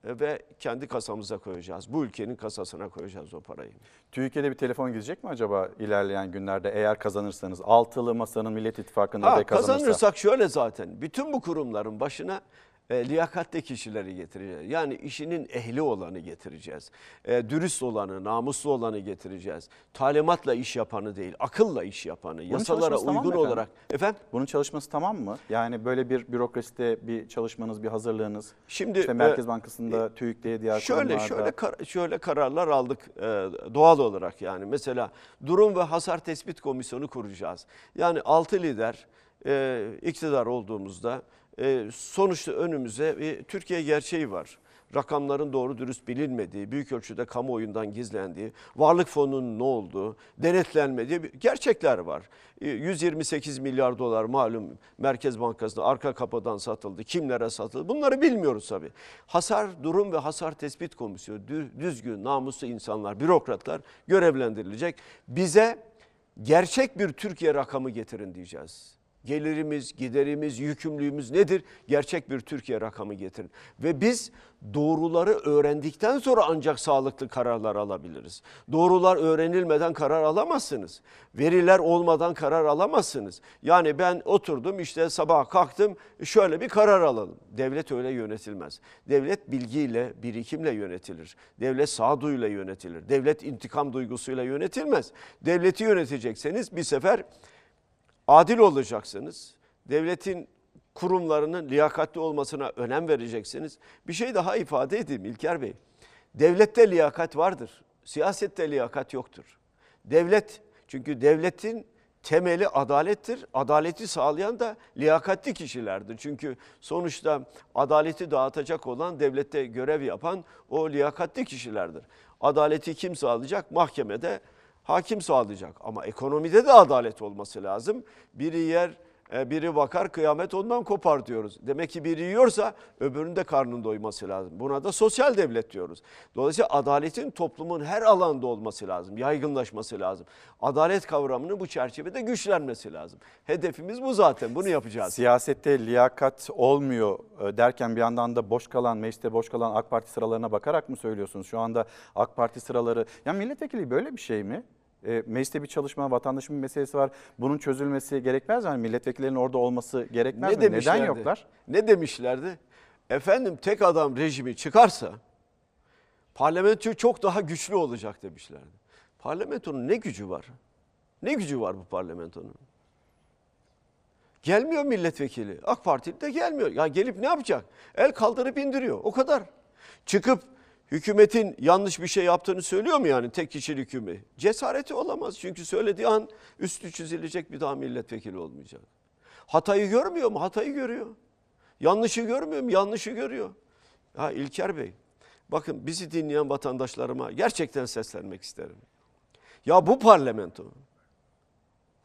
e, ve kendi kasamıza koyacağız. Bu ülkenin kasasına koyacağız o parayı. TÜİK'e de bir telefon gidecek mi acaba ilerleyen günlerde eğer kazanırsanız? Altılı Masa'nın Millet İttifakı'nda da kazanırsa. kazanırsak şöyle zaten bütün bu kurumların başına e, liyakatli kişileri getireceğiz. Yani işinin ehli olanı getireceğiz. E, dürüst olanı, namuslu olanı getireceğiz. Talimatla iş yapanı değil, akılla iş yapanı, Bunun yasalara tamam uygun efendim? olarak. Efendim? Bunun çalışması tamam mı? Yani böyle bir bürokraside bir çalışmanız, bir hazırlığınız. Şimdi işte Merkez e, Bankası'nda, TÜİK'te, diğer Şöyle kurumlarda. şöyle kar- şöyle kararlar aldık e, doğal olarak yani. Mesela durum ve hasar tespit komisyonu kuracağız. Yani altı lider e, iktidar olduğumuzda e, sonuçta önümüze bir Türkiye gerçeği var. Rakamların doğru dürüst bilinmediği, büyük ölçüde kamuoyundan gizlendiği, varlık fonunun ne olduğu, denetlenmediği gerçekler var. E, 128 milyar dolar malum Merkez Bankası'nda arka kapıdan satıldı, kimlere satıldı bunları bilmiyoruz tabii. Hasar durum ve hasar tespit komisyonu dü- düzgün, namuslu insanlar, bürokratlar görevlendirilecek. Bize gerçek bir Türkiye rakamı getirin diyeceğiz. Gelirimiz, giderimiz, yükümlülüğümüz nedir? Gerçek bir Türkiye rakamı getirin. Ve biz doğruları öğrendikten sonra ancak sağlıklı kararlar alabiliriz. Doğrular öğrenilmeden karar alamazsınız. Veriler olmadan karar alamazsınız. Yani ben oturdum işte sabah kalktım şöyle bir karar alalım. Devlet öyle yönetilmez. Devlet bilgiyle, birikimle yönetilir. Devlet sağduyuyla yönetilir. Devlet intikam duygusuyla yönetilmez. Devleti yönetecekseniz bir sefer adil olacaksınız. Devletin kurumlarının liyakatli olmasına önem vereceksiniz. Bir şey daha ifade edeyim İlker Bey. Devlette liyakat vardır. Siyasette liyakat yoktur. Devlet çünkü devletin temeli adalettir. Adaleti sağlayan da liyakatli kişilerdir. Çünkü sonuçta adaleti dağıtacak olan devlette görev yapan o liyakatli kişilerdir. Adaleti kim sağlayacak? Mahkemede hakim sağlayacak. Ama ekonomide de adalet olması lazım. Biri yer, biri bakar kıyamet ondan kopar diyoruz. Demek ki biri yiyorsa öbürünün de karnın doyması lazım. Buna da sosyal devlet diyoruz. Dolayısıyla adaletin toplumun her alanda olması lazım, yaygınlaşması lazım. Adalet kavramının bu çerçevede güçlenmesi lazım. Hedefimiz bu zaten, bunu yapacağız. Siyasette liyakat olmuyor e, derken bir yandan da boş kalan, mecliste boş kalan AK Parti sıralarına bakarak mı söylüyorsunuz? Şu anda AK Parti sıraları, ya milletvekili böyle bir şey mi? E, mecliste bir çalışma, vatandaşın bir meselesi var. Bunun çözülmesi gerekmez mi? Yani milletvekillerinin orada olması gerekmez mi? Neden demişlerdi? yoklar? Ne demişlerdi? Efendim tek adam rejimi çıkarsa parlamento çok daha güçlü olacak demişlerdi. Parlamentonun ne gücü var? Ne gücü var bu parlamentonun? Gelmiyor milletvekili. AK Parti de gelmiyor. Ya gelip ne yapacak? El kaldırıp indiriyor. O kadar. Çıkıp hükümetin yanlış bir şey yaptığını söylüyor mu yani tek kişilik hükümet? Cesareti olamaz. Çünkü söylediği an üstü çizilecek bir daha milletvekili olmayacak. Hatayı görmüyor mu? Hatayı görüyor. Yanlışı görmüyor mu? Yanlışı görüyor. Ya İlker Bey, bakın bizi dinleyen vatandaşlarıma gerçekten seslenmek isterim. Ya bu parlamento,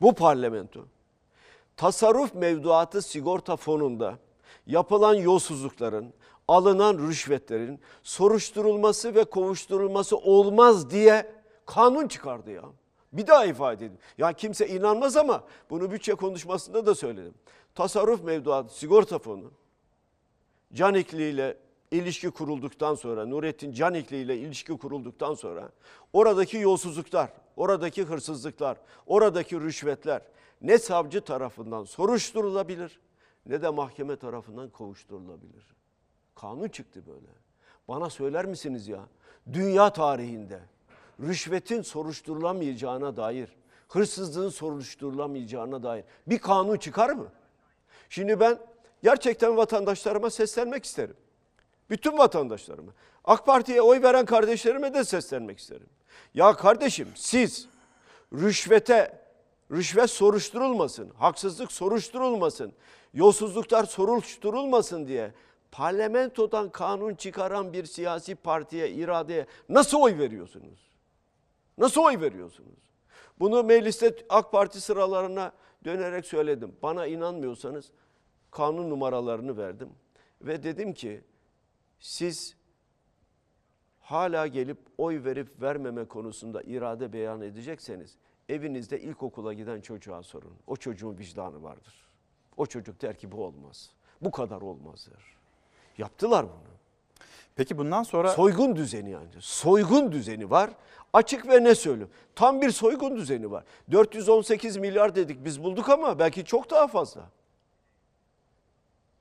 bu parlamento tasarruf mevduatı sigorta fonunda yapılan yolsuzlukların, alınan rüşvetlerin soruşturulması ve kovuşturulması olmaz diye kanun çıkardı ya. Bir daha ifade edeyim. Ya kimse inanmaz ama bunu bütçe konuşmasında da söyledim. Tasarruf mevduatı sigorta fonu Canikli ile ilişki kurulduktan sonra, Nurettin Canikli ile ilişki kurulduktan sonra oradaki yolsuzluklar, oradaki hırsızlıklar, oradaki rüşvetler ne savcı tarafından soruşturulabilir ne de mahkeme tarafından kovuşturulabilir. Kanun çıktı böyle. Bana söyler misiniz ya? Dünya tarihinde rüşvetin soruşturulamayacağına dair, hırsızlığın soruşturulamayacağına dair bir kanun çıkar mı? Şimdi ben gerçekten vatandaşlarıma seslenmek isterim. Bütün vatandaşlarıma. AK Parti'ye oy veren kardeşlerime de seslenmek isterim. Ya kardeşim siz rüşvete, rüşvet soruşturulmasın, haksızlık soruşturulmasın, yolsuzluklar soruşturulmasın diye parlamentodan kanun çıkaran bir siyasi partiye, iradeye nasıl oy veriyorsunuz? Nasıl oy veriyorsunuz? Bunu mecliste AK Parti sıralarına dönerek söyledim. Bana inanmıyorsanız kanun numaralarını verdim ve dedim ki siz hala gelip oy verip vermeme konusunda irade beyan edecekseniz evinizde ilkokula giden çocuğa sorun. O çocuğun vicdanı vardır. O çocuk der ki bu olmaz. Bu kadar olmazdır. Yaptılar bunu. Peki bundan sonra... Soygun düzeni yani. Soygun düzeni var. Açık ve ne söylüyorum? Tam bir soygun düzeni var. 418 milyar dedik biz bulduk ama belki çok daha fazla.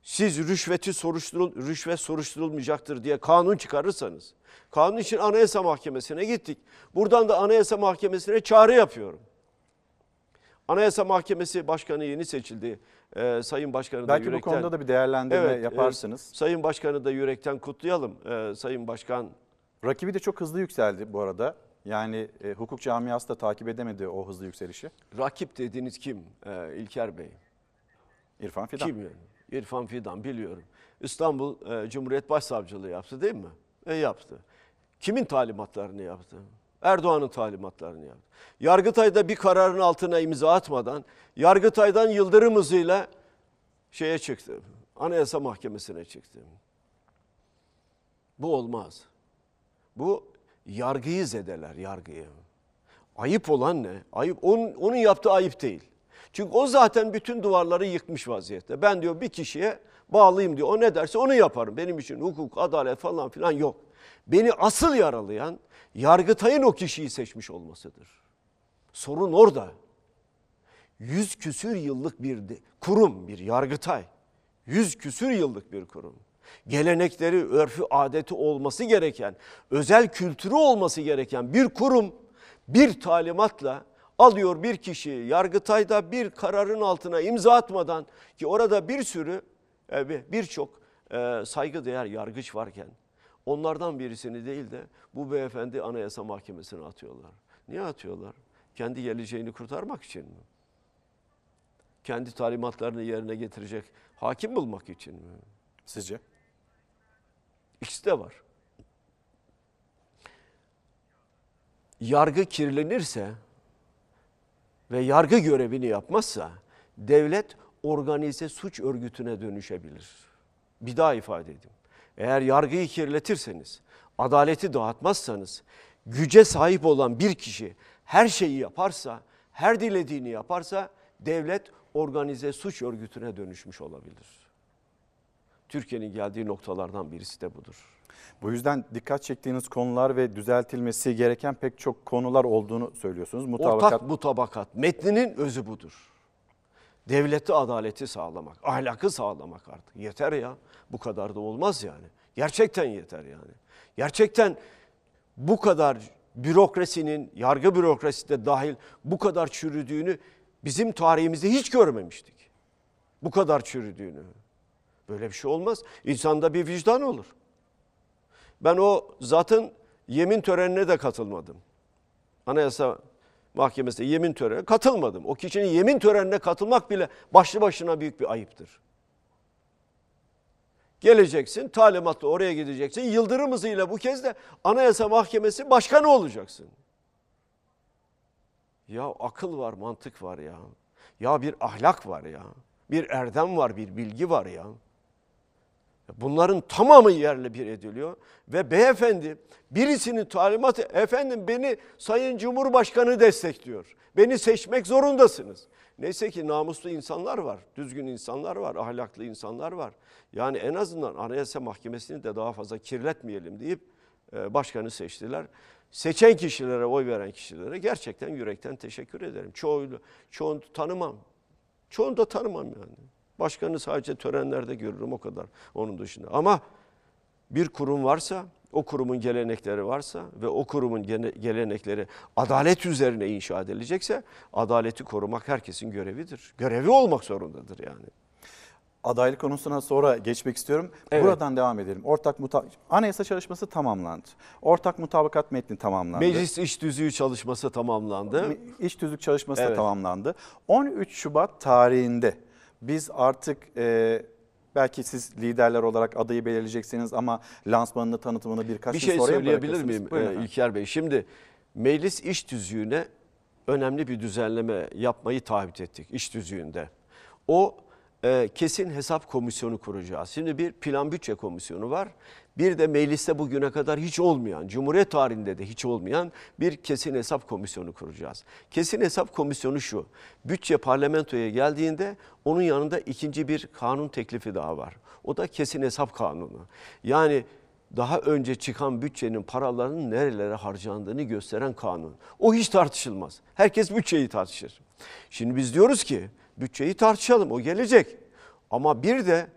Siz rüşveti soruşturul, rüşvet soruşturulmayacaktır diye kanun çıkarırsanız, kanun için Anayasa Mahkemesi'ne gittik. Buradan da Anayasa Mahkemesi'ne çağrı yapıyorum. Anayasa Mahkemesi Başkanı yeni seçildi. Ee, Sayın Başkanı da Belki bu yürekten... konuda da bir değerlendirme Evet, e, yaparsınız. Sayın Başkanı da yürekten kutlayalım. Ee, Sayın Başkan Rakibi de çok hızlı yükseldi bu arada. Yani e, hukuk camiası da takip edemedi o hızlı yükselişi. rakip dediğiniz kim ee, İlker Bey? İrfan Fidan. Kim yani? İrfan Fidan biliyorum. İstanbul e, Cumhuriyet Başsavcılığı yaptı değil mi? E yaptı. Kimin talimatlarını yaptı? Erdoğan'ın talimatlarını yaptı. Yargıtay'da bir kararın altına imza atmadan Yargıtay'dan yıldırım hızıyla şeye çıktı. Anayasa Mahkemesi'ne çıktı. Bu olmaz. Bu yargıyı zedeler, yargıyı. Ayıp olan ne? Ayıp onun, onun yaptığı ayıp değil. Çünkü o zaten bütün duvarları yıkmış vaziyette. Ben diyor bir kişiye bağlıyım diyor. O ne derse onu yaparım. Benim için hukuk, adalet falan filan yok. Beni asıl yaralayan Yargıtay'ın o kişiyi seçmiş olmasıdır. Sorun orada. Yüz küsür yıllık bir kurum, bir Yargıtay. Yüz küsür yıllık bir kurum. Gelenekleri, örfü, adeti olması gereken, özel kültürü olması gereken bir kurum bir talimatla alıyor bir kişi Yargıtay'da bir kararın altına imza atmadan ki orada bir sürü e, bir- birçok e, saygıdeğer yargıç varken onlardan birisini değil de bu beyefendi Anayasa Mahkemesi'ne atıyorlar. Niye atıyorlar? Kendi geleceğini kurtarmak için mi? Kendi talimatlarını yerine getirecek hakim bulmak için mi? Sizce? İkisi de var. Yargı kirlenirse ve yargı görevini yapmazsa devlet organize suç örgütüne dönüşebilir. Bir daha ifade edeyim. Eğer yargıyı kirletirseniz, adaleti dağıtmazsanız, güce sahip olan bir kişi her şeyi yaparsa, her dilediğini yaparsa devlet organize suç örgütüne dönüşmüş olabilir. Türkiye'nin geldiği noktalardan birisi de budur. Bu yüzden dikkat çektiğiniz konular ve düzeltilmesi gereken pek çok konular olduğunu söylüyorsunuz. Mutabakat Ortak mutabakat. Metninin özü budur. Devleti adaleti sağlamak, ahlakı sağlamak artık. Yeter ya. Bu kadar da olmaz yani. Gerçekten yeter yani. Gerçekten bu kadar bürokrasinin, yargı bürokrasisi de dahil bu kadar çürüdüğünü bizim tarihimizde hiç görmemiştik. Bu kadar çürüdüğünü. Böyle bir şey olmaz. İnsanda bir vicdan olur. Ben o zaten yemin törenine de katılmadım. Anayasa Mahkemesi'nde yemin törenine katılmadım. O kişinin yemin törenine katılmak bile başlı başına büyük bir ayıptır. Geleceksin, talimatla oraya gideceksin. Yıldırım hızıyla bu kez de Anayasa Mahkemesi başkanı olacaksın. Ya akıl var, mantık var ya. Ya bir ahlak var ya. Bir erdem var, bir bilgi var ya. Bunların tamamı yerle bir ediliyor ve beyefendi birisinin talimatı efendim beni Sayın Cumhurbaşkanı destekliyor. Beni seçmek zorundasınız. Neyse ki namuslu insanlar var, düzgün insanlar var, ahlaklı insanlar var. Yani en azından Anayasa Mahkemesi'ni de daha fazla kirletmeyelim deyip e, başkanı seçtiler. Seçen kişilere, oy veren kişilere gerçekten yürekten teşekkür ederim. Çoğunu, çoğunu tanımam. Çoğunu da tanımam yani. Başkanı sadece törenlerde görürüm o kadar onun dışında. Ama bir kurum varsa, o kurumun gelenekleri varsa ve o kurumun gelenekleri adalet üzerine inşa edilecekse adaleti korumak herkesin görevidir. Görevi olmak zorundadır yani. Adaylık konusuna sonra geçmek istiyorum. Evet. Buradan devam edelim. Ortak muta Anayasa çalışması tamamlandı. Ortak mutabakat metni tamamlandı. Meclis iş düzüğü çalışması tamamlandı. İş tüzük çalışması da Evet. tamamlandı. 13 Şubat tarihinde biz artık e, belki siz liderler olarak adayı belirleyeceksiniz ama lansmanını tanıtımını birkaç bir şey söyleyebilir miyim Buyurun e, efendim. İlker Bey? Şimdi meclis iş düzüğüne önemli bir düzenleme yapmayı taahhüt ettik iş düzüğünde. O e, kesin hesap komisyonu kuracağız. Şimdi bir plan bütçe komisyonu var. Bir de mecliste bugüne kadar hiç olmayan, Cumhuriyet tarihinde de hiç olmayan bir kesin hesap komisyonu kuracağız. Kesin hesap komisyonu şu. Bütçe parlamentoya geldiğinde onun yanında ikinci bir kanun teklifi daha var. O da kesin hesap kanunu. Yani daha önce çıkan bütçenin paralarının nerelere harcandığını gösteren kanun. O hiç tartışılmaz. Herkes bütçeyi tartışır. Şimdi biz diyoruz ki bütçeyi tartışalım o gelecek. Ama bir de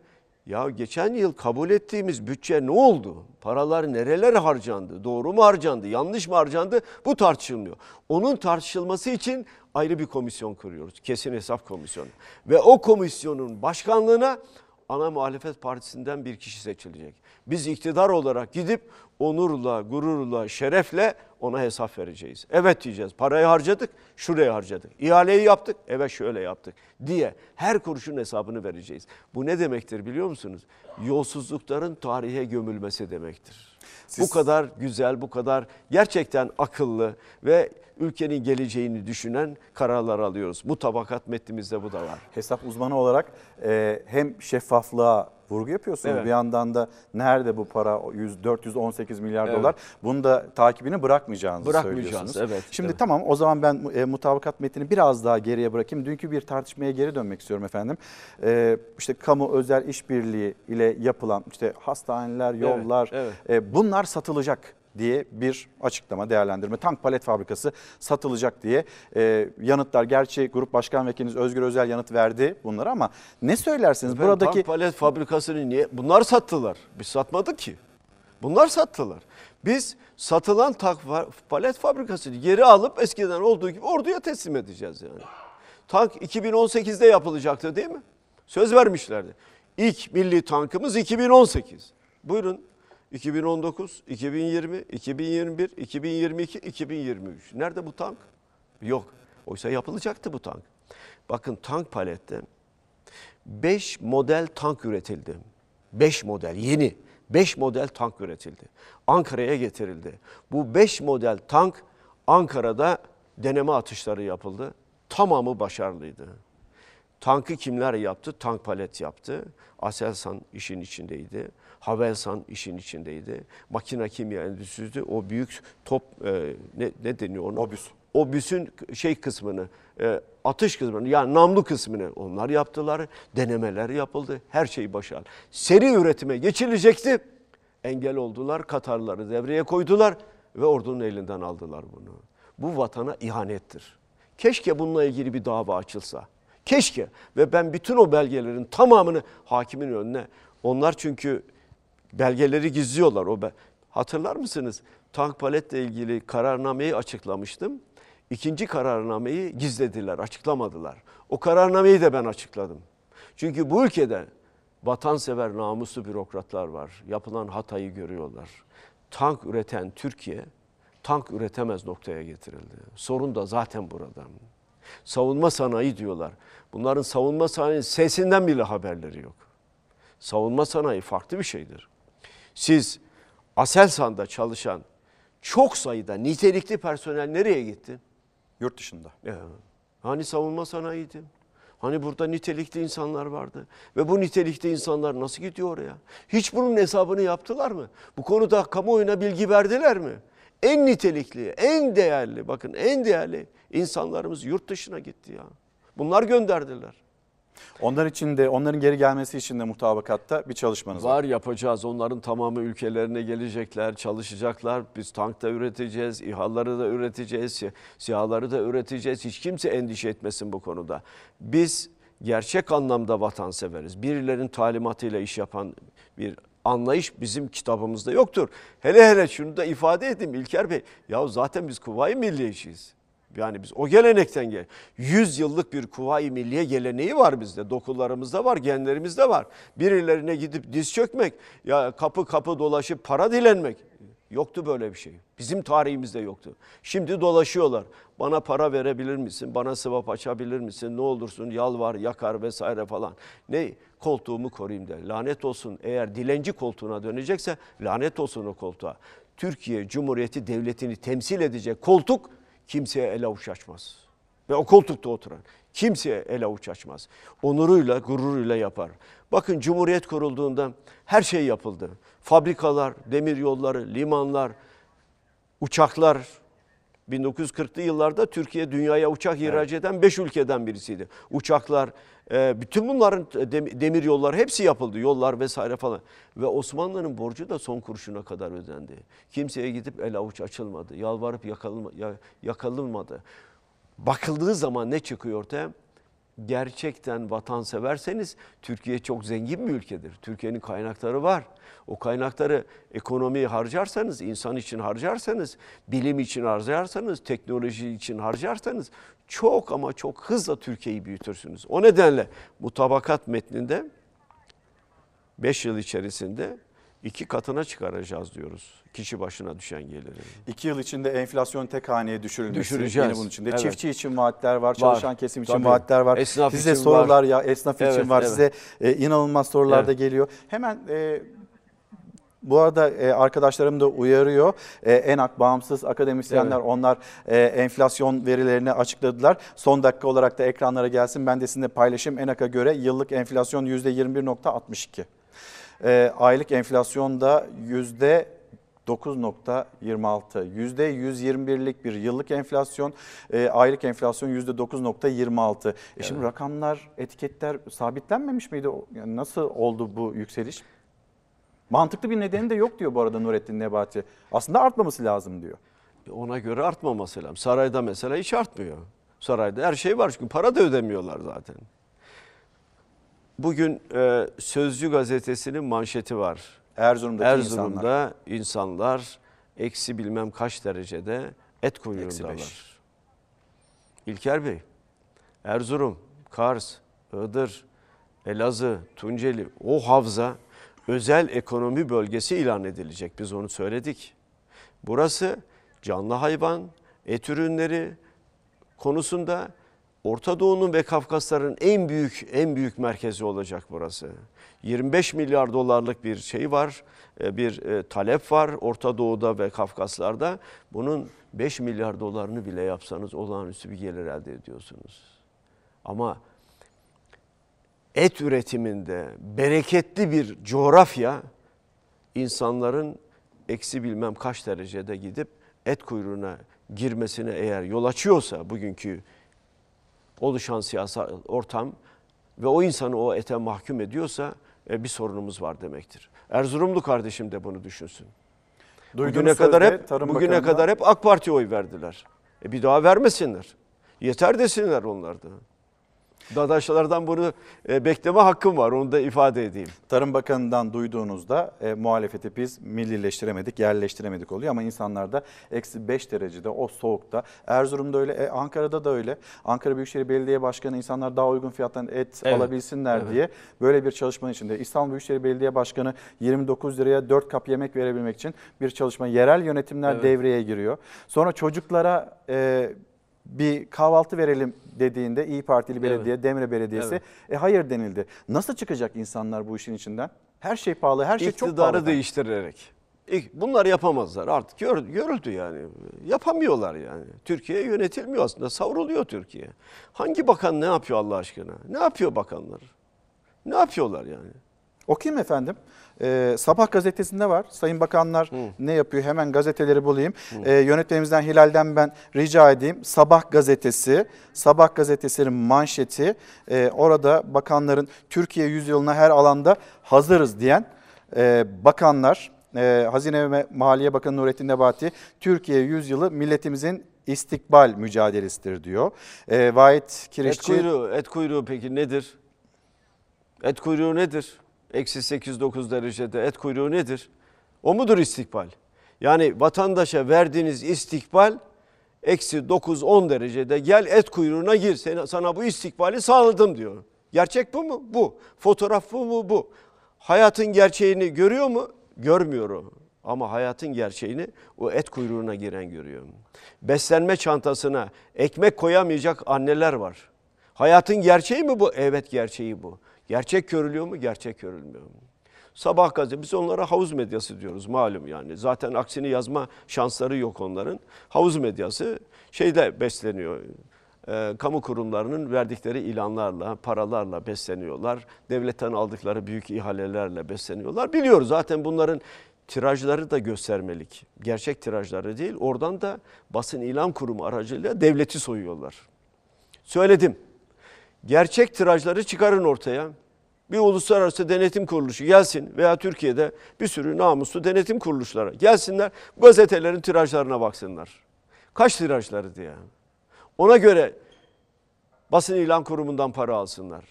ya geçen yıl kabul ettiğimiz bütçe ne oldu? Paralar nerelere harcandı? Doğru mu harcandı? Yanlış mı harcandı? Bu tartışılmıyor. Onun tartışılması için ayrı bir komisyon kuruyoruz. Kesin hesap komisyonu. Ve o komisyonun başkanlığına ana muhalefet partisinden bir kişi seçilecek. Biz iktidar olarak gidip onurla, gururla, şerefle ona hesap vereceğiz. Evet diyeceğiz. Parayı harcadık, şuraya harcadık. İhaleyi yaptık, evet şöyle yaptık diye her kuruşun hesabını vereceğiz. Bu ne demektir biliyor musunuz? Yolsuzlukların tarihe gömülmesi demektir. Bu kadar güzel, bu kadar gerçekten akıllı ve ülkenin geleceğini düşünen kararlar alıyoruz. Bu tabakat metnimizde bu da var. Hesap uzmanı olarak e, hem şeffaflığa vurgu yapıyorsunuz. Evet. Bir yandan da nerede bu para 100, 418 milyar Evet. dolar bunu da takibini bırakmayacağınızı söylüyorsunuz. evet, Şimdi evet. tamam o zaman ben e, mutabakat metnini biraz daha geriye bırakayım. Dünkü bir tartışmaya geri dönmek istiyorum efendim. E, işte kamu özel işbirliği ile yapılan işte hastaneler, Evet, yollar evet. e, bunlar satılacak diye bir açıklama, değerlendirme. Tank palet fabrikası satılacak diye e, yanıtlar. Gerçi Grup Başkan Vekiliniz Özgür Özel yanıt verdi bunlara ama ne söylersiniz? Efendim, Buradaki tank palet fabrikasını niye? Bunlar sattılar. Biz satmadık ki. Bunlar sattılar. Biz satılan tank palet fabrikasını geri alıp eskiden olduğu gibi orduya teslim edeceğiz yani. Tank 2018'de yapılacaktı değil mi? Söz vermişlerdi. İlk milli tankımız 2018. Buyurun 2019, 2020, 2021, 2022, 2023. Nerede bu tank? Yok. Oysa yapılacaktı bu tank. Bakın tank palette 5 model tank üretildi. 5 model yeni 5 model tank üretildi. Ankara'ya getirildi. Bu 5 model tank Ankara'da deneme atışları yapıldı. Tamamı başarılıydı. Tankı kimler yaptı? Tank palet yaptı. Aselsan işin içindeydi. Havelsan işin içindeydi. Makine kimya endüstrisi o büyük top e, ne, ne deniyor ona? Obüs. Obüsün şey kısmını, e, atış kısmını yani namlu kısmını onlar yaptılar. Denemeler yapıldı. Her şey başarılı. Seri üretime geçilecekti. Engel oldular. Katarları devreye koydular ve ordunun elinden aldılar bunu. Bu vatana ihanettir. Keşke bununla ilgili bir dava açılsa. Keşke ve ben bütün o belgelerin tamamını hakimin önüne onlar çünkü belgeleri gizliyorlar. O be- Hatırlar mısınız? Tank paletle ilgili kararnameyi açıklamıştım. İkinci kararnameyi gizlediler, açıklamadılar. O kararnameyi de ben açıkladım. Çünkü bu ülkede vatansever, namuslu bürokratlar var. Yapılan hatayı görüyorlar. Tank üreten Türkiye, tank üretemez noktaya getirildi. Sorun da zaten burada. Savunma sanayi diyorlar. Bunların savunma sanayi sesinden bile haberleri yok. Savunma sanayi farklı bir şeydir. Siz Aselsan'da çalışan çok sayıda nitelikli personel nereye gitti? Yurt dışında. Ya, hani savunma sanayiydi? Hani burada nitelikli insanlar vardı. Ve bu nitelikli insanlar nasıl gidiyor oraya? Hiç bunun hesabını yaptılar mı? Bu konuda kamuoyuna bilgi verdiler mi? En nitelikli, en değerli, bakın en değerli insanlarımız yurt dışına gitti ya. Bunlar gönderdiler. Onlar için de onların geri gelmesi için de mutabakatta bir çalışmanız var. Var yapacağız. Onların tamamı ülkelerine gelecekler, çalışacaklar. Biz tank da üreteceğiz, İHA'ları da üreteceğiz, si- SİHA'ları da üreteceğiz. Hiç kimse endişe etmesin bu konuda. Biz gerçek anlamda vatanseveriz. Birilerinin talimatıyla iş yapan bir anlayış bizim kitabımızda yoktur. Hele hele şunu da ifade edeyim İlker Bey. Ya zaten biz Kuvayi Milliyeciyiz. Yani biz o gelenekten gel. 100 yıllık bir Kuvayi Milliye geleneği var bizde. Dokularımızda var, genlerimizde var. Birilerine gidip diz çökmek, ya kapı kapı dolaşıp para dilenmek. Yoktu böyle bir şey. Bizim tarihimizde yoktu. Şimdi dolaşıyorlar. Bana para verebilir misin? Bana sıvap açabilir misin? Ne olursun yalvar, yakar vesaire falan. Ne? Koltuğumu koruyayım der. Lanet olsun eğer dilenci koltuğuna dönecekse lanet olsun o koltuğa. Türkiye Cumhuriyeti Devleti'ni temsil edecek koltuk kimseye el avuç açmaz. Ve o koltukta oturan kimseye el avuç açmaz. Onuruyla, gururuyla yapar. Bakın Cumhuriyet kurulduğunda her şey yapıldı. Fabrikalar, demir yolları, limanlar, uçaklar. 1940'lı yıllarda Türkiye dünyaya uçak ihraç eden 5 ülkeden birisiydi. Uçaklar, bütün bunların dem- demir yolları hepsi yapıldı. Yollar vesaire falan. Ve Osmanlı'nın borcu da son kuruşuna kadar ödendi. Kimseye gidip el avuç açılmadı. Yalvarıp yakalınma, ya- yakalınmadı. Bakıldığı zaman ne çıkıyor ortaya? Gerçekten vatanseverseniz Türkiye çok zengin bir ülkedir. Türkiye'nin kaynakları var. O kaynakları ekonomiye harcarsanız, insan için harcarsanız, bilim için harcarsanız, teknoloji için harcarsanız çok ama çok hızla Türkiye'yi büyütürsünüz. O nedenle bu tabakat metninde 5 yıl içerisinde iki katına çıkaracağız diyoruz. Kişi başına düşen geliri. İki yıl içinde enflasyon tek haneye düşürülmesi. Düşüreceğiz. Yine bunun içinde. Evet. Çiftçi için vaatler var, çalışan kesim için Tabii. vaatler var. Esnaf Size sorular var. ya esnaf Evet, için var. evet. Size e, inanılmaz sorular da Evet. geliyor. Hemen e, bu arada e, arkadaşlarım da uyarıyor. E, ENAK bağımsız akademisyenler Evet. onlar e, enflasyon verilerini açıkladılar. Son dakika olarak da ekranlara gelsin. Ben de sizinle paylaşayım. ENAK'a göre yıllık enflasyon %21.62. E, aylık enflasyon da yüzde 9.26. Yüzde 121'lik bir yıllık enflasyon, e, aylık enflasyon yüzde 9.26. E şimdi rakamlar, etiketler sabitlenmemiş miydi? Yani nasıl oldu bu yükseliş? Mantıklı bir nedeni de yok diyor bu arada Nurettin Nebati. Aslında artmaması lazım diyor. Ona göre artmaması lazım. Sarayda mesela hiç artmıyor. Sarayda her şey var çünkü para da ödemiyorlar zaten. Bugün e, Sözcü gazetesinin manşeti var. Erzurum'daki Erzurum'da insanlar. eksi bilmem kaç derecede et kuyruğundalar. İlker Bey, Erzurum, Kars, Iğdır, Elazığ, Tunceli o havza özel ekonomi bölgesi ilan edilecek. Biz onu söyledik. Burası canlı hayvan, et ürünleri konusunda Orta Doğu'nun ve Kafkasların en büyük en büyük merkezi olacak burası. 25 milyar dolarlık bir şey var, e, bir e, talep var Orta Doğu'da ve Kafkaslar'da. Bunun 5 milyar dolarını bile yapsanız olağanüstü bir gelir elde ediyorsunuz. Ama et üretiminde bereketli bir coğrafya insanların eksi bilmem kaç derecede gidip et kuyruğuna girmesine eğer yol açıyorsa bugünkü oluşan siyasal ortam ve o insanı o ete mahkum ediyorsa e, bir sorunumuz var demektir. Erzurumlu kardeşim de bunu düşünsün. Duyduğunuz bugüne kadar hep Tarım bugüne Bakanı'ndan- kadar hep AK Parti oy verdiler. E bir daha vermesinler. Yeter desinler onlar da. Dadaşlardan bunu e, bekleme hakkım var. Onu da ifade edeyim. Tarım Bakanı'ndan duyduğunuzda e, muhalefeti biz millileştiremedik, yerleştiremedik oluyor. Ama insanlar da eksi 5 derecede o soğukta. Erzurum'da öyle, e, Ankara'da da öyle. Ankara Büyükşehir Belediye Başkanı insanlar daha uygun fiyattan et Evet, alabilsinler evet. diye böyle bir çalışmanın içinde. İstanbul Büyükşehir Belediye Başkanı 29 liraya 4 kap yemek verebilmek için bir çalışma. Yerel yönetimler Evet. devreye giriyor. Sonra çocuklara... E, bir kahvaltı verelim dediğinde İyi Partili Belediye, Demre Belediyesi Evet. e hayır denildi. Nasıl çıkacak insanlar bu işin içinden? Her şey pahalı, her şey çok pahalı. İktidarı değiştirerek. Bunlar yapamazlar artık gör, görüldü yani. Yapamıyorlar yani. Türkiye yönetilmiyor aslında. Savruluyor Türkiye. Hangi bakan ne yapıyor Allah aşkına? Ne yapıyor bakanlar? Ne yapıyorlar yani? Okuyayım efendim. Ee, Sabah gazetesinde var. Sayın Bakanlar ne yapıyor? Hemen gazeteleri bulayım. Ee, yönetmenimizden Hilal'den ben rica edeyim. Sabah gazetesi, Sabah gazetesinin manşeti. Ee, orada bakanların Türkiye yüzyılına her alanda hazırız diyen e, bakanlar, e, Hazine ve Maliye Bakanı Nurettin Nebati, Türkiye yüzyılı milletimizin istikbal mücadelesidir diyor. E, Vahit Et Kirişçi... kuyruğu, et kuyruğu peki nedir? Et kuyruğu nedir? Eksi 8-9 derecede et kuyruğu nedir? O mudur istikbal? Yani vatandaşa verdiğiniz istikbal eksi 9-10 derecede gel et kuyruğuna gir. Sana, sana bu istikbali sağladım diyor. Gerçek bu mu? Bu. Fotoğraf bu mu? Bu. Hayatın gerçeğini görüyor mu? Görmüyor o. Ama hayatın gerçeğini o et kuyruğuna giren görüyor. Beslenme çantasına ekmek koyamayacak anneler var. Hayatın gerçeği mi bu? Evet gerçeği bu. Gerçek görülüyor mu? Gerçek görülmüyor mu? Sabah gazetesi biz onlara havuz medyası diyoruz malum yani. Zaten aksini yazma şansları yok onların. Havuz medyası şeyde besleniyor. e, kamu kurumlarının verdikleri ilanlarla, paralarla besleniyorlar. Devletten aldıkları büyük ihalelerle besleniyorlar. Biliyoruz zaten bunların tirajları da göstermelik. Gerçek tirajları değil. Oradan da basın ilan kurumu aracılığıyla devleti soyuyorlar. Söyledim. Gerçek tirajları çıkarın ortaya. Bir uluslararası denetim kuruluşu gelsin veya Türkiye'de bir sürü namuslu denetim kuruluşları gelsinler gazetelerin tirajlarına baksınlar. Kaç tirajları diye. Ona göre basın ilan kurumundan para alsınlar.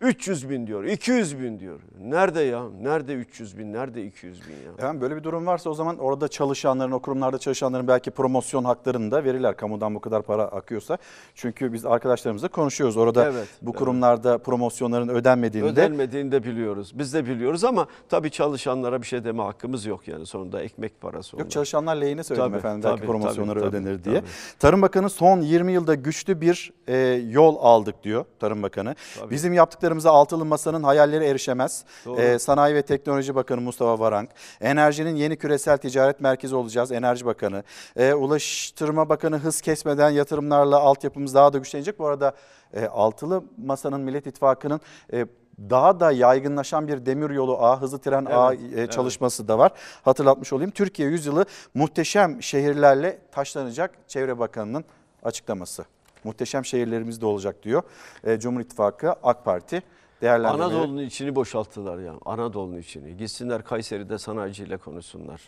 300 bin diyor, 200 bin diyor. Nerede ya? Nerede 300 bin, nerede 200 bin ya? Efendim böyle bir durum varsa o zaman orada çalışanların, o kurumlarda çalışanların belki promosyon haklarını da verirler kamudan bu kadar para akıyorsa. Çünkü biz arkadaşlarımızla konuşuyoruz. Orada Evet, bu kurumlarda promosyonların ödenmediğini de Ödenmediğini de biliyoruz. Biz de biliyoruz ama tabii çalışanlara bir şey deme hakkımız yok yani sonunda ekmek parası. Yok onlar. çalışanlar lehine söyledim Tabii, efendim tabii, belki promosyonları tabii, tabii, ödenir diye. tabii. Tarım Bakanı son 20 yılda güçlü bir e, yol aldık diyor Tarım Bakanı. Tabii. Bizim yaptıklarımıza altılı masanın hayalleri erişemez. Doğru. E, Sanayi ve Teknoloji Bakanı Mustafa Varank. Enerjinin yeni küresel ticaret merkezi olacağız Enerji Bakanı. E, Ulaştırma Bakanı hız kesmeden yatırımlarla altyapımız daha da güçlenecek. Bu arada e, altılı masanın Millet İttifakı'nın e, daha da yaygınlaşan bir demir yolu ağı, hızlı tren ağı e, evet. çalışması da var. Hatırlatmış olayım. Türkiye yüzyılı muhteşem şehirlerle taşlanacak Çevre Bakanı'nın açıklaması. Muhteşem şehirlerimiz de olacak diyor. E, Cumhur İttifakı, AK Parti değerlendirmeleri. Anadolu'nun içini boşalttılar ya. Anadolu'nun içini. Gitsinler Kayseri'de sanayiciyle konuşsunlar.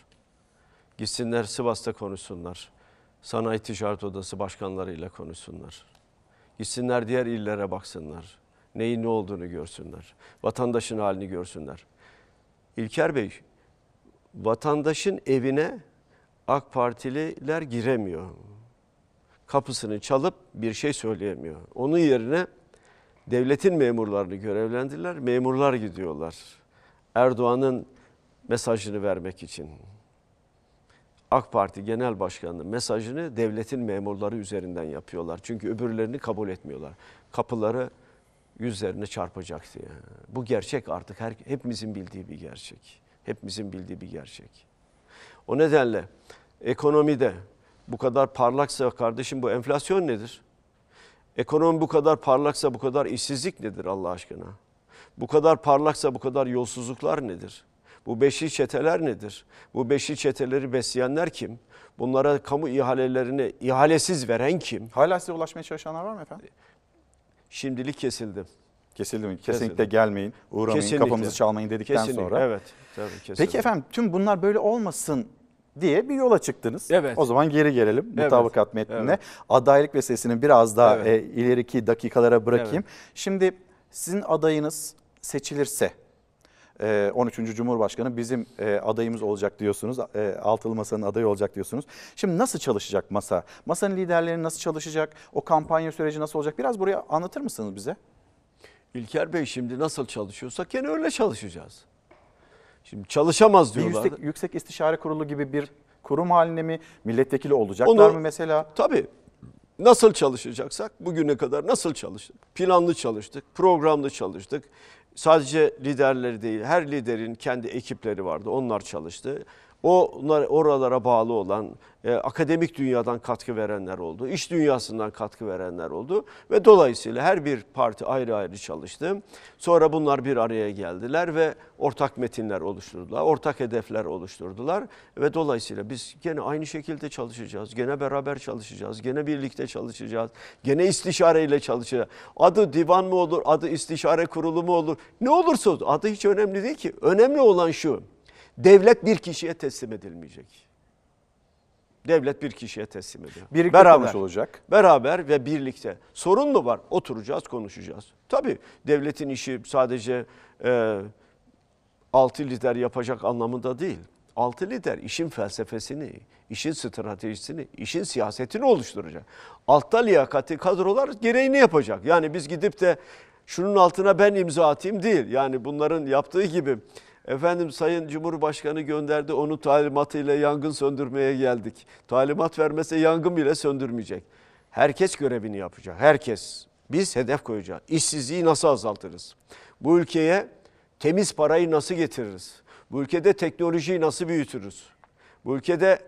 Gitsinler Sivas'ta konuşsunlar. Sanayi Ticaret Odası başkanlarıyla konuşsunlar. Gitsinler diğer illere baksınlar. Neyin ne olduğunu görsünler. Vatandaşın halini görsünler. İlker Bey, vatandaşın evine AK Partililer giremiyor. Kapısını çalıp bir şey söyleyemiyor. Onun yerine devletin memurlarını görevlendirdiler. Memurlar gidiyorlar. Erdoğan'ın mesajını vermek için. AK Parti Genel Başkanı'nın mesajını devletin memurları üzerinden yapıyorlar. Çünkü öbürlerini kabul etmiyorlar. Kapıları yüzlerine çarpacak diye. Bu gerçek artık her, hepimizin bildiği bir gerçek. Hepimizin bildiği bir gerçek. O nedenle ekonomide bu kadar parlaksa kardeşim bu enflasyon nedir? Ekonomi bu kadar parlaksa bu kadar işsizlik nedir Allah aşkına? Bu kadar parlaksa bu kadar yolsuzluklar nedir? Bu beşli çeteler nedir? Bu beşli çeteleri besleyenler kim? Bunlara kamu ihalelerini ihalesiz veren kim? Hala size ulaşmaya çalışanlar var mı efendim? Şimdilik kesildi. Kesildi mi? Kesinlikle Kesildi. gelmeyin, uğramayın, Kesinlikle. kapımızı çalmayın dedikten Kesinlikle, sonra. Evet. Tabii, kesinlikle. Peki efendim tüm bunlar böyle olmasın diye bir yola çıktınız. Evet. O zaman geri gelelim Evet. mutabakat metnine. Evet. Adaylık meselesini biraz daha Evet. e, ileriki dakikalara bırakayım. Evet. Şimdi sizin adayınız seçilirse e, 13. Cumhurbaşkanı bizim e, adayımız olacak diyorsunuz. E, Altılı Masa'nın adayı olacak diyorsunuz. Şimdi nasıl çalışacak masa? Masanın liderleri nasıl çalışacak? O kampanya süreci nasıl olacak? Biraz buraya anlatır mısınız bize? İlker Bey şimdi nasıl çalışıyorsak gene öyle çalışacağız. Şimdi çalışamaz diyorlar. yüksek, yüksek İstişare Kurulu gibi bir kurum haline mi? Milletvekili olacaklar Onu- mı mesela? Tabii. Nasıl çalışacaksak bugüne kadar nasıl çalıştık? Planlı çalıştık, programlı çalıştık. Sadece liderleri değil, her liderin kendi ekipleri vardı. Onlar çalıştı. Onlar oralara bağlı olan e, akademik dünyadan katkı verenler oldu, iş dünyasından katkı verenler oldu ve dolayısıyla her bir parti ayrı ayrı çalıştı. Sonra bunlar bir araya geldiler ve ortak metinler oluşturdular, ortak hedefler oluşturdular ve dolayısıyla biz gene aynı şekilde çalışacağız, gene beraber çalışacağız, gene birlikte çalışacağız, gene istişareyle çalışacağız. Adı divan mı olur, adı istişare kurulu mu olur, ne olursa adı hiç önemli değil ki. Önemli olan şu, devlet bir kişiye teslim edilmeyecek. Devlet bir kişiye teslim ediyor. Birlikte konuşulacak. Beraber ve birlikte. Sorun mu var? Oturacağız, konuşacağız. Tabii devletin işi sadece e, 6 lider yapacak anlamında değil. 6 lider işin felsefesini, işin stratejisini, işin siyasetini oluşturacak. Altta liyakati kadrolar gereğini yapacak. Yani biz gidip de şunun altına ben imza atayım değil. Yani bunların yaptığı gibi Efendim Sayın Cumhurbaşkanı gönderdi onu talimatıyla yangın söndürmeye geldik. Talimat vermese yangın bile söndürmeyecek. Herkes görevini yapacak. Herkes. Biz hedef koyacağız. İşsizliği nasıl azaltırız? Bu ülkeye temiz parayı nasıl getiririz? Bu ülkede teknolojiyi nasıl büyütürüz? Bu ülkede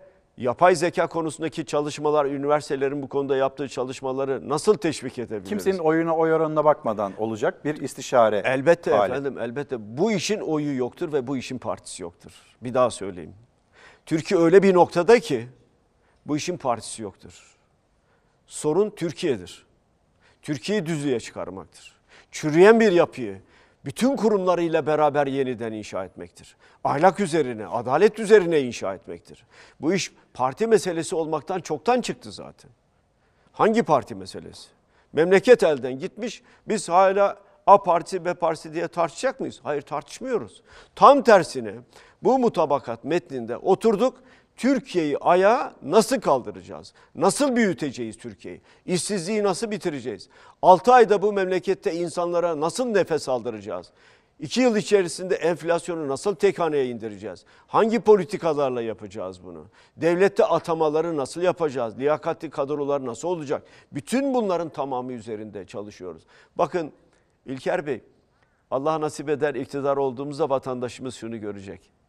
yapay zeka konusundaki çalışmalar, üniversitelerin bu konuda yaptığı çalışmaları nasıl teşvik edebiliriz? Kimsenin oyuna oy oranına bakmadan olacak bir istişare. Elbette hali. efendim, elbette. Bu işin oyu yoktur ve bu işin partisi yoktur. Bir daha söyleyeyim. Türkiye öyle bir noktada ki bu işin partisi yoktur. Sorun Türkiye'dir. Türkiye'yi düzlüğe çıkarmaktır. Çürüyen bir yapıyı bütün kurumlarıyla beraber yeniden inşa etmektir. Ahlak üzerine, adalet üzerine inşa etmektir. Bu iş parti meselesi olmaktan çoktan çıktı zaten. Hangi parti meselesi? Memleket elden gitmiş. Biz hala A parti B partisi diye tartışacak mıyız? Hayır tartışmıyoruz. Tam tersine bu mutabakat metninde oturduk. Türkiye'yi ayağa nasıl kaldıracağız? Nasıl büyüteceğiz Türkiye'yi? İşsizliği nasıl bitireceğiz? 6 ayda bu memlekette insanlara nasıl nefes aldıracağız? 2 yıl içerisinde enflasyonu nasıl tek haneye indireceğiz? Hangi politikalarla yapacağız bunu? Devlette atamaları nasıl yapacağız? Liyakatli kadrolar nasıl olacak? Bütün bunların tamamı üzerinde çalışıyoruz. Bakın İlker Bey, Allah nasip eder iktidar olduğumuzda vatandaşımız şunu görecek.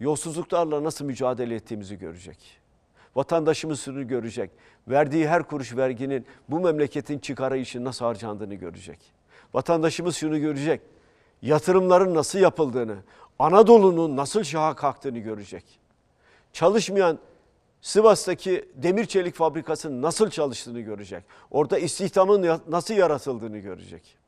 Yolsuzluklarla nasıl mücadele ettiğimizi görecek. Vatandaşımız şunu görecek. Verdiği her kuruş verginin bu memleketin çıkarı için nasıl harcandığını görecek. Vatandaşımız şunu görecek. Yatırımların nasıl yapıldığını, Anadolu'nun nasıl şaha kalktığını görecek. Çalışmayan Sivas'taki demir çelik fabrikasının nasıl çalıştığını görecek. Orada istihdamın nasıl yaratıldığını görecek.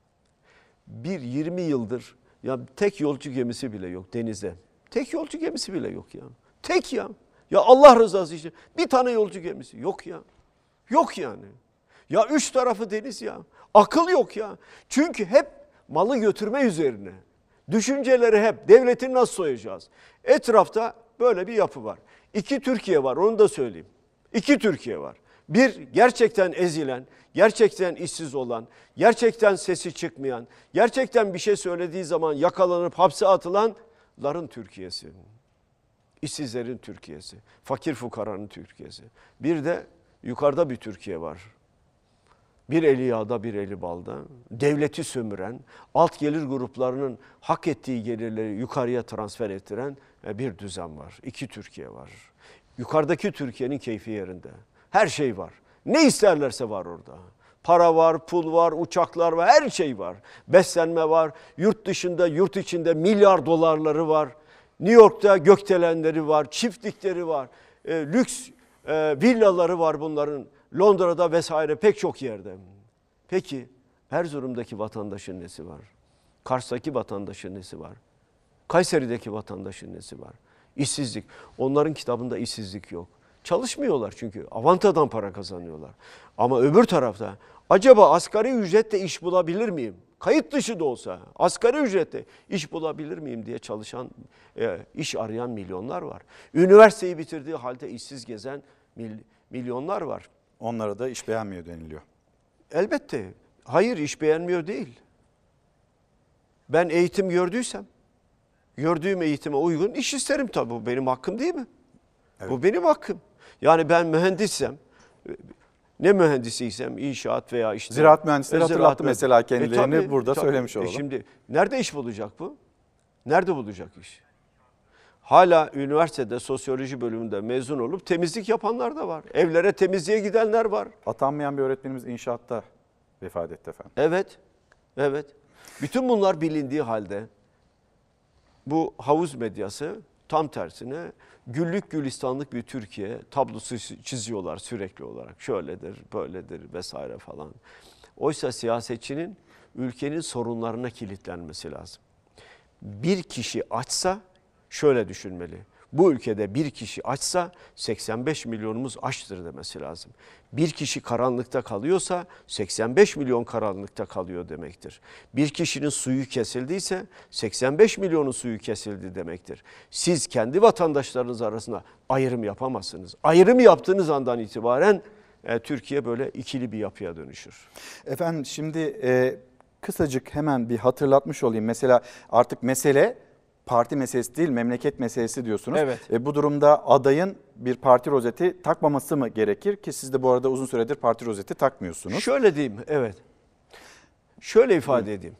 Bir 20 yıldır ya tek yolcu gemisi bile yok denizde. Tek yolcu gemisi bile yok ya. Tek ya. Ya Allah rızası için bir tane yolcu gemisi yok ya. Yok yani. Ya üç tarafı deniz ya. Akıl yok ya. Çünkü hep malı götürme üzerine. Düşünceleri hep devleti nasıl soyacağız? Etrafta böyle bir yapı var. İki Türkiye var onu da söyleyeyim. İki Türkiye var. Bir gerçekten ezilen, gerçekten işsiz olan, gerçekten sesi çıkmayan, gerçekten bir şey söylediği zaman yakalanıp hapse atılanların Türkiye'si. İşsizlerin Türkiye'si, fakir fukaranın Türkiye'si. Bir de yukarıda bir Türkiye var. Bir eli yağda bir eli balda, devleti sömüren, alt gelir gruplarının hak ettiği gelirleri yukarıya transfer ettiren bir düzen var. İki Türkiye var. Yukarıdaki Türkiye'nin keyfi yerinde. Her şey var. Ne isterlerse var orada. Para var, pul var, uçaklar var, her şey var. Beslenme var, yurt dışında, yurt içinde milyar dolarları var. New York'ta gökdelenleri var, çiftlikleri var, e, lüks e, villaları var bunların. Londra'da vesaire pek çok yerde. Peki Erzurum'daki vatandaşın nesi var? Kars'taki vatandaşın nesi var? Kayseri'deki vatandaşın nesi var? İşsizlik. Onların kitabında işsizlik yok. Çalışmıyorlar çünkü avantadan para kazanıyorlar. Ama öbür tarafta acaba asgari ücretle iş bulabilir miyim? Kayıt dışı da olsa asgari ücretle iş bulabilir miyim diye çalışan, e, iş arayan milyonlar var. Üniversiteyi bitirdiği halde işsiz gezen mil, milyonlar var. Onlara da iş beğenmiyor deniliyor. Elbette. Hayır iş beğenmiyor değil. Ben eğitim gördüysem, gördüğüm eğitime uygun iş isterim tabii. Bu benim hakkım değil mi? Bu benim hakkım. Yani ben mühendissem, ne mühendisiysem inşaat veya işte. Ziraat mühendisleri Ziraat hatırlattı mühendis- mesela kendilerini tabii, burada tabii. söylemiş E olalım. şimdi nerede iş bulacak bu? Nerede bulacak iş? hala üniversitede sosyoloji bölümünde mezun olup temizlik yapanlar da var. Evlere temizliğe gidenler var. Atanmayan bir öğretmenimiz inşaatta vefat etti efendim. Evet, evet. Bütün bunlar bilindiği halde bu havuz medyası tam tersine güllük gülistanlık bir Türkiye tablosu çiziyorlar sürekli olarak. Şöyledir, böyledir vesaire falan. Oysa siyasetçinin ülkenin sorunlarına kilitlenmesi lazım. Bir kişi açsa şöyle düşünmeli. Bu ülkede bir kişi açsa 85 milyonumuz açtır demesi lazım. Bir kişi karanlıkta kalıyorsa 85 milyon karanlıkta kalıyor demektir. Bir kişinin suyu kesildiyse 85 milyonun suyu kesildi demektir. Siz kendi vatandaşlarınız arasında ayrım yapamazsınız. Ayrım yaptığınız andan itibaren e, Türkiye böyle ikili bir yapıya dönüşür. Efendim şimdi e, kısacık hemen bir hatırlatmış olayım. Mesela artık mesele parti meselesi değil memleket meselesi diyorsunuz. Evet. E, bu durumda adayın bir parti rozeti takmaması mı gerekir ki siz de bu arada uzun süredir parti rozeti takmıyorsunuz. Şöyle diyeyim, evet. Şöyle ifade edeyim.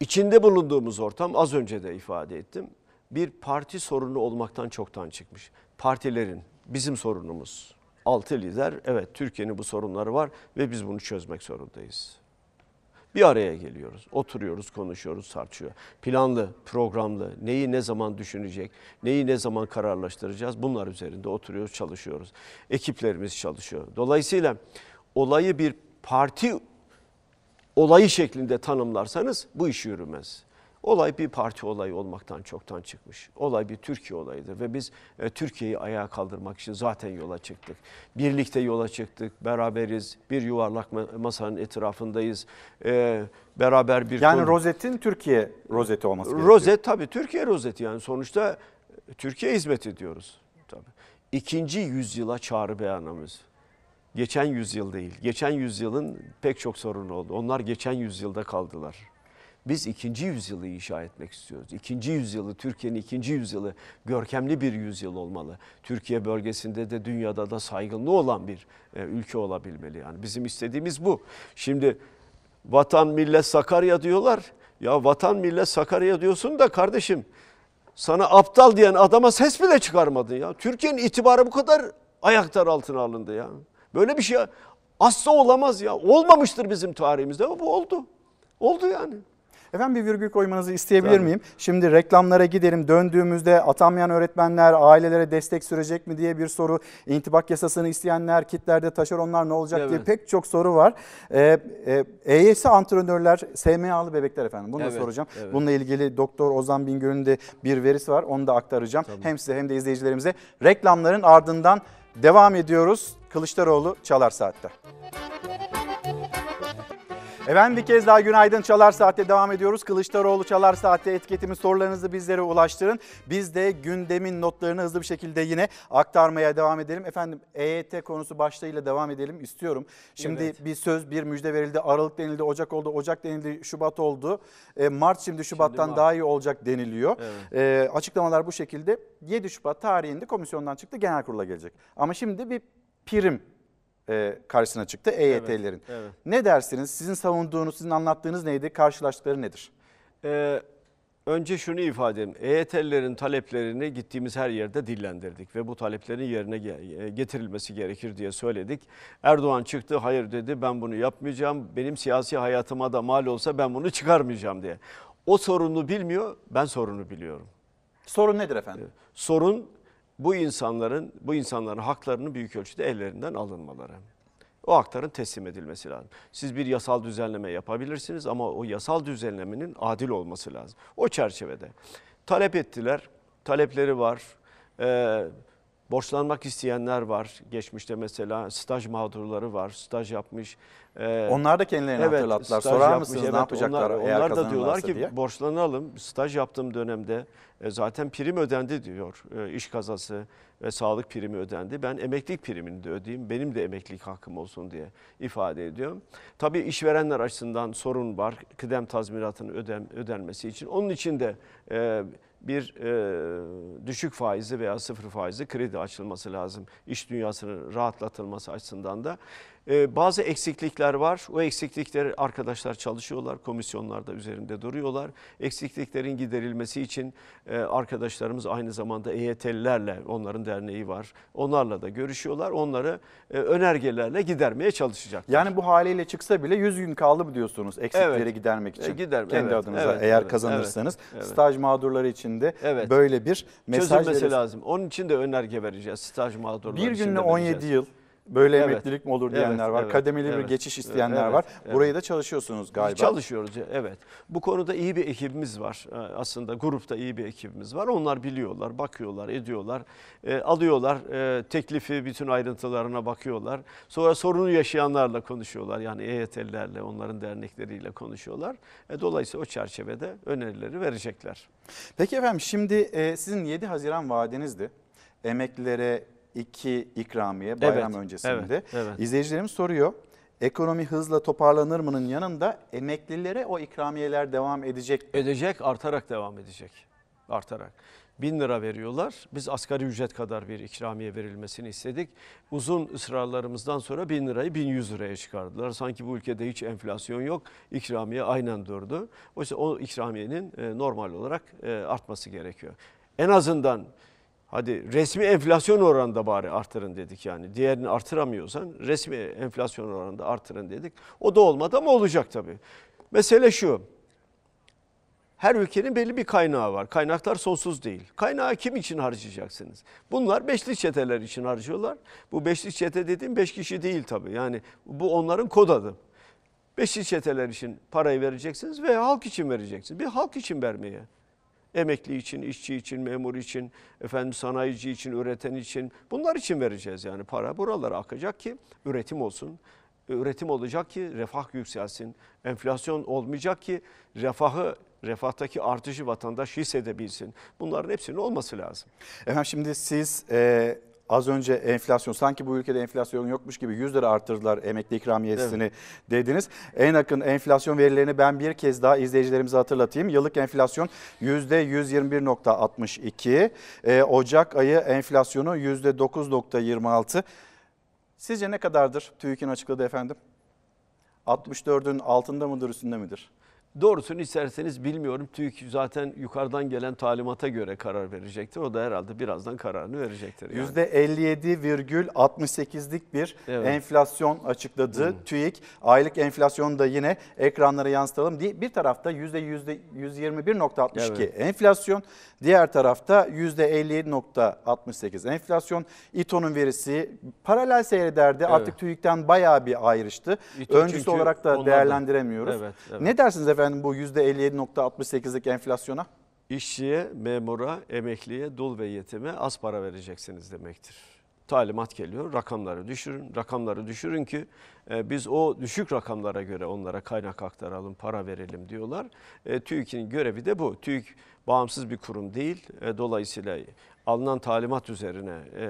İçinde bulunduğumuz ortam az önce de ifade ettim. Bir parti sorunu olmaktan çoktan çıkmış. Partilerin bizim sorunumuz. Altı lider evet Türkiye'nin bu sorunları var ve biz bunu çözmek zorundayız. Bir araya geliyoruz, oturuyoruz, konuşuyoruz, tartışıyor. Planlı, programlı, neyi ne zaman düşünecek, neyi ne zaman kararlaştıracağız bunlar üzerinde oturuyoruz, çalışıyoruz. Ekiplerimiz çalışıyor. Dolayısıyla olayı bir parti olayı şeklinde tanımlarsanız bu iş yürümez. Olay bir parti olayı olmaktan çoktan çıkmış. Olay bir Türkiye olayıdır ve biz e, Türkiye'yi ayağa kaldırmak için zaten yola çıktık. Birlikte yola çıktık, beraberiz, bir yuvarlak ma- masanın etrafındayız. E, beraber bir Yani konu- rozetin Türkiye rozeti olması gerekiyor. Rozet tabii Türkiye rozeti yani sonuçta Türkiye hizmet ediyoruz. Tabii. İkinci yüzyıla çağrı beyanımız. Geçen yüzyıl değil. Geçen yüzyılın pek çok sorunu oldu. Onlar geçen yüzyılda kaldılar. Biz ikinci yüzyılı inşa etmek istiyoruz. İkinci yüzyılı, Türkiye'nin ikinci yüzyılı görkemli bir yüzyıl olmalı. Türkiye bölgesinde de dünyada da saygınlığı olan bir e, ülke olabilmeli. Yani bizim istediğimiz bu. Şimdi vatan millet Sakarya diyorlar. Ya vatan millet Sakarya diyorsun da kardeşim sana aptal diyen adama ses bile çıkarmadın ya. Türkiye'nin itibarı bu kadar ayaklar altına alındı ya. Böyle bir şey asla olamaz ya. Olmamıştır bizim tarihimizde ama bu oldu. Oldu yani. Efendim bir virgül koymanızı isteyebilir Tabii. miyim? Şimdi reklamlara gidelim. Döndüğümüzde atanmayan öğretmenler ailelere destek sürecek mi diye bir soru. İntibak yasasını isteyenler, kitlerde taşeronlar ne olacak diye Evet. pek çok soru var. Ee, e, EYS antrenörler, SMA'lı bebekler efendim. Bunu da Evet, soracağım. evet. Bununla ilgili Doktor Ozan Bingöl'ün de bir verisi var. Onu da aktaracağım. Hem size hem de izleyicilerimize. Reklamların ardından devam ediyoruz. Kılıçdaroğlu Çalar Saat'te. Efendim bir kez daha günaydın. Çalar Saat'te devam ediyoruz. Kılıçdaroğlu Çalar Saat'te etiketimiz sorularınızı bizlere ulaştırın. Biz de gündemin notlarını hızlı bir şekilde yine aktarmaya devam edelim. Efendim EYT konusu başlığıyla devam edelim istiyorum. Şimdi Evet. bir söz, bir müjde verildi. Aralık denildi, Ocak oldu, Ocak denildi, Şubat oldu. E, Mart şimdi Şubat'tan Mart. daha iyi olacak deniliyor. Evet. E, açıklamalar bu şekilde. 7 Şubat tarihinde komisyondan çıktı, genel kurula gelecek. Ama şimdi bir prim e, karşısına çıktı EYT'lerin. evet. Ne dersiniz? Sizin savunduğunuz, sizin anlattığınız neydi? Karşılaştıkları nedir? Ee, önce şunu ifade edeyim. EYT'lilerin taleplerini gittiğimiz her yerde dillendirdik ve bu taleplerin yerine e, getirilmesi gerekir diye söyledik. Erdoğan çıktı, hayır dedi ben bunu yapmayacağım. Benim siyasi hayatıma da mal olsa ben bunu çıkarmayacağım diye. O sorunu bilmiyor, ben sorunu biliyorum. Sorun nedir efendim? Sorun bu insanların bu insanların haklarının büyük ölçüde ellerinden alınmaları. O hakların teslim edilmesi lazım. Siz bir yasal düzenleme yapabilirsiniz ama o yasal düzenlemenin adil olması lazım. O çerçevede talep ettiler, talepleri var. Ee, borçlanmak isteyenler var. Geçmişte mesela staj mağdurları var, staj yapmış. Ee, Onlar da kendilerini hatırlattılar. staj Sorar yapmış. mısınız ne yapacaklar onlar, eğer onlar da diyorlar ki diye? borçlanalım. Staj yaptığım dönemde e, zaten prim ödendi diyor. E, iş kazası ve sağlık primi ödendi. Ben emeklilik primini de ödeyeyim. Benim de emeklilik hakkım olsun diye ifade ediyorum. Tabii işverenler açısından sorun var. Kıdem tazminatının öden, ödenmesi için. Onun için de e, bir e, düşük faizli veya sıfır faizli kredi açılması lazım. İş dünyasının rahatlatılması açısından da. Ee, bazı eksiklikler var. O eksiklikleri arkadaşlar çalışıyorlar. Komisyonlarda üzerinde duruyorlar. Eksikliklerin giderilmesi için e, arkadaşlarımız aynı zamanda EYT'lilerle, onların derneği var. Onlarla da görüşüyorlar. Onları e, önergelerle gidermeye çalışacaklar. Yani bu haliyle çıksa bile 100 gün kaldı mı diyorsunuz eksikleri Evet. gidermek için? E, gider- Kendi evet, adınıza evet, eğer evet, kazanırsanız. evet. Staj mağdurları için de Evet. böyle bir mesaj verirsiniz. lazım. Onun için de önerge vereceğiz. Staj mağdurları Bir için günde de 17 vereceğiz. yıl böyle Evet. emeklilik mi olur diyenler Evet, var. evet, Kademeli bir evet. geçiş isteyenler Evet, var. evet. Burayı da çalışıyorsunuz galiba. Çalışıyoruz evet. Bu konuda iyi bir ekibimiz var. Ee, Aslında grupta iyi bir ekibimiz var. Onlar biliyorlar, bakıyorlar, ediyorlar. E, alıyorlar e, teklifi bütün ayrıntılarına bakıyorlar. Sonra sorunu yaşayanlarla konuşuyorlar. Yani EYT'lilerle, onların dernekleriyle konuşuyorlar. E, dolayısıyla o çerçevede önerileri verecekler. Peki efendim şimdi e, sizin 7 Haziran vaadinizdi. Emeklilere iki ikramiye bayram Evet, öncesinde. evet, evet. İzleyicilerimiz soruyor. Ekonomi hızla toparlanır mı'nın yanında emeklilere o ikramiyeler devam edecek. Edecek, artarak devam edecek. Artarak. Bin lira veriyorlar. Biz asgari ücret kadar bir ikramiye verilmesini istedik. Uzun ısrarlarımızdan sonra bin lirayı 1100 liraya çıkardılar. Sanki bu ülkede hiç enflasyon yok. İkramiye aynen durdu. Oysa o ikramiyenin e, normal olarak e, artması gerekiyor. En azından hadi resmi enflasyon oranında bari artırın dedik yani. Diğerini artıramıyorsan resmi enflasyon oranında artırın dedik. O da olmadı ama olacak tabii. Mesele şu. Her ülkenin belli bir kaynağı var. Kaynaklar sonsuz değil. Kaynağı kim için harcayacaksınız? Bunlar beşli çeteler için harcıyorlar. Bu beşli çete dediğim beş kişi değil tabii. Yani bu onların kod adı. Beşli çeteler için parayı vereceksiniz ve halk için vereceksiniz. Bir halk için vermeye. Emekli için, işçi için, memur için, efendim sanayici için, üreten için bunlar için vereceğiz yani para buralara akacak ki üretim olsun. Üretim olacak ki refah yükselsin. Enflasyon olmayacak ki refahı refahtaki artışı vatandaş hissedebilsin. Bunların hepsinin olması lazım. Efendim şimdi siz e, az önce enflasyon sanki bu ülkede enflasyon yokmuş gibi 100 lira arttırdılar emekli ikramiyesini dediniz. En yakın enflasyon verilerini ben bir kez daha izleyicilerimize hatırlatayım. Yıllık enflasyon %121.62. E, Ocak ayı enflasyonu %9.26. Sizce ne kadardır TÜİK'in açıkladığı efendim? 64'ün altında mıdır üstünde midir? Doğrusunu isterseniz bilmiyorum. TÜİK zaten yukarıdan gelen talimata göre karar verecektir. O da herhalde birazdan kararını verecektir. Yani. %57,68'lik bir Evet. enflasyon açıkladı TÜİK. Aylık enflasyonu da yine ekranlara yansıtalım. Bir tarafta %121,62 Evet. enflasyon, diğer tarafta %57,68 enflasyon. İTO'nun verisi paralel seyrederdi. Evet. Artık TÜİK'ten bayağı bir ayrıştı. İTO Öncüsü olarak da- değerlendiremiyoruz. Evet, evet. Ne dersiniz efendim bu %57,68'lik enflasyona? İşçiye, memura, emekliye, dul ve yetime az para vereceksiniz demektir. Talimat geliyor, rakamları düşürün, rakamları düşürün ki e, biz o düşük rakamlara göre onlara kaynak aktaralım, para verelim diyorlar. E, TÜİK'in görevi de bu. TÜİK bağımsız bir kurum değil. E, dolayısıyla alınan talimat üzerine e,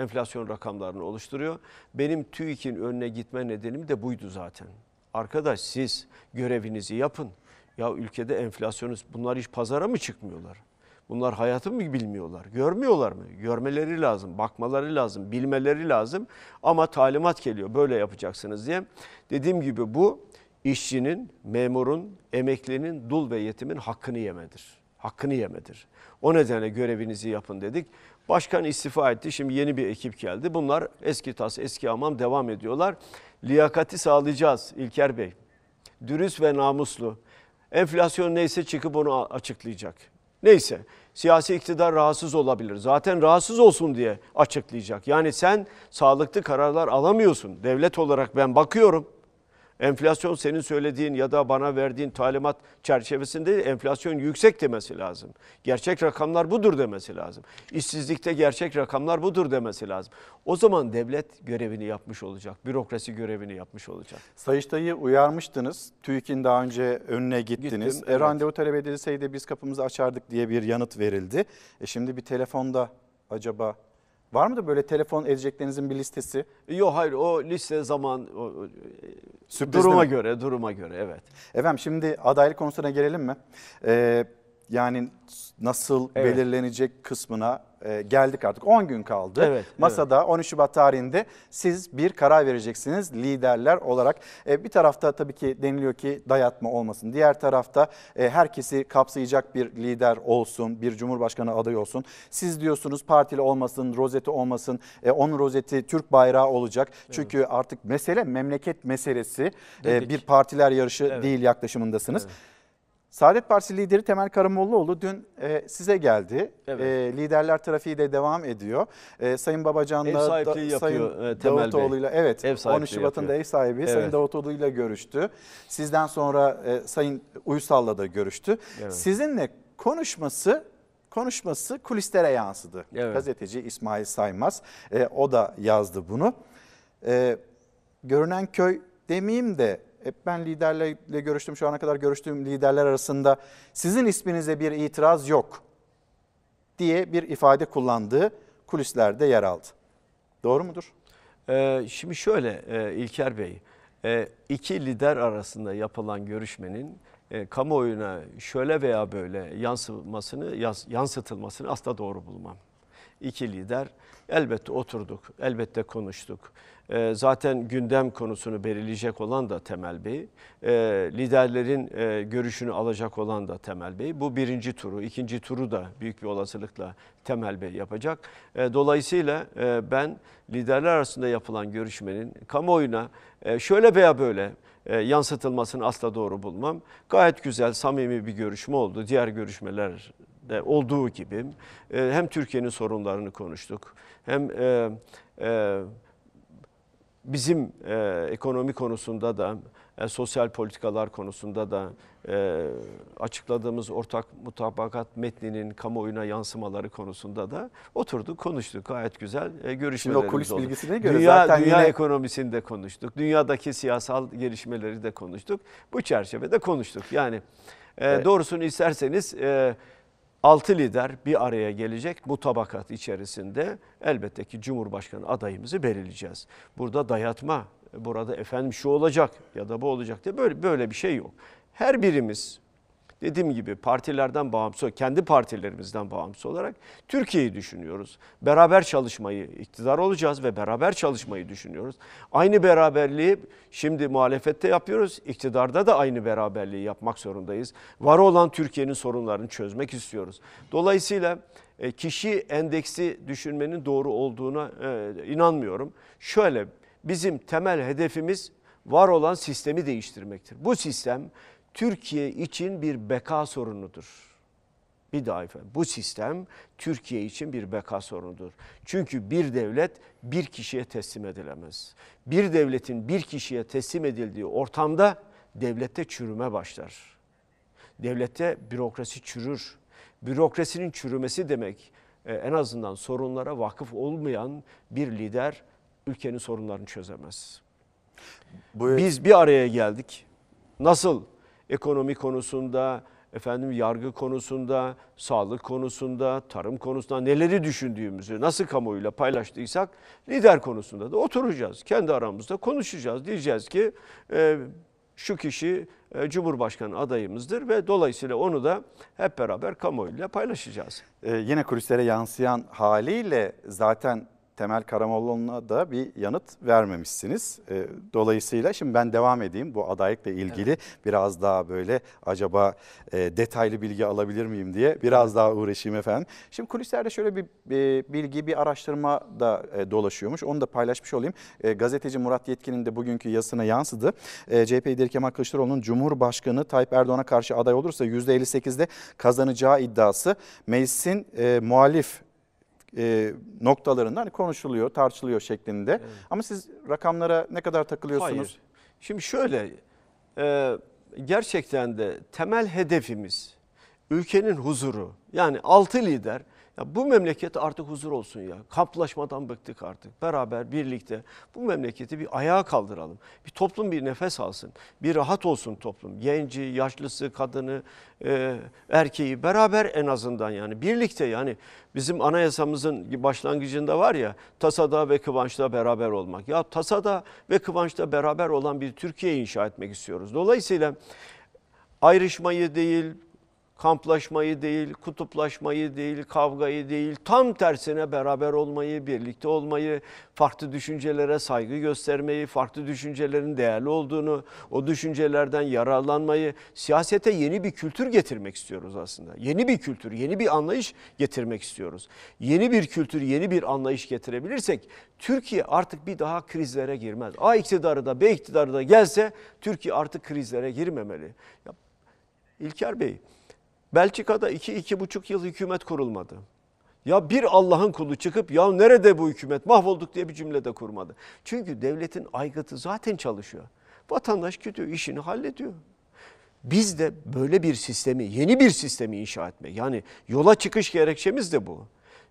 enflasyon rakamlarını oluşturuyor. Benim TÜİK'in önüne gitme nedenim de buydu zaten. Arkadaş siz görevinizi yapın. Ya ülkede enflasyonist bunlar hiç pazara mı çıkmıyorlar? Bunlar hayatı mı bilmiyorlar? Görmüyorlar mı? Görmeleri lazım, bakmaları lazım, bilmeleri lazım. Ama talimat geliyor böyle yapacaksınız diye. Dediğim gibi bu işçinin, memurun, emeklinin, dul ve yetimin hakkını yemedir. Hakkını yemedir. O nedenle görevinizi yapın dedik. Başkan istifa etti. Şimdi yeni bir ekip geldi. Bunlar eski tas, eski amam devam ediyorlar. Liyakati sağlayacağız İlker Bey. Dürüst ve namuslu. Enflasyon neyse çıkıp onu açıklayacak. Neyse siyasi iktidar rahatsız olabilir. Zaten rahatsız olsun diye açıklayacak. Yani sen sağlıklı kararlar alamıyorsun. Devlet olarak ben bakıyorum. Enflasyon senin söylediğin ya da bana verdiğin talimat çerçevesinde enflasyon yüksek demesi lazım. Gerçek rakamlar budur demesi lazım. İşsizlikte gerçek rakamlar budur demesi lazım. O zaman devlet görevini yapmış olacak. Bürokrasi görevini yapmış olacak. Sayıştay'ı uyarmıştınız. TÜİK'in daha önce önüne gittiniz. Gittim, E, evet. randevu talep edilseydi biz kapımızı açardık diye bir yanıt verildi. E şimdi bir telefonda acaba var mı da böyle telefon edeceklerinizin bir listesi? Yok hayır o liste zaman o, o, Sürpriz duruma değil mi? göre duruma göre evet. Efendim şimdi adaylık konusuna gelelim mi? Ee, yani nasıl Evet. belirlenecek kısmına e, geldik artık. 10 gün kaldı. Evet, Masada 13 Şubat tarihinde siz bir karar vereceksiniz liderler olarak. E, bir tarafta tabii ki deniliyor ki dayatma olmasın. Diğer tarafta e, herkesi kapsayacak bir lider olsun, bir cumhurbaşkanı adayı olsun. Siz diyorsunuz partili olmasın, rozeti olmasın, e, onun rozeti Türk bayrağı olacak. Çünkü artık mesele memleket meselesi. E, bir partiler yarışı Evet. değil yaklaşımındasınız. Saadet Partisi lideri Temel Karamollaoğlu dün e, size geldi. Evet. E, liderler trafiği de devam ediyor. E, Sayın Babacan'la, Ev sahipliği da- Sayın yapıyor, e, Temel Bey. Davutoğlu'yla evet Ev 13 sahipliği Şubat'ın da yapıyor. ev sahibi Sayın Evet. Davutoğlu'yla görüştü. Sizden sonra e, Sayın Uysal'la da görüştü. Evet. Sizinle konuşması konuşması kulislere yansıdı. Evet. Gazeteci İsmail Saymaz e, o da yazdı bunu. E, görünen köy demeyeyim de ben liderlerle görüştüm şu ana kadar görüştüğüm liderler arasında sizin isminize bir itiraz yok diye bir ifade kullandığı kulislerde yer aldı. Doğru mudur? Ee, şimdi şöyle e, İlker Bey, e, iki lider arasında yapılan görüşmenin e, kamuoyuna şöyle veya böyle yansımasını, yans- yansıtılmasını asla doğru bulmam. İki lider elbette oturduk, elbette konuştuk. E, zaten gündem konusunu belirleyecek olan da Temel Bey, e, liderlerin e, görüşünü alacak olan da Temel Bey. Bu birinci turu, ikinci turu da büyük bir olasılıkla Temel Bey yapacak. E, dolayısıyla e, ben liderler arasında yapılan görüşmenin kamuoyuna e, şöyle veya böyle e, yansıtılmasını asla doğru bulmam. Gayet güzel, samimi bir görüşme oldu. Diğer görüşmelerde olduğu gibi e, hem Türkiye'nin sorunlarını konuştuk, hem e, e, bizim e, ekonomi konusunda da, e, sosyal politikalar konusunda da e, açıkladığımız ortak mutabakat metninin kamuoyuna yansımaları konusunda da oturduk, konuştuk. Gayet güzel e, görüşmelerimiz kulis oldu. bilgisine göre dünya, zaten dünya yine- ekonomisini de konuştuk. Dünyadaki siyasal gelişmeleri de konuştuk. Bu çerçevede konuştuk. Yani e, Evet. doğrusunu isterseniz e, altı lider bir araya gelecek mutabakat içerisinde elbette ki Cumhurbaşkanı adayımızı belirleyeceğiz. Burada dayatma, burada efendim şu olacak ya da bu olacak diye böyle böyle bir şey yok. Her birimiz dediğim gibi partilerden bağımsız, kendi partilerimizden bağımsız olarak Türkiye'yi düşünüyoruz. Beraber çalışmayı, iktidar olacağız ve beraber çalışmayı düşünüyoruz. Aynı beraberliği şimdi muhalefette yapıyoruz, iktidarda da aynı beraberliği yapmak zorundayız. Var olan Türkiye'nin sorunlarını çözmek istiyoruz. Dolayısıyla e, kişi endeksi düşünmenin doğru olduğuna e, inanmıyorum. Şöyle bizim temel hedefimiz var olan sistemi değiştirmektir. Bu sistem Türkiye için bir beka sorunudur. Bir daha efendim bu sistem Türkiye için bir beka sorunudur. Çünkü bir devlet bir kişiye teslim edilemez. Bir devletin bir kişiye teslim edildiği ortamda devlette çürüme başlar. Devlette bürokrasi çürür. Bürokrasinin çürümesi demek e, en azından sorunlara vakıf olmayan bir lider ülkenin sorunlarını çözemez. Biz bir araya geldik. Nasıl ekonomi konusunda, efendim yargı konusunda, sağlık konusunda, tarım konusunda neleri düşündüğümüzü nasıl kamuoyuyla paylaştıysak lider konusunda da oturacağız. Kendi aramızda konuşacağız. Diyeceğiz ki e, şu kişi e, Cumhurbaşkanı adayımızdır ve dolayısıyla onu da hep beraber kamuoyuyla paylaşacağız. Ee, yine kulislere yansıyan haliyle zaten Temel Karamollaoğlu'na da bir yanıt vermemişsiniz. Ee, dolayısıyla şimdi ben devam edeyim bu adaylıkla ilgili biraz daha böyle acaba e, detaylı bilgi alabilir miyim diye biraz daha uğraşayım efendim. Şimdi kulislerde şöyle bir e, bilgi bir araştırma da e, dolaşıyormuş onu da paylaşmış olayım. E, gazeteci Murat Yetkin'in de bugünkü yazısına yansıdı. E, CHP lideri Kemal Kılıçdaroğlu'nun Cumhurbaşkanı Tayyip Erdoğan'a karşı aday olursa %58'de kazanacağı iddiası meclisin e, muhalif e, noktalarında hani konuşuluyor, tartışılıyor şeklinde. Ama siz rakamlara ne kadar takılıyorsunuz? Hayır. Şimdi şöyle, e, gerçekten de temel hedefimiz ülkenin huzuru. Yani altı lider, ya bu memleket artık huzur olsun ya. Kamplaşmadan bıktık artık. Beraber, birlikte bu memleketi bir ayağa kaldıralım. Bir toplum bir nefes alsın. Bir rahat olsun toplum. Genci, yaşlısı, kadını, e, erkeği beraber en azından yani birlikte yani bizim anayasamızın başlangıcında var ya tasada ve kıvançta beraber olmak. Ya tasada ve kıvançta beraber olan bir Türkiye inşa etmek istiyoruz. Dolayısıyla ayrışmayı değil, kamplaşmayı değil, kutuplaşmayı değil, kavgayı değil, tam tersine beraber olmayı, birlikte olmayı, farklı düşüncelere saygı göstermeyi, farklı düşüncelerin değerli olduğunu, o düşüncelerden yararlanmayı, siyasete yeni bir kültür getirmek istiyoruz aslında. Yeni bir kültür, yeni bir anlayış getirmek istiyoruz. Yeni bir kültür, yeni bir anlayış getirebilirsek Türkiye artık bir daha krizlere girmez. A iktidarı da B iktidarı da gelse Türkiye artık krizlere girmemeli. Ya, İlker Bey, Belçika'da iki, iki buçuk yıl hükümet kurulmadı. Ya bir Allah'ın kulu çıkıp ya nerede bu hükümet mahvolduk diye bir cümle de kurmadı. Çünkü devletin aygıtı zaten çalışıyor. Vatandaş gidiyor işini hallediyor. Biz de böyle bir sistemi, yeni bir sistemi inşa etmek. Yani yola çıkış gerekçemiz de bu.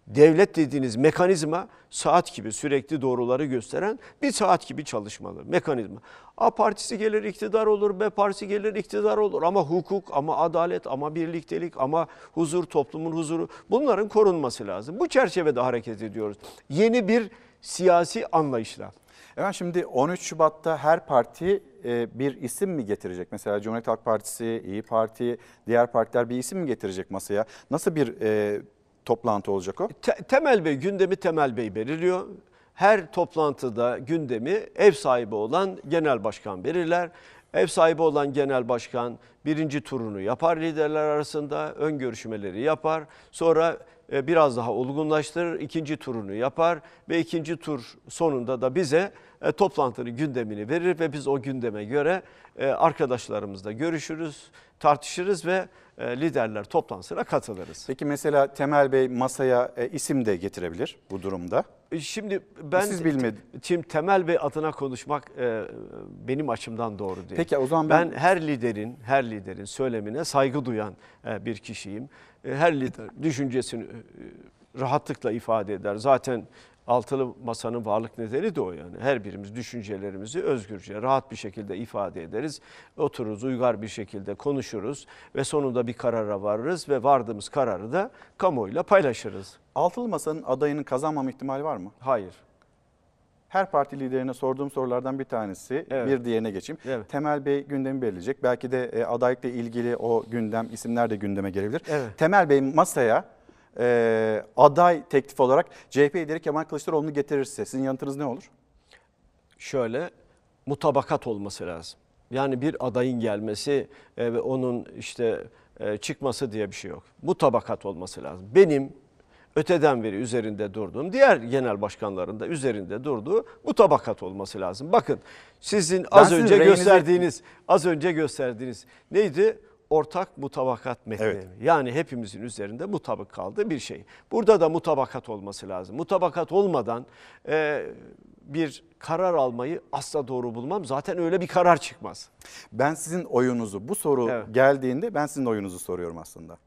Devlet dediğiniz mekanizma saat gibi sürekli doğruları gösteren bir saat gibi çalışmalı mekanizma. A partisi gelir iktidar olur, B partisi gelir iktidar olur ama hukuk, ama adalet, ama birliktelik, ama huzur, toplumun huzuru bunların korunması lazım. Bu çerçevede hareket ediyoruz. Yeni bir siyasi anlayışla. Evet şimdi 13 Şubat'ta her parti e, bir isim mi getirecek? Mesela Cumhuriyet Halk Partisi, İyi Parti, diğer partiler bir isim mi getirecek masaya? Nasıl bir e, toplantı olacak o? Te- Temel Bey gündemi Temel Bey belirliyor. Her toplantıda gündemi ev sahibi olan genel başkan belirler. Ev sahibi olan genel başkan birinci turunu yapar liderler arasında, ön görüşmeleri yapar. Sonra e, biraz daha olgunlaştırır, ikinci turunu yapar ve ikinci tur sonunda da bize e, toplantının gündemini verir ve biz o gündeme göre e, arkadaşlarımızla görüşürüz, tartışırız ve e, liderler toplantısına katılırız. Peki mesela Temel Bey masaya e, isim de getirebilir bu durumda. Şimdi ben Siz bilmedi- Şimdi Temel Bey adına konuşmak e, benim açımdan doğru değil. Peki, o zaman ben, ben- her liderin her liderin söylemine saygı duyan e, bir kişiyim. E, her lider düşüncesini e, rahatlıkla ifade eder. Zaten altılı masanın varlık nedeni de o yani. Her birimiz düşüncelerimizi özgürce, rahat bir şekilde ifade ederiz. Otururuz, uygar bir şekilde konuşuruz ve sonunda bir karara varırız ve vardığımız kararı da kamuoyuyla paylaşırız. Altılı Masa'nın adayının kazanmama ihtimali var mı? Hayır. Her parti liderine sorduğum sorulardan bir tanesi. Evet. Bir diğerine geçeyim. Evet. Temel Bey gündemi belirleyecek. Belki de e, adaylıkla ilgili o gündem, isimler de gündeme gelebilir. Evet. Temel Bey masaya e, aday teklif olarak CHP lideri Kemal Kılıçdaroğlu'nu getirirse sizin yanıtınız ne olur? şöyle mutabakat olması lazım. Yani bir adayın gelmesi e, ve onun işte e, çıkması diye bir şey yok. Mutabakat olması lazım. Benim öteden beri üzerinde durduğum, diğer genel başkanların da üzerinde durduğu mutabakat olması lazım. Bakın sizin az sizin önce gösterdiğiniz, az önce gösterdiğiniz neydi? Ortak mutabakat metni. Evet. Yani hepimizin üzerinde mutabık kaldığı bir şey. Burada da mutabakat olması lazım. Mutabakat olmadan e, bir karar almayı asla doğru bulmam. Zaten öyle bir karar çıkmaz. Ben sizin oyunuzu, bu soru Evet. geldiğinde ben sizin oyunuzu soruyorum aslında.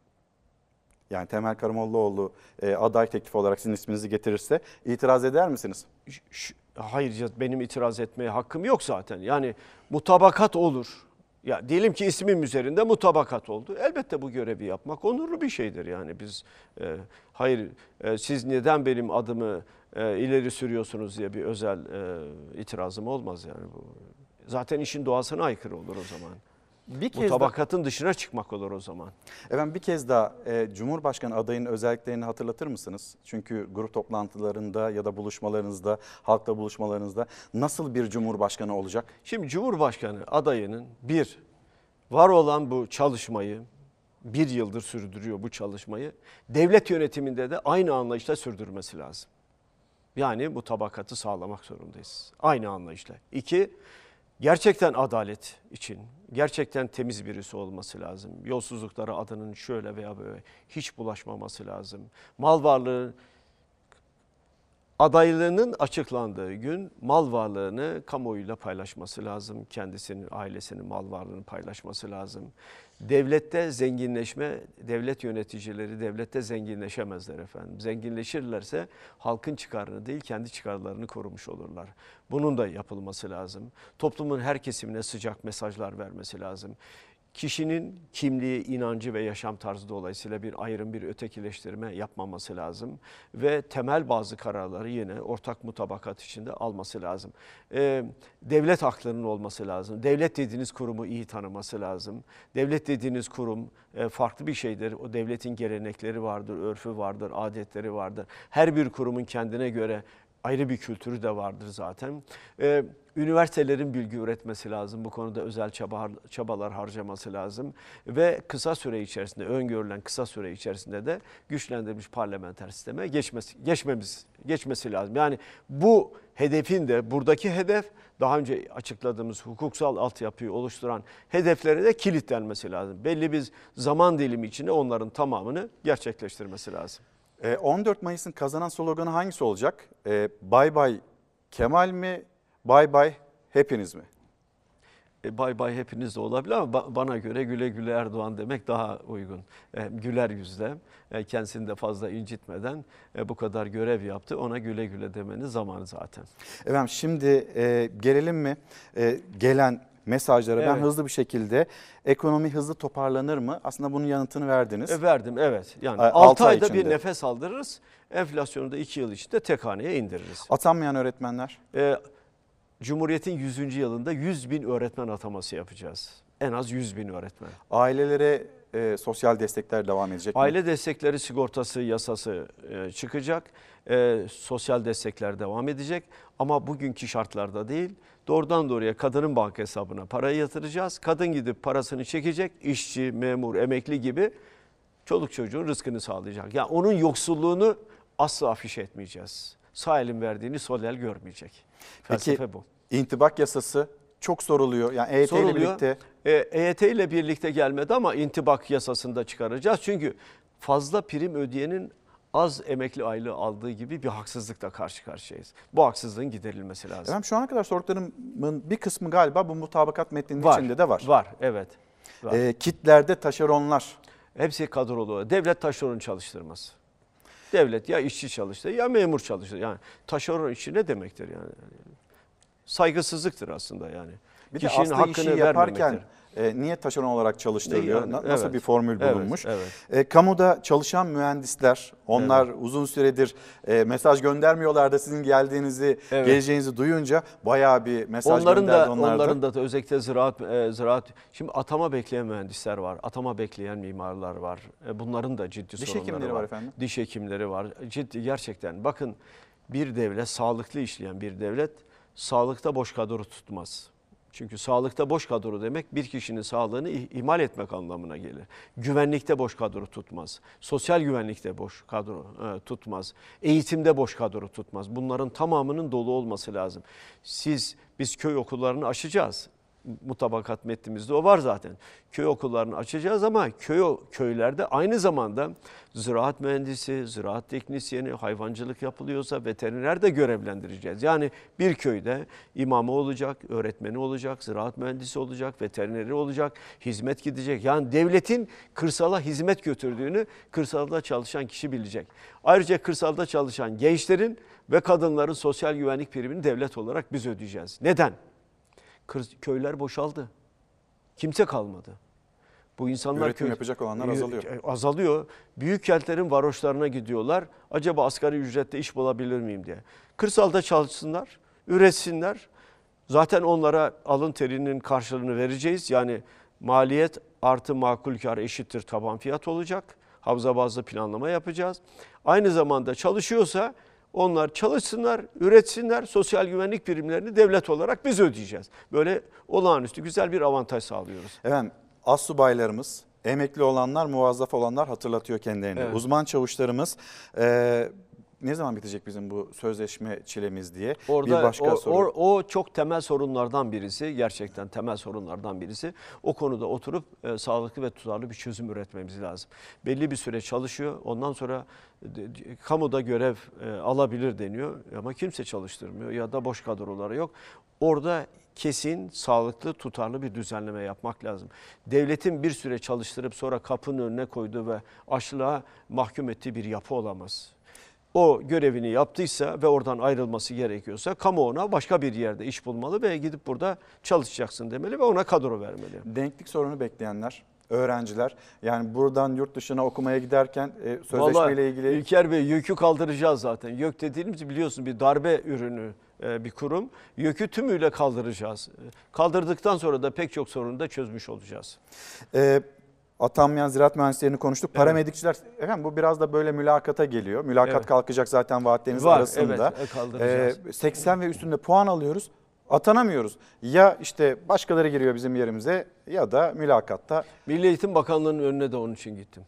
Yani Temel Karamollaoğlu e, aday teklifi olarak sizin isminizi getirirse itiraz eder misiniz? Ş- Hayır benim itiraz etmeye hakkım yok zaten. Yani mutabakat olur. Ya diyelim ki ismim üzerinde mutabakat oldu. Elbette bu görevi yapmak onurlu bir şeydir yani biz e, hayır e, siz neden benim adımı e, ileri sürüyorsunuz diye bir özel e, itirazım olmaz yani bu. Zaten işin doğasına aykırı olur o zaman. Bir kez daha- Mutabakatın dışına çıkmak olur o zaman. Efendim bir kez daha e, Cumhurbaşkanı adayının özelliklerini hatırlatır mısınız? Çünkü grup toplantılarında ya da buluşmalarınızda, halkla buluşmalarınızda nasıl bir Cumhurbaşkanı olacak? Şimdi Cumhurbaşkanı adayının bir, var olan bu çalışmayı, bir yıldır sürdürüyor bu çalışmayı, devlet yönetiminde de aynı anlayışla sürdürmesi lazım. Yani bu tabakatı sağlamak zorundayız. Aynı anlayışla. İki, gerçekten adalet için, gerçekten temiz birisi olması lazım. Yolsuzluklara adının şöyle veya böyle hiç bulaşmaması lazım. Mal varlığı adaylığının açıklandığı gün mal varlığını kamuoyuyla paylaşması lazım. Kendisinin, ailesinin mal varlığını paylaşması lazım. Devlette zenginleşme, devlet yöneticileri devlette zenginleşemezler efendim. Zenginleşirlerse halkın çıkarını değil kendi çıkarlarını korumuş olurlar. Bunun da yapılması lazım. Toplumun her kesimine sıcak mesajlar vermesi lazım. Kişinin kimliği, inancı ve yaşam tarzı dolayısıyla bir ayrım, bir ötekileştirme yapmaması lazım. Ve temel bazı kararları yine ortak mutabakat içinde alması lazım. Ee, devlet haklarının olması lazım. Devlet dediğiniz kurumu iyi tanıması lazım. Devlet dediğiniz kurum e, farklı bir şeydir. O devletin gelenekleri vardır, örfü vardır, adetleri vardır. Her bir kurumun kendine göre ayrı bir kültürü de vardır zaten. Ee, üniversitelerin bilgi üretmesi lazım. Bu konuda özel çaba, çabalar harcaması lazım. Ve kısa süre içerisinde, öngörülen kısa süre içerisinde de güçlendirilmiş parlamenter sisteme geçmesi, geçmemiz, geçmesi lazım. Yani bu hedefin de, buradaki hedef daha önce açıkladığımız hukuksal altyapıyı oluşturan hedeflere de kilitlenmesi lazım. Belli bir zaman dilimi içinde onların tamamını gerçekleştirmesi lazım. E, 14 Mayıs'ın kazanan sloganı hangisi olacak? E, Bay bay Kemal mi? Bay bay hepiniz mi? E, bay bay hepiniz de olabilir ama ba- bana göre güle güle Erdoğan demek daha uygun. E, güler yüzle, e, kendisini de fazla incitmeden e, bu kadar görev yaptı. Ona güle güle demenin zamanı zaten. Efendim şimdi e, gelelim mi? E, gelen mesajlara ben Evet. hızlı bir şekilde ekonomi hızlı toparlanır mı? Aslında bunun yanıtını verdiniz. E, verdim evet. Yani E, 6 altı ay ayda bir içinde. nefes aldırırız. Enflasyonu da 2 yıl içinde tek haneye indiririz. Atanmayan öğretmenler? E, Cumhuriyet'in 100. yılında 100 bin öğretmen ataması yapacağız. En az 100 bin öğretmen. Ailelere e, sosyal destekler devam edecek mi? Aile destekleri sigortası yasası e, çıkacak. E, sosyal destekler devam edecek. Ama bugünkü şartlarda değil. Doğrudan doğruya kadının banka hesabına parayı yatıracağız. Kadın gidip parasını çekecek. İşçi, memur, emekli gibi çoluk çocuğun rızkını sağlayacak. Yani onun yoksulluğunu asla afiş etmeyeceğiz. Sağ elin verdiğini sol el görmeyecek. Felsefe Peki bu. intibak yasası çok soruluyor. Yani EYT ile birlikte E, EYT ile birlikte gelmedi ama intibak yasasında çıkaracağız. Çünkü fazla prim ödeyenin az emekli aylığı aldığı gibi bir haksızlıkla karşı karşıyayız. Bu haksızlığın giderilmesi lazım. Efendim şu ana kadar sorduklarımın bir kısmı galiba bu mutabakat metninin Var, içinde de var. Var, evet. Var. E, kitlerde taşeronlar. Hepsi kadrolu. Devlet taşeron çalıştırmaz. Devlet ya işçi çalıştırır ya memur çalıştırır. Yani taşeron işi ne demektir yani? Saygısızlıktır aslında yani. Bir de aslı işi yaparken e, niye taşeron olarak çalıştırılıyor? Yani, Na- Nasıl evet. bir formül Evet, bulunmuş? evet. E, kamuda çalışan mühendisler, onlar uzun süredir e, mesaj göndermiyorlar da sizin geldiğinizi, Evet. geleceğinizi duyunca bayağı bir mesaj Onların gönderdi da onlar da. onların da özellikle ziraat e, ziraat şimdi atama bekleyen mühendisler var. Atama bekleyen mimarlar var. E, bunların da ciddi Diş sorunları hekimleri var efendim. Diş hekimleri var. Ciddi gerçekten bakın bir devlet sağlıklı işleyen bir devlet sağlıkta boş kadro tutmaz. Çünkü sağlıkta boş kadro demek bir kişinin sağlığını ih- ihmal etmek anlamına gelir. Güvenlikte boş kadro tutmaz. Sosyal güvenlikte boş kadro e, tutmaz. Eğitimde boş kadro tutmaz. Bunların tamamının dolu olması lazım. Siz biz köy okullarını aşacağız. Mutabakat metnimizde o var zaten. Köy okullarını açacağız ama köy köylerde aynı zamanda ziraat mühendisi, ziraat teknisyeni, hayvancılık yapılıyorsa veteriner de görevlendireceğiz. Yani bir köyde imamı olacak, öğretmeni olacak, ziraat mühendisi olacak, veterineri olacak, hizmet gidecek. Yani devletin kırsala hizmet götürdüğünü kırsalda çalışan kişi bilecek. Ayrıca kırsalda çalışan gençlerin ve kadınların sosyal güvenlik primini devlet olarak biz ödeyeceğiz. Neden? Köyler boşaldı. Kimse kalmadı. Bu insanlar Üretim yapacak olanlar azalıyor. E, azalıyor. Büyük kentlerin varoşlarına gidiyorlar. Acaba asgari ücretle iş bulabilir miyim diye. Kırsalda çalışsınlar, üretsinler. Zaten onlara alın terinin karşılığını vereceğiz. Yani maliyet artı makul kar eşittir taban fiyat olacak. Havza bazlı planlama yapacağız. Aynı zamanda çalışıyorsa onlar çalışsınlar, üretsinler. Sosyal güvenlik primlerini devlet olarak biz ödeyeceğiz. Böyle olağanüstü güzel bir avantaj sağlıyoruz. Efendim astsubaylarımız, emekli olanlar, muvazzaf olanlar hatırlatıyor kendilerini. Evet. Uzman çavuşlarımız e, ne zaman bitecek bizim bu sözleşme çilemiz diye Orada bir başka o, soru. o, o çok temel sorunlardan birisi. Gerçekten temel sorunlardan birisi. O konuda oturup e, sağlıklı ve tutarlı bir çözüm üretmemiz lazım. Belli bir süre çalışıyor. Ondan sonra e, kamuda görev e, alabilir deniyor ama kimse çalıştırmıyor ya da boş kadroları yok. Orada kesin, sağlıklı, tutarlı bir düzenleme yapmak lazım. Devletin bir süre çalıştırıp sonra kapının önüne koyduğu ve açlığa mahkum ettiği bir yapı olamaz. O görevini yaptıysa ve oradan ayrılması gerekiyorsa kamu ona başka bir yerde iş bulmalı ve gidip burada çalışacaksın demeli ve ona kadro vermeli. Denklik sorunu bekleyenler, öğrenciler yani buradan yurt dışına okumaya giderken e, Vallahi sözleşmeyle ilgili İlker Bey YÖK'ü kaldıracağız zaten. YÖK dediğimiz biliyorsun bir darbe ürünü e, bir kurum. YÖK'ü tümüyle kaldıracağız. E, Kaldırdıktan sonra da pek çok sorunu da çözmüş olacağız. E, atanmayan ziraat mühendislerini konuştuk. Paramedikçiler, efendim bu biraz da böyle mülakata geliyor. Mülakat Evet. kalkacak zaten vaatleriniz Var, arasında. evet, e, kaldıracağız. E, 80 ve üstünde puan alıyoruz. Atanamıyoruz. Ya işte başkaları giriyor bizim yerimize ya da mülakatta. Milli Eğitim Bakanlığı'nın önüne de onun için gittim.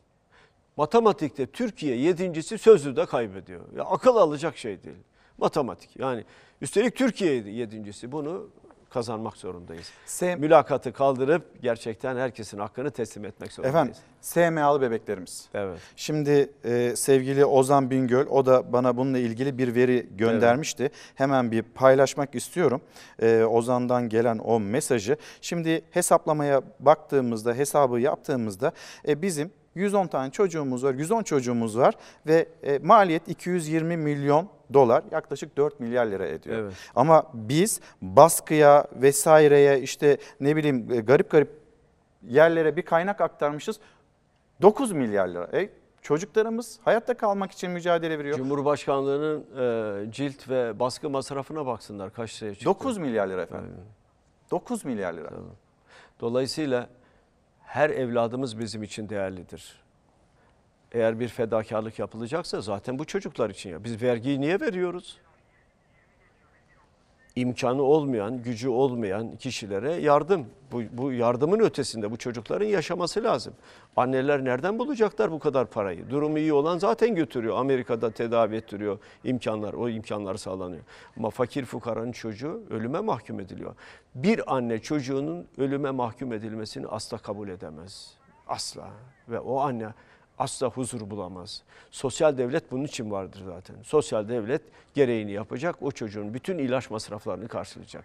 Matematikte Türkiye yedincisi sözlüde kaybediyor. Ya akıl alacak şey değil. Matematik yani üstelik Türkiye yedincisi bunu kazanmak zorundayız. Mülakatı kaldırıp gerçekten herkesin hakkını teslim etmek zorundayız. Efendim SMA'lı bebeklerimiz. Evet. Şimdi e, sevgili Ozan Bingöl o da bana bununla ilgili bir veri göndermişti. Hemen bir paylaşmak istiyorum. E, Ozan'dan gelen o mesajı. Şimdi hesaplamaya baktığımızda hesabı yaptığımızda e, bizim 110 tane çocuğumuz var, 110 çocuğumuz var ve e, maliyet 220 milyon dolar yaklaşık 4 milyar lira ediyor. Evet. Ama biz baskıya vesaireye işte ne bileyim e, garip garip yerlere bir kaynak aktarmışız. 9 milyar lira. E, çocuklarımız hayatta kalmak için mücadele veriyor. Cumhurbaşkanlığının e, cilt ve baskı masrafına baksınlar kaç liraya çıktı. 9 milyar lira efendim. 9 milyar lira. Dolayısıyla her evladımız bizim için değerlidir. Eğer bir fedakarlık yapılacaksa zaten bu çocuklar için ya. Biz vergiyi niye veriyoruz? İmkanı olmayan, gücü olmayan kişilere yardım. Bu, bu yardımın ötesinde bu çocukların yaşaması lazım. Anneler nereden bulacaklar bu kadar parayı? Durumu iyi olan zaten götürüyor. Amerika'da tedavi ettiriyor. imkanlar, o imkanlar sağlanıyor. Ama fakir fukaranın çocuğu ölüme mahkum ediliyor. Bir anne çocuğunun ölüme mahkum edilmesini asla kabul edemez. Asla. Ve o anne asla huzur bulamaz. Sosyal devlet bunun için vardır zaten. Sosyal devlet gereğini yapacak, o çocuğun bütün ilaç masraflarını karşılayacak.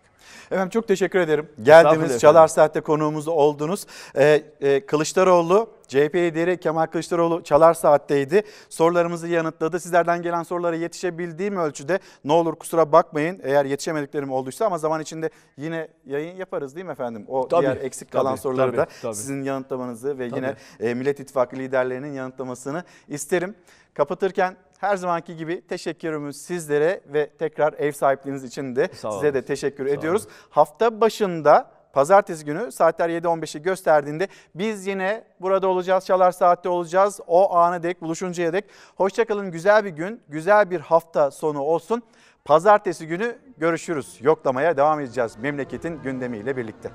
Efendim çok teşekkür ederim. Geldiniz Çalar. Saat'te konuğumuz oldunuz. Ee, e, Kılıçdaroğlu, CHP lideri Kemal Kılıçdaroğlu Çalar Saat'teydi. Sorularımızı yanıtladı. Sizlerden gelen sorulara yetişebildiğim ölçüde ne olur kusura bakmayın eğer yetişemediklerim olduysa ama zaman içinde yine yayın yaparız değil mi efendim? O Tabii, diğer eksik kalan tabii, soruları tabii, da tabii. sizin yanıtlamanızı ve Tabii. yine e, Millet İttifakı liderlerinin yanıtlamasını isterim. Kapatırken her zamanki gibi teşekkürümüz sizlere ve tekrar ev sahipliğiniz için de Sağ size olun. de teşekkür Sağ ediyoruz. Hafta başında pazartesi günü saatler 7.15'i gösterdiğinde biz yine burada olacağız. Çalar Saat'te olacağız. O ana dek buluşuncaya dek. Hoşçakalın güzel bir gün, güzel bir hafta sonu olsun. Pazartesi günü görüşürüz. Yoklamaya devam edeceğiz memleketin gündemiyle birlikte.